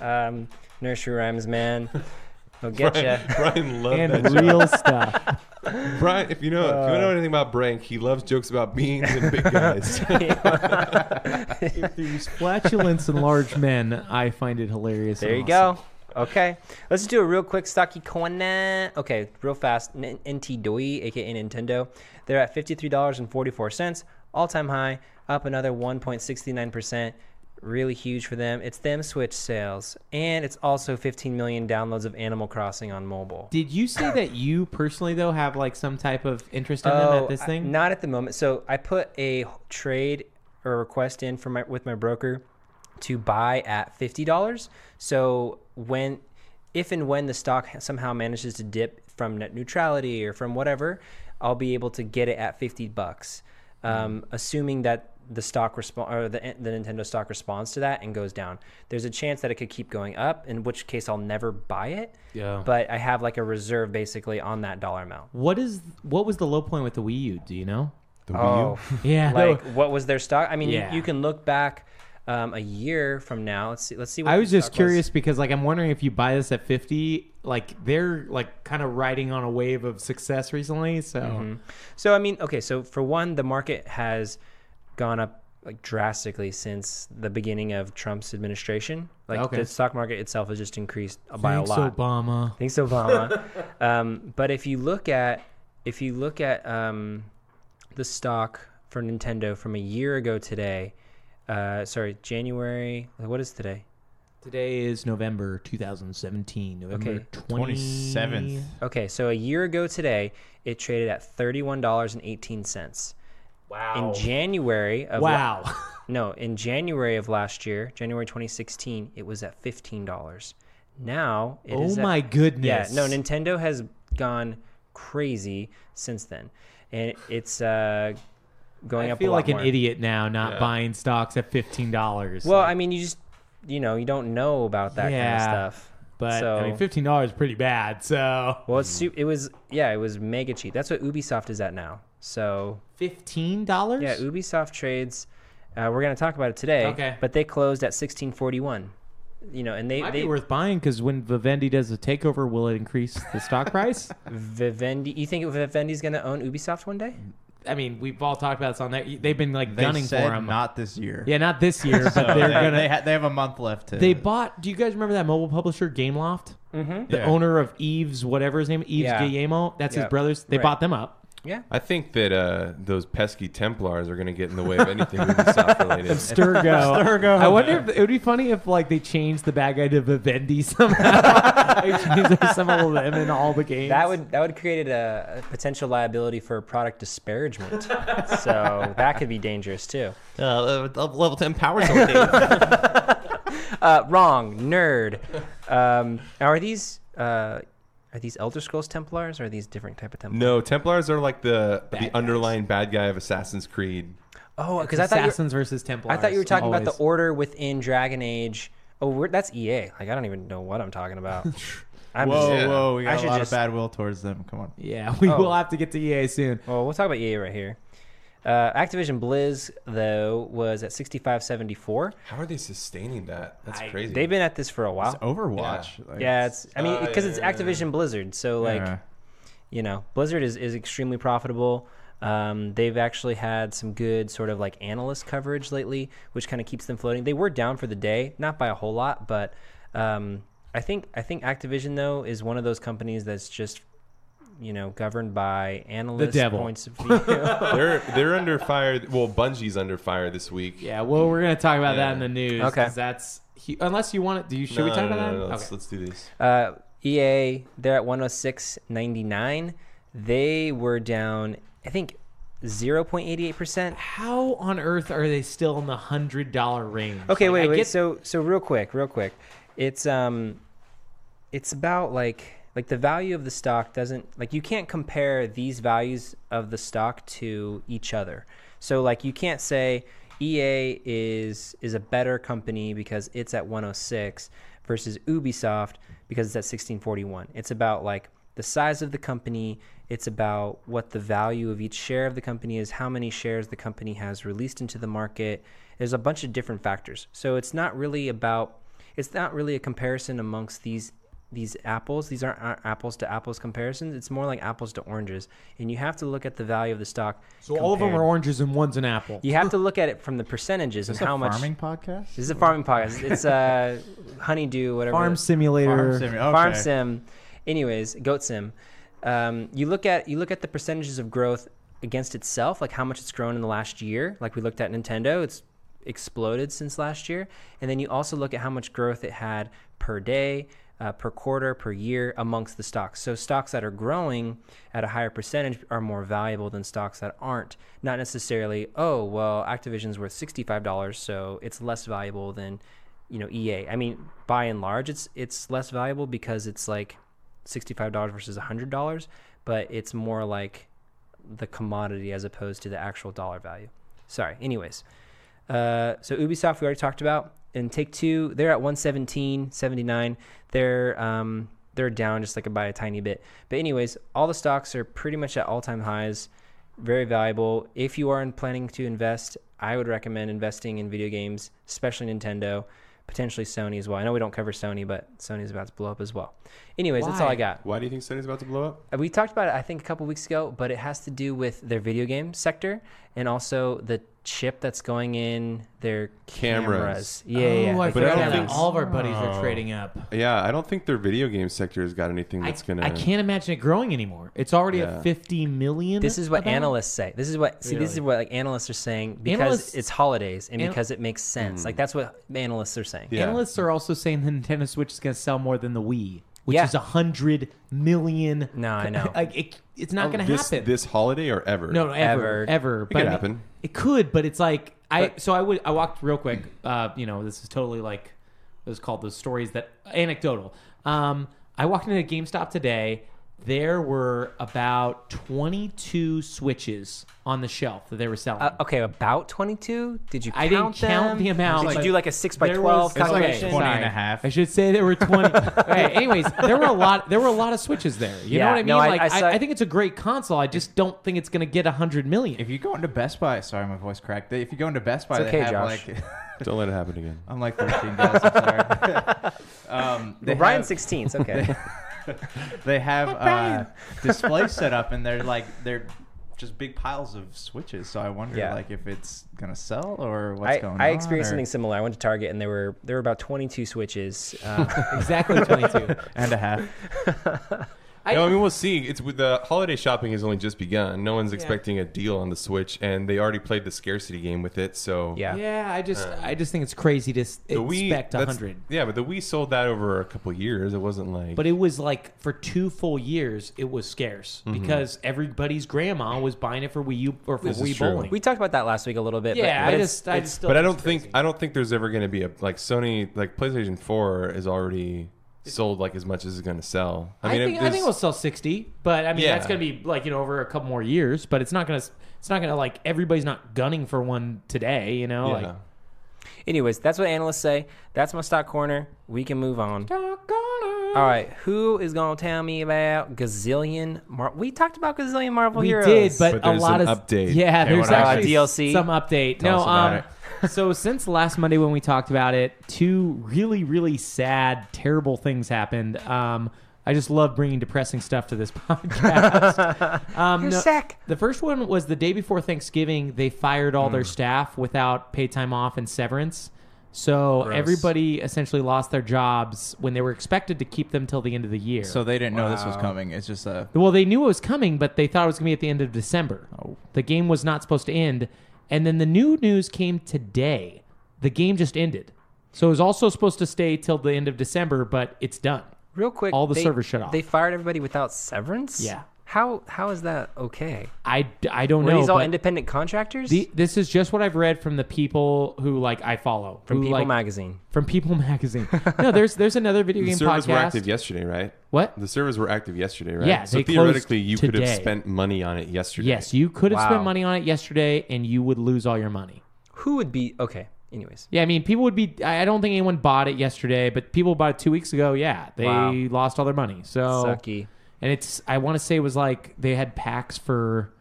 it. Um, nursery rhymes, man. I'll get you. Brian, ya. Brian loved And that real stuff. Brian, if you know if you know anything about Brank, he loves jokes about beans and big guys. if there's flatulence in large men, I find it hilarious. There and you awesome. go. Okay, let's do a real quick stocky corner. Okay, real fast. N- NT Doi, aka Nintendo, they're at fifty-three dollars and forty-four cents, all-time high, up another one point sixty-nine percent. Really huge for them. It's them Switch sales, and it's also 15 million downloads of Animal Crossing on mobile. Did you say that you personally though have like some type of interest in them at this I- thing? not at the moment. So I put a trade or request in for my with my broker to buy at fifty dollars. So when, if and when the stock somehow manages to dip from net neutrality or from whatever, I'll be able to get it at fifty bucks, um, assuming that the stock respond or the the Nintendo stock responds to that and goes down. There's a chance that it could keep going up, in which case I'll never buy it. Yeah. But I have like a reserve basically on that dollar amount. What is what was the low point with the Wii U? Do you know? The Wii Oh, Yeah. Like what was their stock? I mean, you- Yeah. you, can look back um, a year from now. Let's see. Let's see. What I was just stock curious because like I'm wondering if you buy this at 50, like they're like kind of riding on a wave of success recently. So Mhm. So I mean, okay. So for one, the market has gone up like drastically since the beginning of Trump's administration. Like okay. the stock market itself has just increased by a lot. Obama. Thanks Obama. um, but if you look at if you look at um, the stock for Nintendo from a year ago today, uh, sorry, January. What is today? Today is November 2017. November okay. 20... 27th. Okay, so a year ago today, it traded at $31.18. Wow. In January of Wow. no, in January of last year, January 2016, it was at fifteen dollars. Now it Oh is at- my goodness. Yeah, no, Nintendo has gone crazy since then, and it's uh, going I up. feel a lot like an idiot now, not Yeah. buying stocks at fifteen dollars. Well, I mean, you just you know you don't know about that kind of stuff. but so, I mean, fifteen dollars is pretty bad. So Well, it's it was yeah, it was mega cheap. That's what Ubisoft is at now. So fifteen dollars. Yeah, Ubisoft trades. Uh, we're going to talk about it today. Okay. But they closed at sixteen forty one. You know, and they Might they be worth buying because when Vivendi does a takeover, will it increase the stock price? Vivendi. You think Vivendi's going to own Ubisoft one day? I mean, we've all talked about this on there. They've been like They gunning said for him. not this year. Yeah, not this year, but So they're they, gonna. They, ha- they have a month left to. They bought. Do you guys remember that mobile publisher, Gameloft? Mhm. The Yeah. owner of Eve's whatever his name, Eve's Yeah. Guillermo. That's his brothers. They Right. bought them up. Yeah. I think that uh, those pesky Templars are going to get in the way of anything Ubisoft related. Sturgo. Sturgo. I wonder if it would be funny if like they changed the bad guy to Vivendi somehow. they changed their symbol to them in all the games. That would that would create a, a potential liability for product disparagement. so that could be dangerous too. Uh, level 10 power uh, wrong, nerd. Um, now are these uh, are these Elder Scrolls Templars or are these different type of Templars? No, Templars are like the Bad the guys. underlying bad guy of Assassin's Creed. Oh, because I thought you Assassins versus Templars. I thought you were talking about always. the order within Dragon Age. Oh, we're, that's EA. Like I don't even know what I'm talking about. I'm whoa, just- whoa, we I got a should lot just- of bad will towards them. Come on. Yeah, we Oh. will have to get to EA soon. Well, we'll talk about EA right here. Uh, Activision Blizz though was at 65.74. How are they sustaining that? That's crazy. They've been at this for a while. It's Overwatch. Yeah. Like, yeah, it's. I mean, because yeah, it's yeah, Activision Blizzard, so like, Yeah. you know, Blizzard is is extremely profitable. Um, they've actually had some good sort of like analyst coverage lately, which kind of keeps them floating. They were down for the day, not by a whole lot, but um, I think I think Activision though is one of those companies that's just you know governed by analyst devil. points of view. they're they're under fire. Well, Bungie's under fire this week. Yeah, well, we're gonna talk about that in the news. Okay. 'cause that's hu- unless you want it. Do you? Should No, we talk no, about no, that? no, Let's, okay. let's do this. Uh, EA, they're at 106.99. They were down, I think, 0.88%. How on earth are they still in the hundred dollar range? Okay, Like, wait, I wait. get- So, so real quick, real quick. It's um, it's about like like the value of the stock doesn't like you can't compare these values of the stock to each other. So like you can't say EA is is a better company because it's at 106 versus Ubisoft because it's at 1641. It's about like the size of the company, it's about what the value of each share of the company is, how many shares the company has released into the market. There's a bunch of different factors. So it's not really about it's not really a comparison amongst these these apples. These aren't, aren't apples to apples comparisons. It's more like apples to oranges. And you have to look at the value of the stock. so all of them are oranges and one's an apple. You have to look at it from the percentages Is and this how a much. farming podcast? This is a farming podcast. It's a honeydew, whatever. Farm simulator. Farm sim- okay. Farm sim. Anyways, goat sim. Um, you look at you look at the percentages of growth against itself, like how much it's grown in the last year. Like we looked at Nintendo, it's exploded since last year. And then you also look at how much growth it had per day, uh, per quarter, per year amongst the stocks. So stocks that are growing at a higher percentage are more valuable than stocks that aren't. Not necessarily, oh, well, Activision's worth $65, so it's less valuable than, you know, EA. I mean, by and large, it's it's less valuable because it's like $65 versus $100, but it's more like the commodity as opposed to the actual dollar value. Sorry. Anyways, uh, so Ubisoft we already talked about, and Take Two they're at 117.79. They're um, they're down just like by a tiny bit. But anyways, all the stocks are pretty much at all time highs. Very valuable. If you are in planning to invest, I would recommend investing in video games, especially Nintendo, potentially Sony as well. I know we don't cover Sony, but Sony's about to blow up as well. Anyways, that's all I got. Why do you think Sony's about to blow up? Uh, We talked about it, I think, a couple weeks ago, but it has to do with their video game sector and also the chip that's going in their Cameras. cameras. Yeah, yeah. Oh, I But I don't think- all of our buddies Oh. are trading up. Yeah, I don't think their video game sector has got anything I, that's gonna. I can't imagine it growing anymore. It's already Yeah. at 50 million. This is what about? analysts say. This is what see. This is what like analysts are saying because Analysts- it's holidays and An- because it makes sense. Mm. Like that's what analysts are saying. Yeah. Analysts are also saying the Nintendo Switch is going to sell more than the Wii, which Yeah. is a hundred million. No, I know. like it, it's not oh, going to happen. this holiday or ever. no, no, ever, Ever. ever. It But I could mean, happen. It could, but it's like I. So I would. I walked real quick. Uh, you know, this is totally like it was called those stories that anecdotal. Um, I walked into GameStop today, there were about 22 switches on the shelf that they were selling. Uh, okay, about 22? Did you count I didn't count the amount. Did you do like a 6 by there 12 was- calculation? okay, sorry. I should say there were 20. okay, anyways, there were a lot there were a lot of switches there. You know what I mean? no, I- like I saw- I, think it's a great console. I just don't think it's going to get 100 million. If you go into Best Buy, sorry, my voice cracked. If you go into Best Buy, It's they okay, have Josh. like. Don't let it happen again. I'm like 13 guys. I'm sorry. um, Well, Brian's 16, it's okay. They, they have Hi, uh, Brian. displays set up, and they're like they're just big piles of switches. So I wonder, Yeah. like, if it's gonna sell or what's I, going on. I experienced or- something similar. I went to Target and there were there were about 22 switches. Uh, Exactly 22. and a half. No, I mean we'll see. It's with the holiday shopping has only just begun. No one's Yeah. expecting a deal on the Switch, and they already played the scarcity game with it. So Yeah, yeah. I just Uh, I just think it's crazy to s- the Wii expect that's- 100. Yeah, but the Wii sold that over a couple years. It wasn't like. But it was like for two full years, it was scarce Mhm. because everybody's grandma was buying it for Wii U or for This is Wii true. bowling. we talked about that last week a little bit. Yeah, but, but I it's- just- I just still but I don't it's think I don't think there's ever going to be a like Sony like PlayStation Four is already sold like as much as it's going to sell. I, I mean, think I think there's- it'll sell 60, but I mean that's going to be like you know over a couple more years. But it's not going to it's not going to like everybody's not gunning for one today. You know, like Anyways, that's what analysts say. That's my stock corner. We can move on. All right, who is gonna tell me about Gazillion? Mar- we talked about Gazillion Marvel we Heroes, did, but, a lot of update. Yeah, Okay, there's what about actually DLC? some update. Tell no, us about um, so since last Monday when we talked about it, two really really sad, terrible things happened. Um, I just love bringing depressing stuff to this podcast. Um, You're sick. The first one was the day before Thanksgiving. They fired all Mm. their staff without paid time off and severance. So Gross. everybody essentially lost their jobs when they were expected to keep them till the end of the year. So they didn't know this was coming. It's just a. Well, they knew it was coming, but they thought it was going to be at the end of December. Oh. The game was not supposed to end. And then the new news came today. The game just ended. So it was also supposed to stay till the end of December, but it's done. Real quick, All the they- servers shut off. They fired everybody without severance. Yeah. How how is that okay? I, I don't Were know. these all but independent contractors? the- this is just what I've read from the people who like I follow From who, People like- Magazine. From People Magazine. no, there's there's another video the game servers podcast. were active yesterday, right? What? The servers were active yesterday, right? Yeah, So they closed theoretically, you could have today. spent money on it yesterday. Yes, you could have spent money on it yesterday, and you would lose all your money. Who would be okay? Anyways, Yeah, I mean, people would be. I I don't think anyone bought it yesterday, but people bought it two weeks ago. Yeah, they Wow. lost all their money. So Sucky. And it's. I want to say it was like they had packs for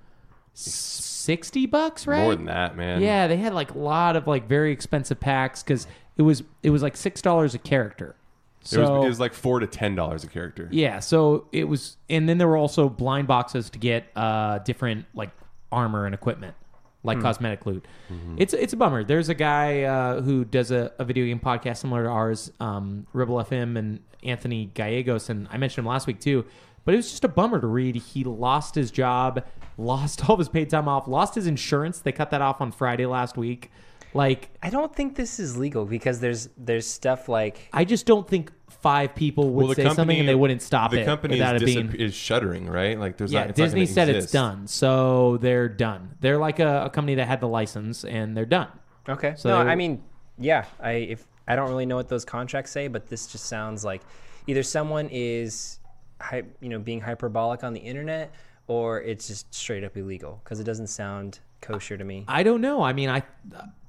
sixty bucks, right? More than that, man. Yeah, they had like a lot of like very expensive packs because it was it was like six dollars a character. It So was, it was like four to ten dollars a character. yeah, so it was, and then there were also blind boxes to get uh different like armor and equipment, like Hmm. cosmetic loot. Mm-hmm. It's it's a bummer. There's a guy uh, who does a, a video game podcast similar to ours, um, Rebel FM, and Anthony Gallegos, and I mentioned him last week too. But it was just a bummer to read. He lost his job, lost all of his paid time off, lost his insurance. They cut that off on Friday last week. Like I don't think this is legal because there's there's stuff like I just don't think five people would Well, the say company something and they wouldn't stop the it company without is, it being disap- is shuttering, right? Like there's yeah, not, it's not Disney gonna said it's exist. done, so they're done. They're like a, a company that had the license, and they're done. Okay. So no, they- I mean, yeah. I if I don't really know what those contracts say, but this just sounds like either someone is, hy- you know, being hyperbolic on the internet, or it's just straight up illegal because it doesn't sound kosher to me. I don't know. I mean, I,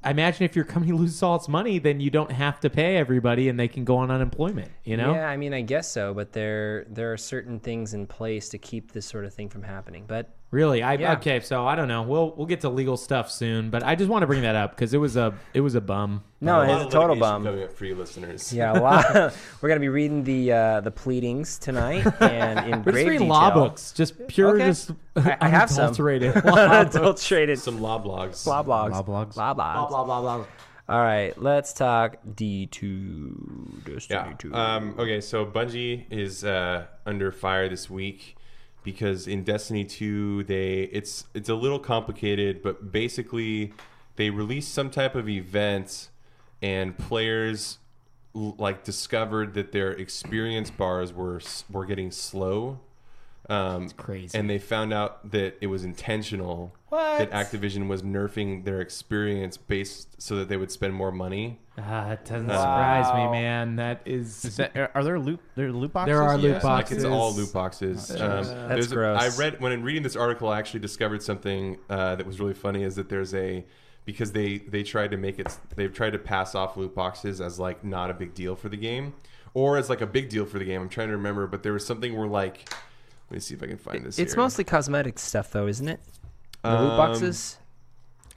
I imagine if your company loses all its money, then you don't have to pay everybody, and they can go on unemployment. You know? Yeah, I mean, I guess so, but there there are certain things in place to keep this sort of thing from happening. But Really? I Yeah. okay. So I don't know. We'll we'll get to legal stuff soon, but I just want to bring that up because it was a it was a bum. No, A it's a of total bum. coming up for you listeners. yeah, a lot. we're gonna be reading the uh, the pleadings tonight and in We're just detail. law books, just pure, Okay. just I, I have some unadulterated law books. unadulterated Some law blogs. law blogs. Law blogs. Law blogs. blah blah blah. All right, let's talk D2 Destiny Yeah. 2. Um, okay, so Bungie is uh, under fire this week because in Destiny 2 they it's it's a little complicated, but basically they released some type of event and players like discovered that their experience bars were were getting slow. Um, crazy. And they found out that it was intentional. What? That Activision was nerfing their experience based so that they would spend more money. Ah, it doesn't Uh, surprise me, man. That is. Is that, are there loot? There are loot boxes? There are loot Yeah, boxes. Like it's all loot boxes. Oh, Um, That's gross. I read when in reading this article, I actually discovered something uh, that was really funny. Is that there's a because they they tried to make it they've tried to pass off loot boxes as like not a big deal for the game, or as like a big deal for the game. I'm trying to remember, but there was something where like let me see if I can find this. It's here. mostly cosmetic stuff, though, isn't it? The loot Um, boxes.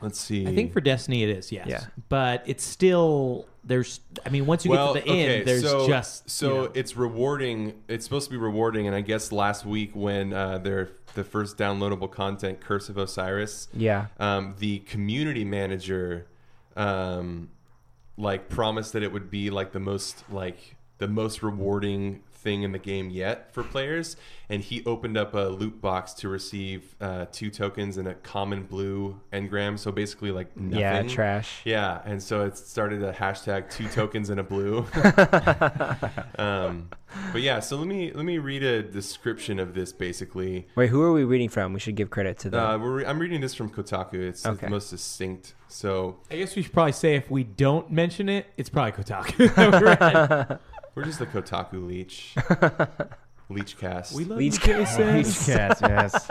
Let's see. I think for Destiny it is, yes. Yeah. But it's still there's. I mean, once you well, get to the end, there's so, just so you know, it's rewarding. It's supposed to be rewarding, and I guess last week when uh, their the first downloadable content, Curse of Osiris, Yeah. um, the community manager, um, like promised that it would be like the most like the most rewarding thing in the game yet for players, and he opened up a loot box to receive uh, two tokens and a common blue engram. So basically, like nothing. Yeah, trash. Yeah, and so it started a hashtag two tokens and a blue. um, but yeah, so let me let me read a description of this basically. Wait, who are we reading from? We should give credit to them. Uh, we're re- I'm reading this from Kotaku. It's, it's Okay. the most succinct. So I guess we should probably say if we don't mention it, it's probably Kotaku. Right. we're just the Kotaku leech, leech cast. We love Leech cast. Leech cast, yes.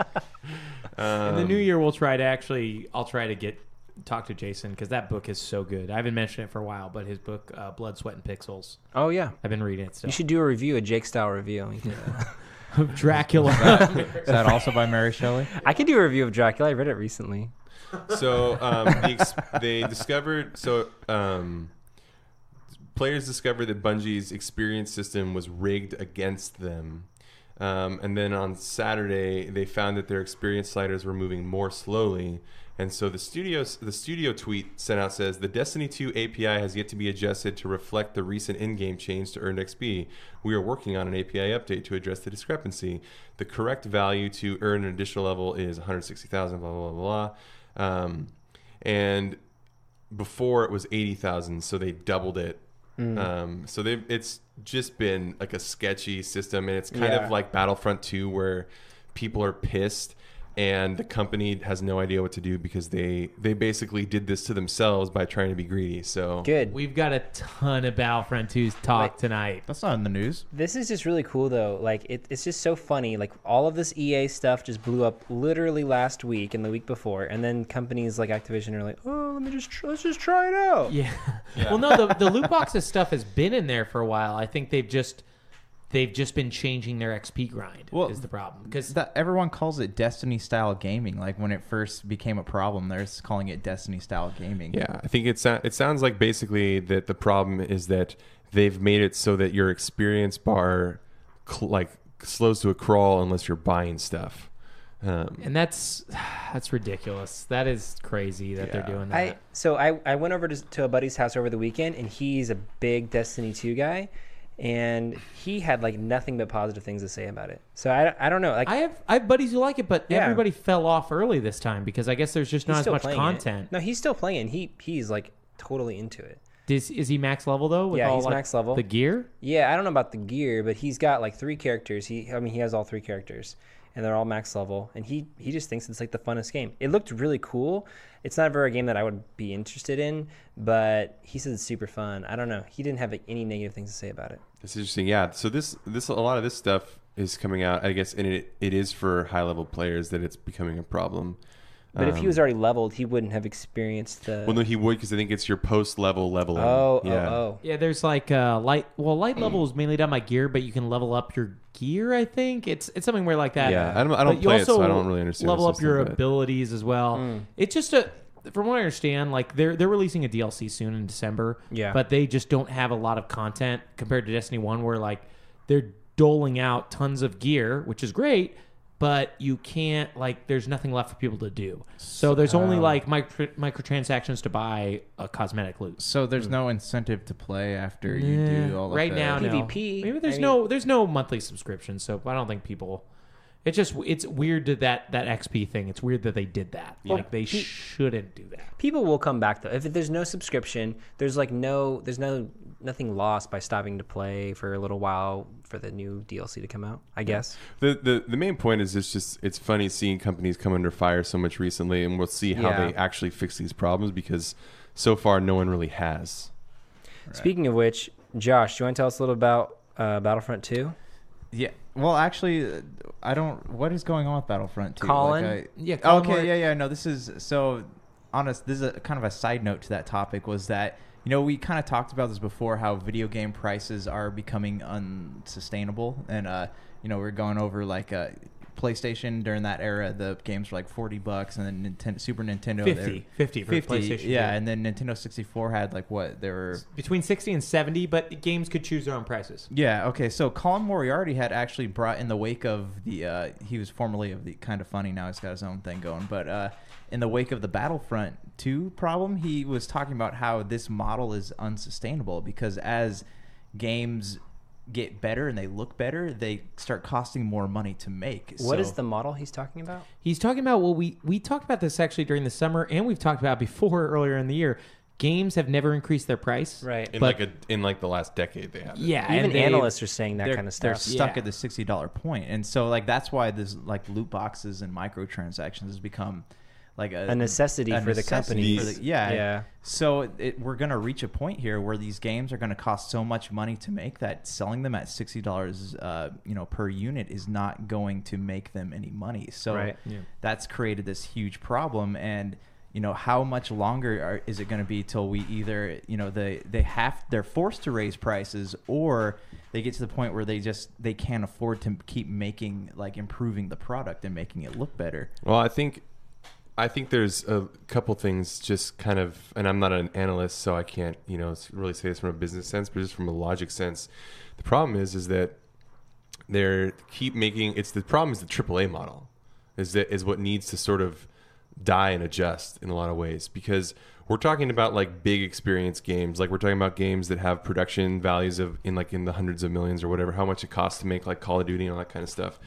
In the Um, new year, we'll try to actually. I'll try to get talk to Jason because that book is so good. I haven't mentioned it for a while, but his book, uh, Blood, Sweat, and Pixels. oh yeah. I've been reading it still. You should do a review, a Jake style review. Of Dracula. Is that also by Mary Shelley? I can do a review of Dracula. I read it recently. so um, the ex- they discovered so um, players discovered that Bungie's experience system was rigged against them. Um, and then on Saturday, they found that their experience sliders were moving more slowly. And so the studio, the studio tweet sent out says the Destiny 2 API has yet to be adjusted to reflect the recent in-game change to earned XP. We are working on an API update to address the discrepancy. The correct value to earn an additional level is 160,000. Blah blah blah blah. Um, and before it was 80,000, so they doubled it. Mm. Um, so they've it's just been like a sketchy system, and it's kind Yeah. of like Battlefront 2, where people are pissed and the company has no idea what to do because they they basically did this to themselves by trying to be greedy. So Good. We've got a ton of Battlefront 2's talk Wait. tonight. That's not in the news. This is just really cool though. Like it, it's just so funny. Like all of this EA stuff just blew up literally last week and the week before, and then companies like Activision are like, "Oh, let me just tr- let's just try it out." Yeah. Well, no, the, the loot boxes stuff has been in there for a while. I think they've just they've just been changing their XP grind. Well, is the problem because That everyone calls it Destiny style gaming. Like when it first became a problem, they're just calling it Destiny style gaming. Yeah, I think it sou- it sounds like basically that the problem is that they've made it so that your experience bar cl- like slows to a crawl unless you're buying stuff. Um, and that's that's ridiculous. That is crazy that they're doing that. I so I, I went over to, to a buddy's house over the weekend, and he's a big Destiny 2 guy, and he had like nothing but positive things to say about it. So I, I don't know. Like I have I have buddies who like it, but Yeah. everybody fell off early this time because I guess there's just not as much playing it. content. No, he's still playing. He he's like totally into it. Is, is he max level though? With yeah, he's like, max level. The gear? Yeah, I don't know about the gear, but he's got like three characters. He, I mean, he has all three characters, and they're all max level. And he he just thinks it's like the funnest game. It looked really cool. It's not ever a game that I would be interested in, but he says it's super fun. I don't know. He didn't have any negative things to say about it. It's interesting, yeah. So this this a lot of this stuff is coming out. I guess, and it it is for high level players that it's becoming a problem. But if he Um, was already leveled, he wouldn't have experienced the. well, no, he would because I think it's your post level leveling. Oh, oh, yeah. oh. Yeah, there's like uh, light. Well, light level is mainly done by gear, but you can level up your gear. I think it's it's something where like that. Yeah, I don't- I don't play it, so I don't really understand the Level up your but- abilities as well. Mm. It's just a. From what I understand, like they're they're releasing a DLC soon in December. Yeah. But they just don't have a lot of content compared to Destiny One, where like they're doling out tons of gear, which is great. But you can't like. There's nothing left for people to do. So there's only Oh. like micro, microtransactions to buy a cosmetic loot. So there's hmm. no incentive to play after you Yeah, do all of right the now. no. PvP, Maybe there's I mean- no there's no monthly subscription, so I don't think people It's just it's weird to that that XP thing. It's weird that they did that. Yeah. Like they Pe- shouldn't do that. People will come back though. If there's no subscription, there's like no, there's no nothing lost by stopping to play for a little while for the new DLC to come out. I guess. The, the the main point is it's just it's funny seeing companies come under fire so much recently, and we'll see how Yeah. they actually fix these problems because so far no one really has. Speaking of which, Josh, do you want to tell us a little about uh, Battlefront Two? Yeah. Well, actually, uh, I don't. What is going on with Battlefront 2? Colin? Like, I- Yeah, Colin okay. Moore- Yeah. Yeah. No. This is so. Honest. This is a kind of a side note to that topic. Was that you know we kind of talked about this before how video game prices are becoming unsustainable, and uh, you know we're going over like uh, PlayStation during that era, the games were like forty bucks, and then Nintendo, Super Nintendo, 50, they're- 50 for PlayStation Yeah, 2. and then Nintendo sixty four had like what there were Between sixty and seventy, but games could choose their own prices. yeah. Okay. So Colin Moriarty had actually brought in the wake of the. Uh, he was formerly of the Kinda Funny. Now he's got his own thing going. But uh, in the wake of the Battlefront Two problem, he was talking about how this model is unsustainable because as games get better and they look better, they start costing more money to make. What is So- the model he's talking about? He's talking about well, we we talked about this actually during the summer, and we've talked about before earlier in the year. Games have never increased their price, right? In but like a in like the last decade, they have. Yeah, Even and they- analysts are saying that kind of stuff. They're stuck Yeah. at the sixty dollar point, and so like that's why this like loot boxes and microtransactions has become like a, A necessity for the necessity companies. for the- yeah, Yeah. So it, we're gonna reach a point here where these games are gonna cost so much money to make that selling them at sixty dollars, uh, you know, per unit is not going to make them any money. So Right. Yeah. that's created this huge problem and you know how much longer are, is it going to be till we either you know they they have they're forced to raise prices or they get to the point where they just they can't afford to keep making like improving the product and making it look better Well, I think I think there's a couple things just kind of, and I'm not an analyst, so I can't you know really say this from a business sense, but just from a logic sense. The problem is is that they're keep making it's the problem is the AAA model is that is what needs to sort of die and adjust in a lot of ways because we're talking about like big experience games like we're talking about games that have production values of in like in the hundreds of millions or whatever how much it costs to make like Call of Duty and all that kind of stuff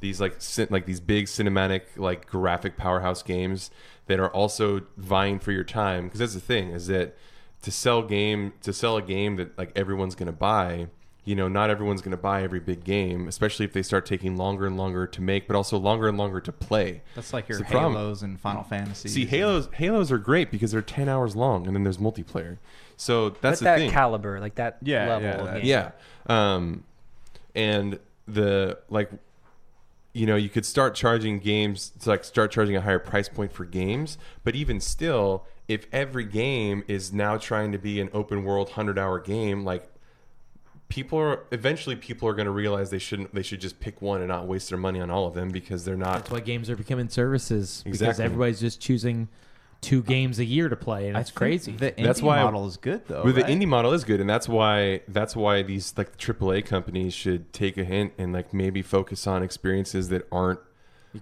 these like cin- like these big cinematic like graphic powerhouse games that are also vying for your time because that's the thing is that to sell game to sell a game that like everyone's going to buy you know not everyone's going to buy every big game especially if they start taking longer and longer to make but also longer and longer to play that's like your It's the problem. halos and final fantasy see halos halos are great because they're 10 hours long and then there's multiplayer so that's But the that thing caliber, like that Yeah, level. yeah, of that- game. yeah um and the like you know you could start charging games to like start charging a higher price point for games but even still if every game is now trying to be an open world 100 hour game like people are eventually people are going to realize they shouldn't they should just pick one and not waste their money on all of them because they're not That's why games are becoming services exactly. because everybody's just choosing two games a year to play, and I it's think crazy. the that's indie why model is good though Well, right? the indie model is good, and that's why that's why these like the AAA companies should take a hint and like maybe focus on experiences that aren't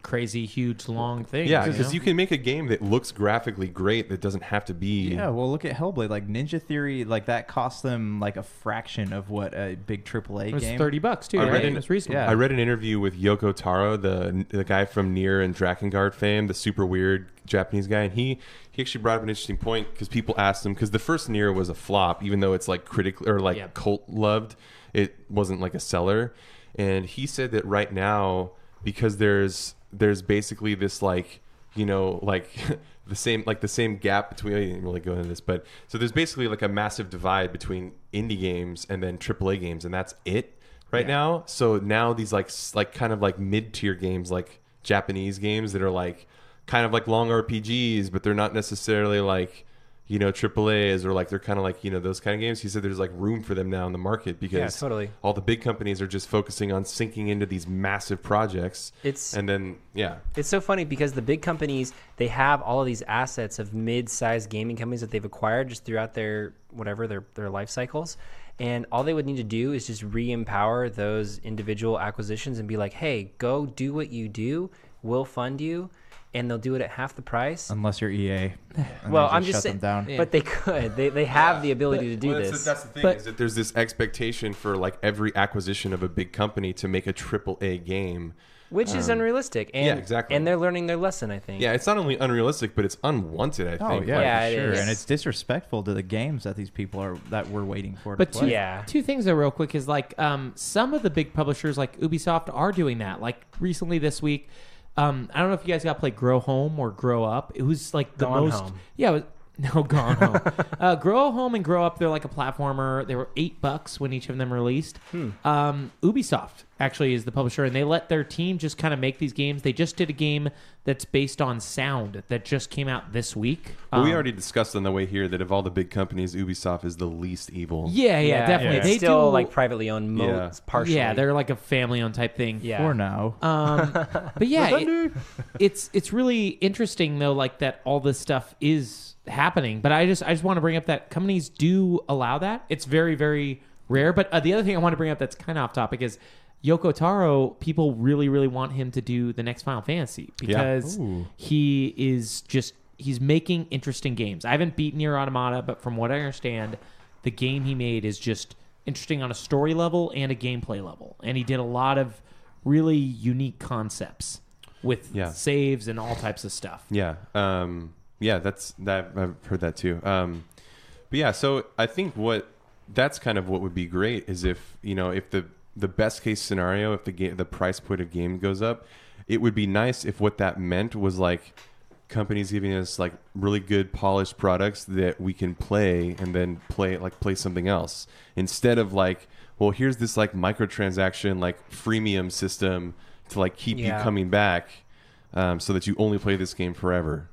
crazy, huge, long things. yeah you because know? you can make a game that looks graphically great that doesn't have to be Yeah, well, look at Hellblade. Like Ninja Theory, like that cost them like a fraction of what a big AAA It was game. 30 bucks, too, I right? read, an, It's reasonable. I read an interview with Yoko Taro, the the guy from Nier and Drakengard fame, the super weird Japanese guy, and he he actually brought up an interesting point because people asked him because the first Nier was a flop, even though it's like critically or like Yeah. cult loved, it wasn't like a seller, and he said that right now because there's there's basically this like you know like the same like the same gap between I didn't really go into this but so there's basically like a massive divide between indie games and then AAA games and that's it right now. So now these like like kind of like mid-tier games like Japanese games that are like kind of like long RPGs but they're not necessarily like you know triple A's or like they're kind of like you know those kind of games. He said there's like room for them now in the market because totally. all the big companies are just focusing on sinking into these massive projects. It's- and then yeah. It's so funny because the big companies they have all of these assets of mid-sized gaming companies that they've acquired just throughout their whatever their their life cycles, and all they would need to do is just re-empower those individual acquisitions and be like, hey, go do what you do, we'll fund you, and they'll do it at half the price. Unless you're EA. well, they I'm shut just them saying, down. but they could. They they have the ability to do Well, this. The, that's the thing But- is that there's this expectation for like every acquisition of a big company to make a triple A game, which is Um, unrealistic. And, yeah, exactly. And they're learning their lesson, I think. Yeah, it's not only unrealistic, but it's unwanted. I Oh think. yeah, Yeah, for it sure. is. And it's disrespectful to the games that these people are that we're waiting for But to two, play. two things though, real quick, is like um, some of the big publishers like Ubisoft are doing that. Like recently this week, um, I don't know if you guys got to play Grow Home or Grow Up. It was like the Gone most. Home. Yeah, it was, no, Gone Home. uh, Grow Home and Grow Up, they're like a platformer. They were eight bucks when each of them released. Hmm. Um, Ubisoft actually is the publisher, and they let their team just kind of make these games. They just did a game that's based on sound that just came out this week. But we Um, already discussed on the way here that of all the big companies, Ubisoft is the least evil. Yeah, yeah, definitely. It's They still do like privately owned, mo- Yeah. partially. Yeah, they're like a family-owned type thing. Yeah. For now. Um, but yeah, it- it's it's really interesting though, like that all this stuff is happening. But I just I just want to bring up that companies do allow that. It's very very rare. But uh, the other thing I want to bring up that's kind of off topic is Yoko Taro. People really really want him to do the next Final Fantasy because Ooh. he is just he's making interesting games. I haven't beaten Nier Automata, but from what I understand, the game he made is just interesting on a story level and a gameplay level. And he did a lot of really unique concepts with Yeah. saves and all types of stuff. Yeah, um, yeah, that's that. I've heard that too. Um, but yeah, so I think what that's kind of what would be great is if you know if the the best case scenario if the game the price point of game goes up, it would be nice if what that meant was like companies giving us like really good polished products that we can play and then play like play something else instead of like well here's this like microtransaction like freemium system to like keep Yeah. you coming back um, so that you only play this game forever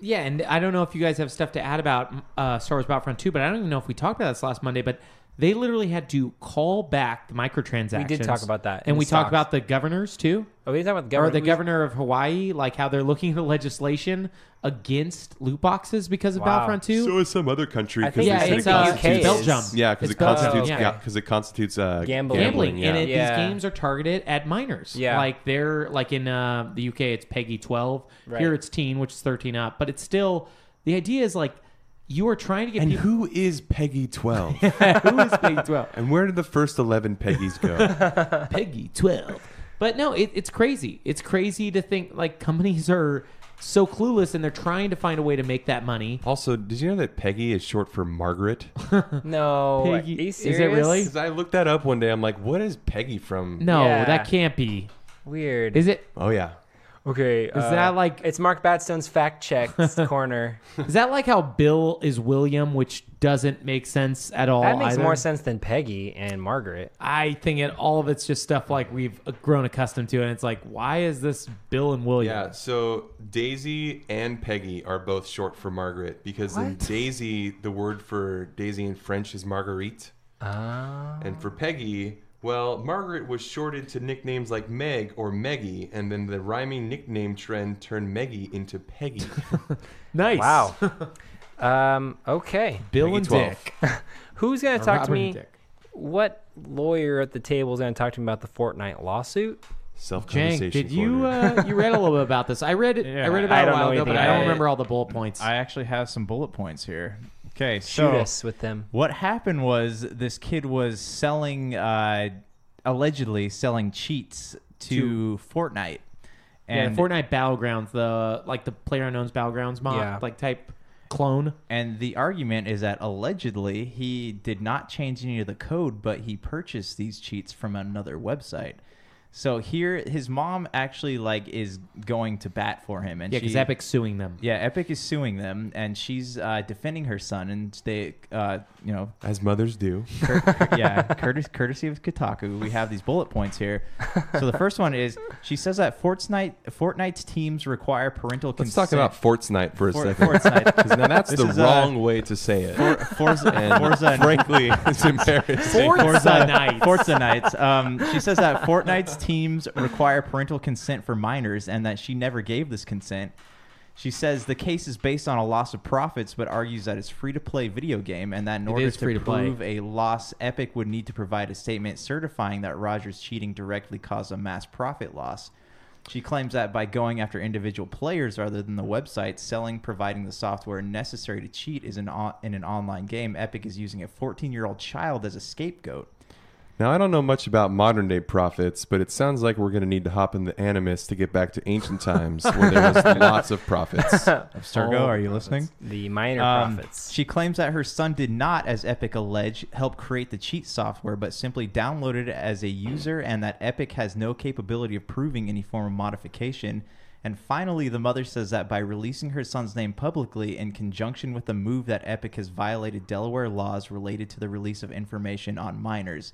Yeah, and I don't know if you guys have stuff to add about uh, Star Wars Battlefront 2, but I don't even know if we talked about this last Monday, but they literally had to call back the microtransactions. We did talk about that And the we talked about the governors too. Oh, we didn't about the Or the Who's- governor of Hawaii, like how they're looking at legislation against loot boxes because of Wow. Battlefront 2. So is some other country because think- they yeah, it's, it uh, constitutes Belgium. Yeah, because it Belgium, constitutes yeah. yeah, because it constitutes uh, Gambling. gambling, yeah. and it, Yeah. these games are targeted at minors. Yeah. like they're like in uh, the UK, it's PEGI twelve. Right. Here it's teen, which is thirteen up. But it's still the idea is like you are trying to get And people. who is Peggy Twelve? who is Peggy twelve? and where did the first eleven Peggies go? Peggy twelve. But no, it, it's crazy. It's crazy to think like companies are so clueless and they're trying to find a way to make that money. also, did you know that Peggy is short for Margaret? No, Piggy- are you is it really? Because I looked that up one day. I'm like, what is Peggy from? No, Yeah. that can't be. Weird. Is it? Oh yeah. Okay. Is that like- It's Mark Batstone's fact check corner. Is that like how Bill is William, which doesn't make sense at all? that makes either? more sense than Peggy and Margaret. I think it all of it's just stuff like we've grown accustomed to, and it's like, why is this Bill and William? Yeah, so Daisy and Peggy are both short for Margaret because in Daisy, the word for Daisy in French is Marguerite. Ah. And for Peggy, well, Margaret was shorted to nicknames like Meg or Meggie, and then the rhyming nickname trend turned Meggie into Peggy. Nice. Wow. um. Okay. Bill Peggy and 12. Dick. Who's gonna talk to me? Dick. What lawyer at the table is gonna talk to me about the Fortnite lawsuit? Self Jank, did you uh, you read a little bit about this? I read it. I Yeah, read it I about a don't while ago, but I don't remember all the bullet points. I actually have some bullet points here. Okay, Shoot so us with them. what happened was this kid was selling, uh, allegedly selling cheats to, Fortnite, yeah, and Fortnite Battlegrounds, the like the PlayerUnknown's Battlegrounds mod, Yeah. like type clone. And the argument is that allegedly he did not change any of the code, but he purchased these cheats from another website. So here, his mom actually like is going to bat for him, and Yeah, because Epic's suing them. Yeah, Epic is suing them, and she's uh, defending her son, and they, uh, you know, As mothers do. Cur- cur- yeah, courtesy, courtesy of Kotaku, we have these bullet points here. So the first one is she says that Fortnite Fortnite's teams require parental Let's consent. talk about Fortnite for a For- second. Fortnite. Now that's This the is, uh, wrong way to say it. For, Forza, and Forza, frankly, it's embarrassing. Forza Nights. Forza Nights. Um, she says that Fortnite's teams require parental consent for minors, and that she never gave this consent. She says the case is based on a loss of profits, but argues that it's free to play video game, and that in order is to free to play. prove a loss, Epic would need to provide a statement certifying that Rogers' cheating directly caused a mass profit loss. She claims that by going after individual players rather than the website, selling, providing the software necessary to cheat is an on, in an online game. Epic is using a 14-year-old child as a scapegoat. Now, I don't know much about modern day prophets, but it sounds like we're going to need to hop in the Animus to get back to ancient times where there was lots of prophets. Sturgo, are you listening? The minor Um, prophets. She claims that her son did not, as Epic alleged, help create the cheat software, but simply downloaded it as a user, and that Epic has no capability of proving any form of modification. And finally, the mother says that by releasing her son's name publicly in conjunction with the move that Epic has violated Delaware laws related to the release of information on minors.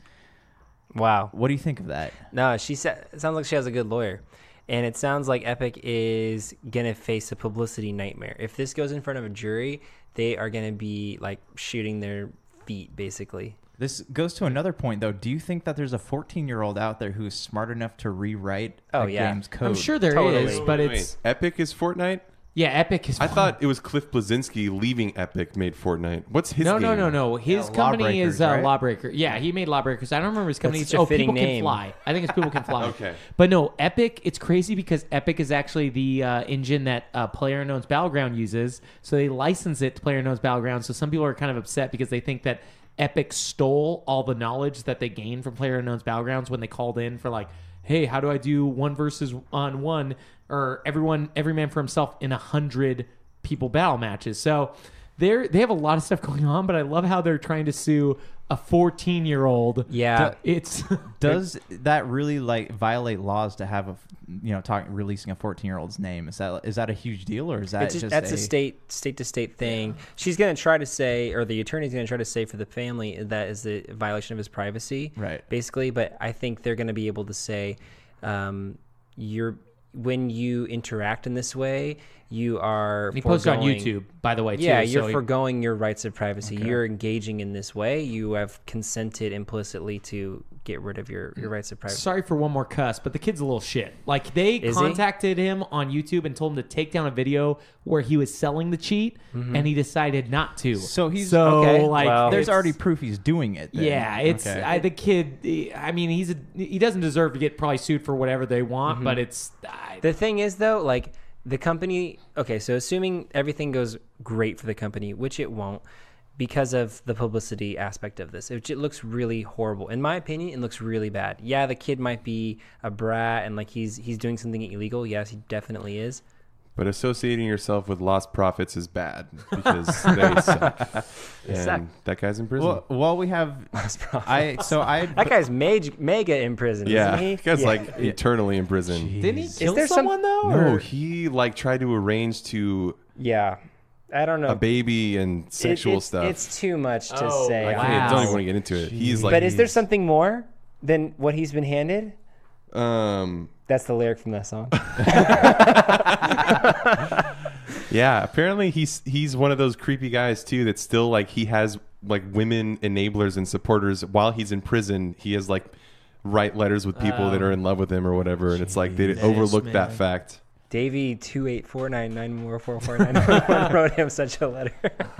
Wow. What do you think of that? No, she said it sounds like she has a good lawyer. And it sounds like Epic is gonna face a publicity nightmare. If this goes in front of a jury, they are gonna be like shooting their feet basically. This goes to another point, though. Do you think that there's a 14 year old out there who is smart enough to rewrite Oh, a yeah. game's code? I'm sure there is, but Wait, it's Epic is Fortnite? Yeah, Epic is. I thought it was Cliff Bleszinski leaving Epic made Fortnite. What's his name? no, game? no, no, no. His Yeah, company is uh, right? Lawbreaker. Yeah, he made Lawbreakers. I don't remember his company. such a oh, fitting people can name. fly. I think it's people can fly. Okay. But no, Epic. It's crazy because Epic is actually the uh, engine that uh, PlayerUnknown's Battleground uses. So they license it to PlayerUnknown's Battleground. So some people are kind of upset because they think that Epic stole all the knowledge that they gained from PlayerUnknown's Battlegrounds when they called in for like, hey, how do I do one versus on one or everyone, every man for himself in a hundred people battle matches. So they're they have a lot of stuff going on, but I love how they're trying to sue a 14 year old. Yeah. it's Does that really like violate laws to have a, you know, talking releasing a 14 year old's name? Is that is that a huge deal or is that It's just, just that's a, state state to state thing. She's gonna try to say, or the attorney's gonna try to say for the family that is the violation of his privacy, Right. Basically, but I think they're gonna be able to say, um, you're when you interact in this way, you are. He posted on YouTube, by the way, Yeah, too, you're so he- foregoing your rights of privacy. Okay. You're engaging in this way. You have consented implicitly to get rid of your, your rights of privacy. Sorry for one more cuss, but the kid's a little shit. Like they Is he? contacted him on YouTube and told him to take down a video where he was selling the cheat, Mhm. and he decided not to. So he's so okay, like well- There's already proof he's doing it. then. Yeah, it's Okay. I, the kid. I mean, he's a he doesn't deserve to get probably sued for whatever they want, Mhm. but it's I, The thing is, though, like the company. Okay, so assuming everything goes great for the company, which it won't, because of the publicity aspect of this, which it looks really horrible. In my opinion, it looks really bad. Yeah, the kid might be a brat and like he's he's doing something illegal. Yes, he definitely is. But associating yourself with lost prophets is bad because they suck. And suck. that guy's in prison. Well, while we have, I so I That guy's mega, mega in prison. yeah, isn't he? that guy's Yeah. like eternally in prison. didn't he Is kill there some- someone though? No, or- he like tried to arrange to Yeah, I don't know. a baby and It- sexual it's- stuff. It's too much to Oh, say. I can't, don't even want to get into it. He's like, but is there something more than what he's been handed? um, That's the lyric from that song. yeah. Apparently, he's he's one of those creepy guys too. That still like he has like women enablers and supporters while he's in prison. He has like write letters with people that Oh. are in love with him or whatever, and it's like they Jesus, overlook that man. fact. Davey two eight four nine nine four four four nine wrote him such a letter.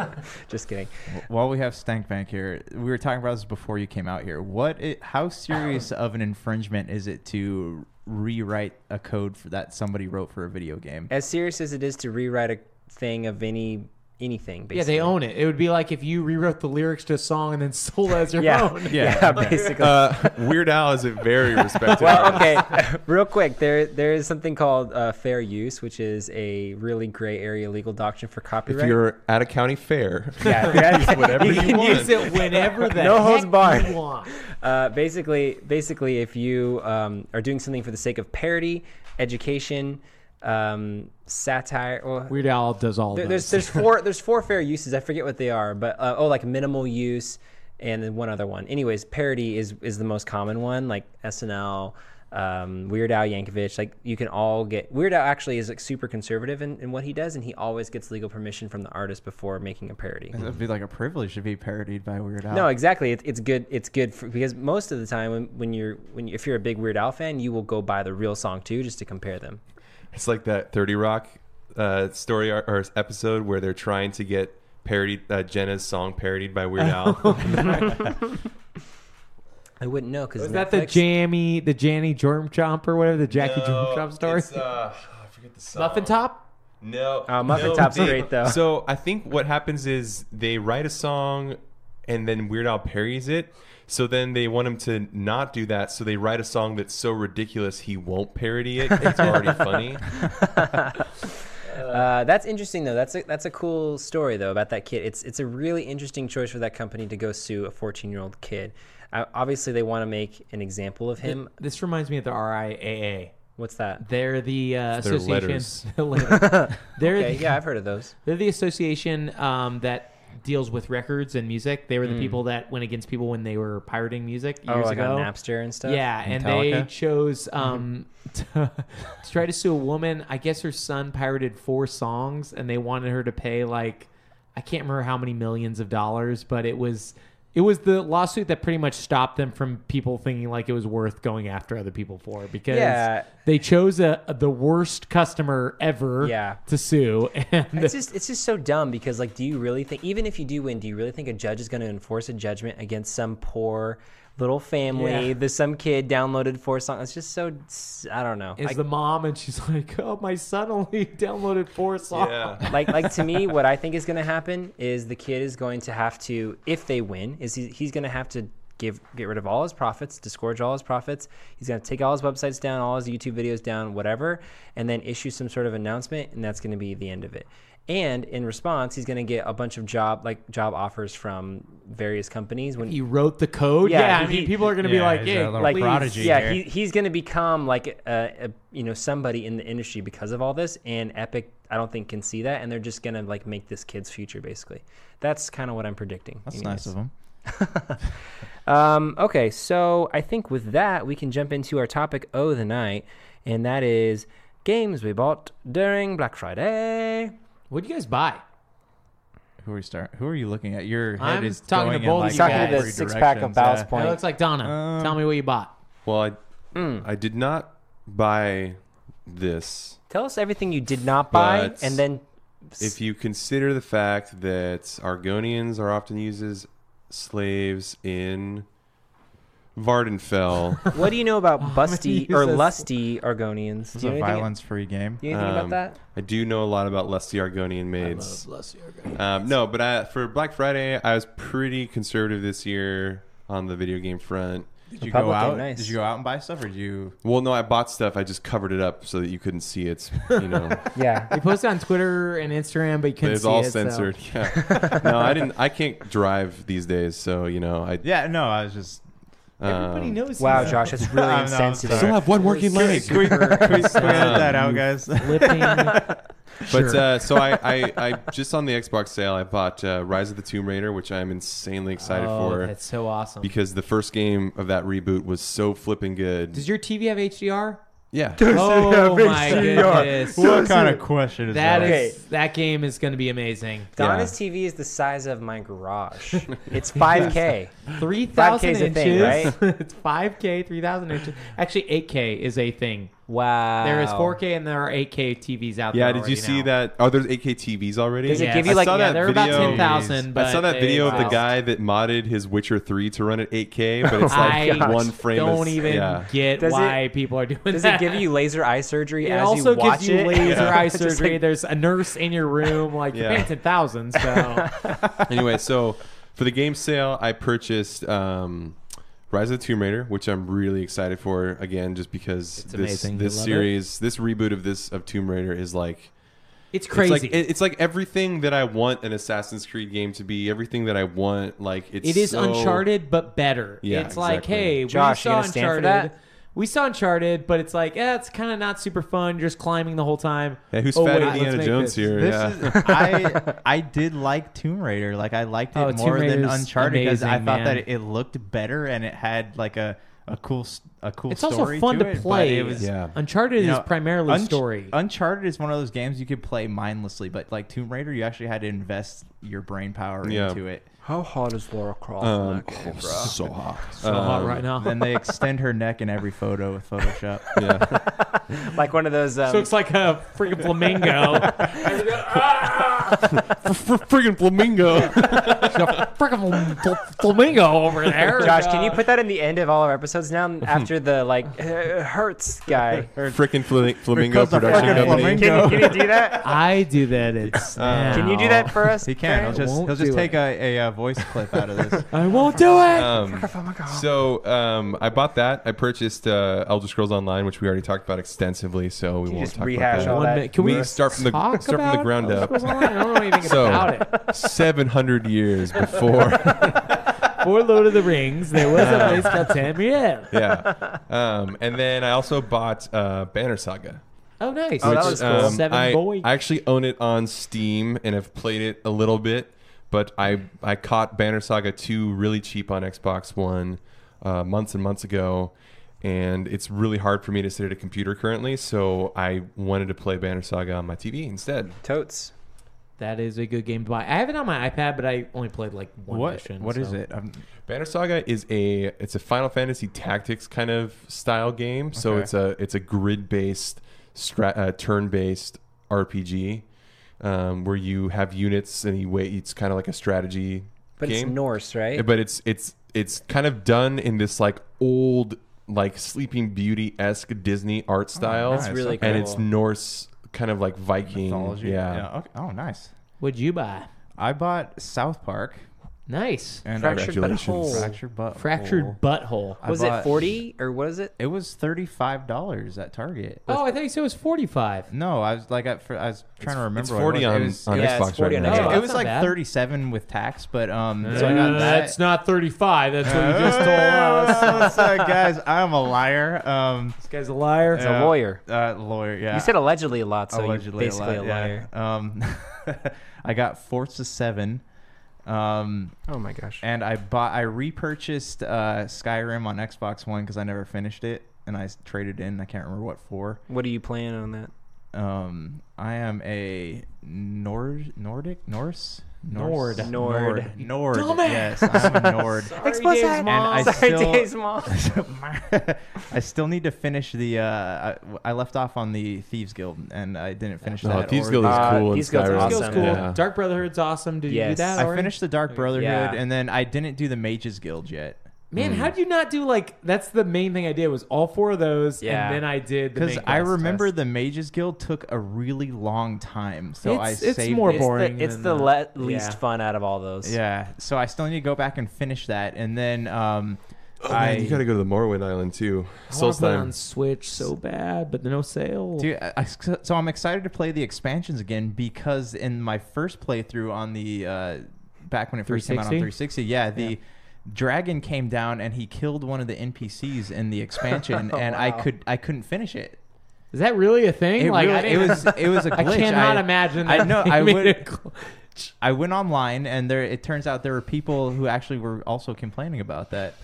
Just kidding. While we have Stankbank here, we were talking about this before you came out here. What? It, how serious of an infringement is it to rewrite a code for that somebody wrote for a video game? As serious as it is to rewrite a thing of any anything. Basically. Yeah, they own it. It would be like if you rewrote the lyrics to a song and then sold it as your Yeah. own. Yeah, Yeah, basically. Uh, Weird Al is a very respected. Well, okay. Real quick, there there is something called uh, fair use, which is a really gray area legal doctrine for copyright. If you're at a county fair, Yeah, if you're use whatever you, can want. Use it whenever the no heck holds barred. you want. Uh, basically, basically, if you um, are doing something for the sake of parody, education, um, satire, or Weird Al does all there, those. there's there's four there's four fair uses. I forget what they are, but uh, oh, like minimal use, and then one other one. Anyways, parody is is the most common one, like SNL. Um, Weird Al Yankovic, like you can all get Weird Al actually is like super conservative in, in what he does, and he always gets legal permission from the artist before making a parody. It'd be like a privilege to be parodied by Weird Al. No, exactly. It, it's good. It's good for, because most of the time when, when you're when you, if you're a big Weird Al fan, you will go buy the real song too, just to compare them. It's like that 30 Rock uh, story or, or episode where they're trying to get parodied uh, Jenna's song parodied by Weird Al. I wouldn't know because Was that the jammy, the Janny Jorm Chomp or whatever, the Jackie No, Jorm Chomp story? it's, uh, I forget the song. Muffin Top? No. Oh, Muffin no, Top's they- great, though. So I think what happens is they write a song and then Weird Al parries it. So then they want him to not do that. So they write a song that's so ridiculous he won't parody it. It's already funny. Uh, that's interesting though. That's a that's a cool story though about that kid. It's it's a really interesting choice for that company to go sue a 14 year old kid. Uh, obviously, they want to make an example of him. This reminds me of the RIAA. What's that? They're the uh, association. letters. Letters. They're Okay, the- yeah, I've heard of those. They're the association um, that deals with records and music. They were the Mm. people that went against people when they were pirating music Oh, years like ago. on Napster and stuff? Yeah, and they Metallica? chose um, to, to try to sue a woman. I guess her son pirated four songs, and they wanted her to pay like I can't remember how many millions of dollars, but it was it was the lawsuit that pretty much stopped them from people thinking like it was worth going after other people for because Yeah. they chose a, the worst customer ever Yeah. to sue and It's just it's just so dumb because like, do you really think even if you do win, do you really think a judge is going to enforce a judgment against some poor little family? Yeah. There's some kid downloaded four songs. It's just so I don't know. is I- the mom and she's like oh my son only downloaded four songs like like to me what i think is going to happen is the kid is going to have to if they win is he, he's going to have to give get rid of all his profits disgorge all his profits he's going to take all his websites down all his youtube videos down whatever and then issue some sort of announcement and that's going to be the end of it and in response he's going to get a bunch of job like job offers from various companies when he wrote the code yeah, i mean people are going to be like yeah like please. yeah he, he's going to become like a, a you know somebody in the industry because of all this and epic i don't think can see that and they're just going to like make this kid's future basically that's kind of what i'm predicting That's anyways. nice of him. um, okay so i think with that we can jump into our topic of the night and that is games we bought during black friday what do you guys buy Who are you start? Who are you looking at? Your head I'm is talking to going in both like of you guys. Talking to the six-pack of directions, Ballast yeah. Point. it looks like donna Um, tell me what you bought Well, I Mm. I did not buy this. tell us everything you did not buy But and then if you consider the fact that Argonians are often used as slaves in Vvardenfell, what do you know about busty or uses- lusty argonians This is Do you a anything- violence-free game. do you know anything about um, that I do know a lot about lusty Argonian maids. love lusty Argonian Um, no, but I, for Black Friday, I was pretty conservative this year on the video game front. Did you Republican, go out? nice. Did you go out and buy stuff, or did you? Well, no, I bought stuff. I just covered it up so that you couldn't see it. You know, yeah they posted on twitter and instagram but you couldn't it's see all it, so- censored. Yeah. no, I didn't. I can't drive these days, so you know, I. Yeah, no, I was just. Everybody um, knows Wow, Josh, that's really I'm- I'm insensitive. Still have one working Can we, leg. can we, can we, can we edit that out, guys? Flipping. But Sure. uh, so I, I, I just on the Xbox sale, I bought uh, Rise of the Tomb Raider, which I'm insanely excited oh, for that's so awesome because the first game of that reboot was so flipping good. does your tv have hdr yeah, oh my goodness. What kind of question is that that? is that game is going to be amazing. Donna's TV is the size of my garage. It's 5K. 3000 5K is a inches. thing, right? it's 5k 3000 inches. Actually 8k is a thing Wow. there is 4k and there are 8k tvs out yeah. there Yeah, Did you see now. that? Oh, there's 8K TVs already. Does it Yes. give you like yeah that they're about 10000 I saw that video of the guy that modded his Witcher 3 to run at 8K, but it's I like one frame. don't is- even yeah. get Does why it- people are doing Does that. it give you laser eye surgery It as also you watch gives you it? laser Yeah. eye surgery. like- There's a nurse in your room. Like you're Yeah. paying ten thousand. So anyway, so for the game sale, I purchased um, Rise of the Tomb Raider, which I'm really excited for. Again, just because It's this amazing. this You love series, this reboot of this of Tomb Raider is like it's crazy. It's crazy. like, it- it's like everything that I want an Assassin's Creed game to be. Everything that I want, like it's it is so- Uncharted, but better. Yeah, it's like, exactly. hey, Josh, we you saw gonna stand for Uncharted. that? We saw Uncharted, but it's like, yeah, it's kind of not super fun. You're just climbing the whole time. Yeah, who's Oh, fat wait, Indiana Jones this. here? This yeah. is I I did like Tomb Raider. Like I liked it Oh, more than Uncharted because I thought man. that it looked better and it had like a a cool s- a cool It's also story fun to, to play. It was, Yeah. Uncharted you is primarily Unch- story. Uncharted is one of those games you could play mindlessly, but like Tomb Raider, you actually had to invest your brain power Yeah. into it. How hot is Laura Croft? Um, so hot, so hot Um, right now. Then they extend her neck in every photo with Photoshop. Yeah, like one of those. Um, so it's like a freaking flamingo. freaking flamingo. freaking flamingo over there. Josh, can you put that in the end of all our episodes now after the like uh, hurts guy? Frickin' fl- flamingo production company. flamingo. Can you, can you do that? I do that. It's Uh, Can you do that for us? He can. Trey? He'll just won't he'll just take it. a, a, uh voice clip out of this. I won't do it. Um, so um, I bought that. I purchased uh, Elder Scrolls Online, which we already talked about extensively. So we Can you won't just talk rehash about that. all One that? minute. Can we start from the talk start from the about ground Elder up? Scrolls Online? I don't know anything so, about it. Seven hundred years before. For Lord of the Rings, there was a place called Tamriel. yeah. Um, and then I also bought uh, Banner Saga. Oh, nice. which, was cool. um, Seven I, boy. I actually own it on Steam and have played it a little bit, but I I caught Banner Saga 2 really cheap on Xbox One uh, months and months ago, and it's really hard for me to sit at a computer currently, so I wanted to play Banner Saga on my TV instead. Totes. That is a good game to buy. I have it on my iPad, but I only played like one What- mission. what so. is it? Banner Saga is a it's a Final Fantasy Tactics kind of style game. So it's a it's a grid based, stra- uh, turn based RPG, um, where you have units and you wait. It's kind of like a strategy But it's game. Norse, right? But it's it's it's kind of done in this like old like Sleeping Beauty esque Disney art style. That's really cool. and it's. Norse kind of like Viking. Mythology. Yeah. okay. Oh, nice. What'd you buy? I bought South Park. Nice. And Fractured Congratulations. butthole. Fractured butt. Fractured butthole. I Was it bought- 40 or what is it? It was thirty-five dollars at Target. Oh, I thought you said it was forty-five. No, I was like, at, fir- I was trying to remember. it's what it 40 was. on- it was, on it was- Xbox right now. It, Oh, it that's was not like bad. thirty-seven with tax, but um, so I got that. That's not thirty-five. That's what you just told Uh, us. so, guys, I'm a liar. Um, this guy's a liar. He's a lawyer. Uh, lawyer. Yeah. You said allegedly a lot, so allegedly you're basically a, lot, yeah. liar. Um, I got Forza Seven. Um, Oh my gosh. and I bought, I repurchased uh, Skyrim on Xbox One because I never finished it, and I traded in. I can't remember what for. What are you playing on that? Um, I am a Nord, Nordic, Norse, Nord. Nord. Nord, Nord. Dumbass. Yes, I'm a Nord. Explicit. Dave's and. I Sorry, still, Dave's mom. I still need to finish the. Uh, I, I left off on the Thieves Guild, and I didn't finish Oh, that. Thieves or Guild the- is Uh, cool. in Thieves Guild's Skyrim. awesome. Skill's cool. Yeah. Dark Brotherhood's awesome. Did you do Yes. that? I finished the Dark Brotherhood, Yeah. and then I didn't do the Mages Guild yet. Man, Mm. how'd you not do like? That's the main thing I did was all four of those, Yeah. and then I did Because I remember test. the Mages Guild took a really long time, so It's- I it's saved more it. It's the, boring it's the the- le- least yeah. fun out of all those. Yeah, so I still need to go back and finish that, and then um, Oh, I man, you got to go to the Morrowind Island too. I want to play on Switch so bad, but no sale. Dude, I, I- so I'm excited to play the expansions again because in my first playthrough on the uh, back when it first came out on 360? 360, yeah, the dragon came down and he killed one of the NPCs in the expansion, and I could I couldn't finish it. Is that really a thing? It, like really- I it was it was a glitch. I cannot I- imagine. I know. I would. I went online, and there. It turns out there were people who actually were also complaining about that.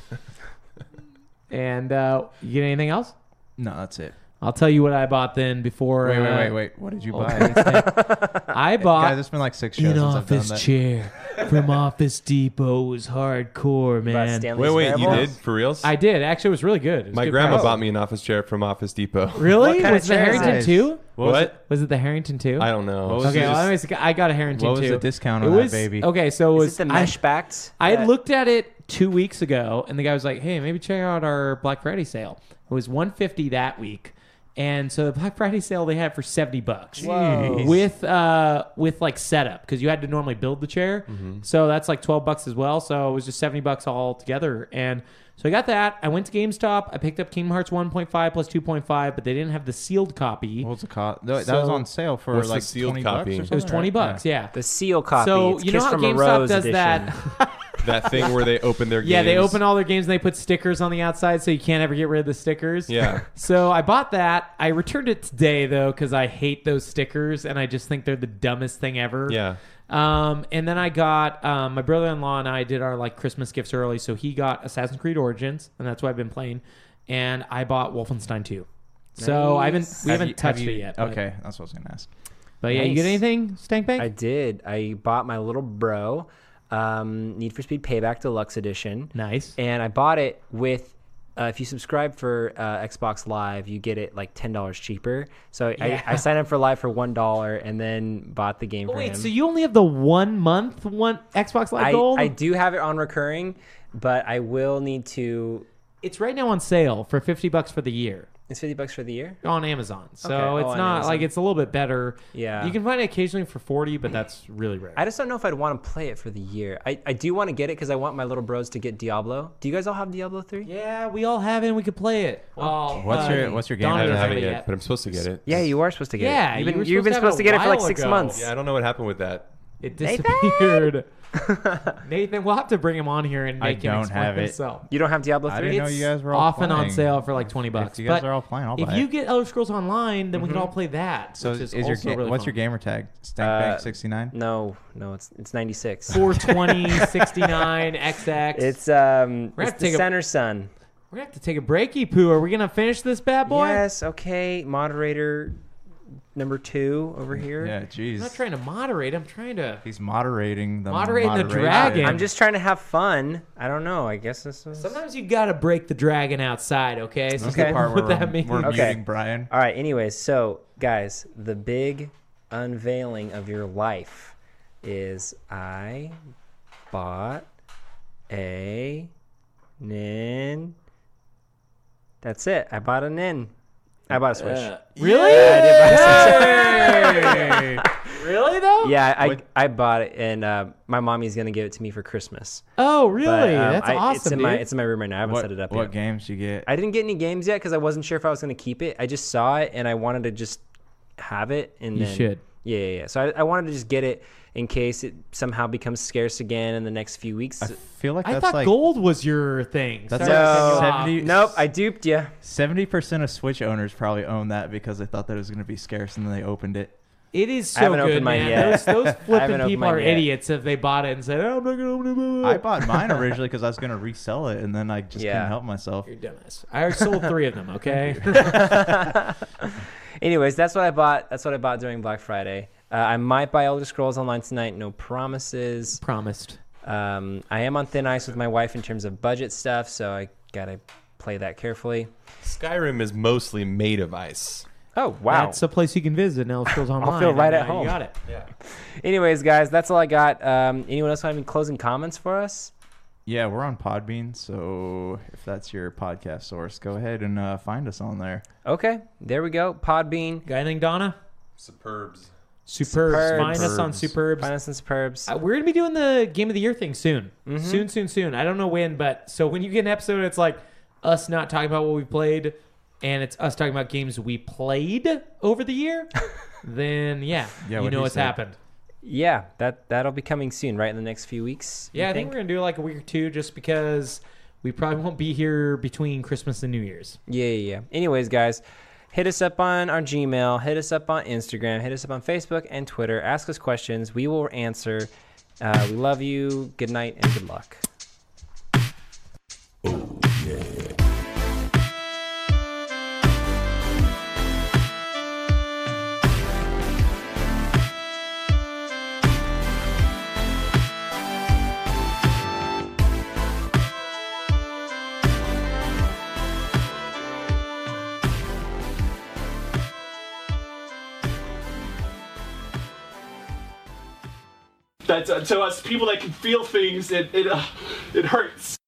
And uh, you get anything else? No, that's it. I'll tell you what I bought then before. Wait, wait, uh, wait, wait. What did you oh, buy? I bought Guys, it's been like six shows an since I've done office that. chair from Office Depot. was hardcore, man. Stanley's Wait, wait, you Variables? did for reals? I did actually. It was really good. It was My good grandma price. bought me an office chair from Office Depot. Really? What kind was of it the chair is Harrington it? too? What was it? Was it the Harrington too? I don't know. Was okay, it? well, anyways, I got a Harrington What was too. the discount it on that was, baby? Okay, so it was Is it the I- mesh backed? I had Uh, looked at it two weeks ago, and the guy was like, "Hey, maybe check out our Black Friday sale." It was one fifty that week, and so the Black Friday sale they had for seventy bucks Whoa. with uh with like setup because you had to normally build the chair, so that's like twelve bucks as well. So it was just seventy bucks all together, and so I got that. I went to GameStop. I picked up Kingdom Hearts one point five plus two point five, but they didn't have the sealed copy. What was the cost? That, that was on sale for like sealed twenty copy? bucks or It something. It was twenty bucks, yeah. The seal copy. So It's you know Kiss how from a GameStop does edition. that. that thing where they open their games. Yeah, they open all their games and they put stickers on the outside so you can't ever get rid of the stickers. Yeah. So I bought that. I returned it today though because I hate those stickers and I just think they're the dumbest thing ever. Yeah. Um, and then I got um, my brother-in-law and I did our like Christmas gifts early, so he got Assassin's Creed Origins, and that's what I've been playing. And I bought Wolfenstein 2. So I haven't we Have haven't you- have touched you- it yet. but- Okay, that's what I was gonna ask. But yeah, you get Nice. anything, Stank Bank? I did. I bought my little bro um, Need for Speed Payback Deluxe Edition. Nice. And I bought it with. Uh, if you subscribe for uh, Xbox Live, you get it like ten dollars cheaper. So Yeah. I, I signed up for Live for one dollar and then bought the game Oh, for wait, him. so you only have the one month one Xbox Live I, Gold? I do have it on recurring, but I will need to. It's right now on sale for fifty bucks for the year. It's fifty bucks for the year. on Amazon. So Okay. Oh, it's on not Amazon. like it's a little bit better. Yeah. You can find it occasionally for 40, but that's really rare. I just don't know if I'd want to play it for the year. I, I do want to get it because I want my little bros to get Diablo. Do you guys all have Diablo three? Yeah, we all have it and we could play it. Well, oh, What's your- what's your game Donnie I don't have it have yet, but I'm supposed to get it. Yeah, you are supposed to get Yeah, it. You've you been, were you've been supposed supposed to to have get it it for like a six while months. Yeah, I don't know what happened with that. It Nathan? disappeared. Nathan, we'll have to bring him on here and I make him don't explain have it. himself. You don't have Diablo I three? didn't know you guys were all often on playing. sale for like 20 If bucks. you guys but are all playing, I'll if buy you it. get Elder Scrolls Online, then we can Mhm. all play that. So which is, is, is your also ga- really what's fun. your gamer tag? Uh, Stankbank sixty nine. No, no, it's it's ninety six. 420, 69, XX. It's um, We're gonna it's the take a- center sun. We're gonna have to take a breaky poo. Are we gonna finish this bad boy? Yes, okay. Moderator number two over here. Yeah, jeez. I'm not trying to moderate. I'm trying to. He's moderating the Moderating the moderation. dragon. I'm just trying to have fun. I don't know. I guess this is. Sometimes you gotta break the dragon outside. Okay. So That's that's the part where what that we're, means. we're Okay. muting Brian. All right. Anyways, so guys, the big unveiling of your life is I bought a nin. That's it. I bought a nin. I bought a Switch. Uh, really? Hey! really though? Yeah, I, What- I bought it, and uh, my mommy's gonna give it to me for Christmas. Oh, really? But, um, That's I- awesome, It's in my it's in my room right now. I haven't What, set it up what yet. games you get? I didn't get any games yet because I wasn't sure if I was gonna keep it. I just saw it and I wanted to just have it. And You then, should. Yeah, yeah, yeah. So I, I wanted to just get it in case it somehow becomes scarce again in the next few weeks. I feel like I thought like gold was your thing. That's Sorry to like cut you off. 70 nope, I duped you. seventy percent of Switch owners probably own that because they thought that it was going to be scarce and then they opened it. It is I so haven't good, opened mine man. yet. Those, those flipping people are yet. idiots if they bought it and said, "Oh, I'm not gonna open it." I bought mine originally because I was going to resell it and then I just Yeah. couldn't help myself. You're dumbass. I sold three of them. Okay. Anyways, that's what I bought. That's what I bought during Black Friday. Uh, I might buy Elder Scrolls Online tonight. No promises. Promised. Um, I am on thin ice with my wife in terms of budget stuff, so I gotta play that carefully. Skyrim is mostly made of ice. Oh wow! That's a place you can visit. Now Scrolls Online. I'll feel right at home. You got it. Yeah. Anyways, guys, that's all I got. Um, anyone else have any closing comments for us? Yeah, we're on Podbean, so if that's your podcast source, go ahead and uh, find us on there. Okay, there we go. Podbean. Got anything, Donna? Superbs. Superbs. Superbs. Find us on Superbs. Find us on Superbs. Uh, we're gonna be doing the game of the year thing soon. Mhm. Soon, soon, soon. I don't know when, but so when you get an episode, it's like us not talking about what we played, and it's us talking about games we played over the year. then yeah, Yeah, you know what's said. happened. Yeah, that that'll be coming soon, right in the next few weeks. Yeah, I think we're gonna do like a week or two, just because we probably won't be here between Christmas and New Year's. Yeah, yeah, yeah. Anyways, guys, hit us up on our Gmail, hit us up on Instagram, hit us up on Facebook and Twitter. Ask us questions. We will answer. Uh, we love you. Good night and good luck. That's uh, to us people that can feel things. It it uh, it hurts.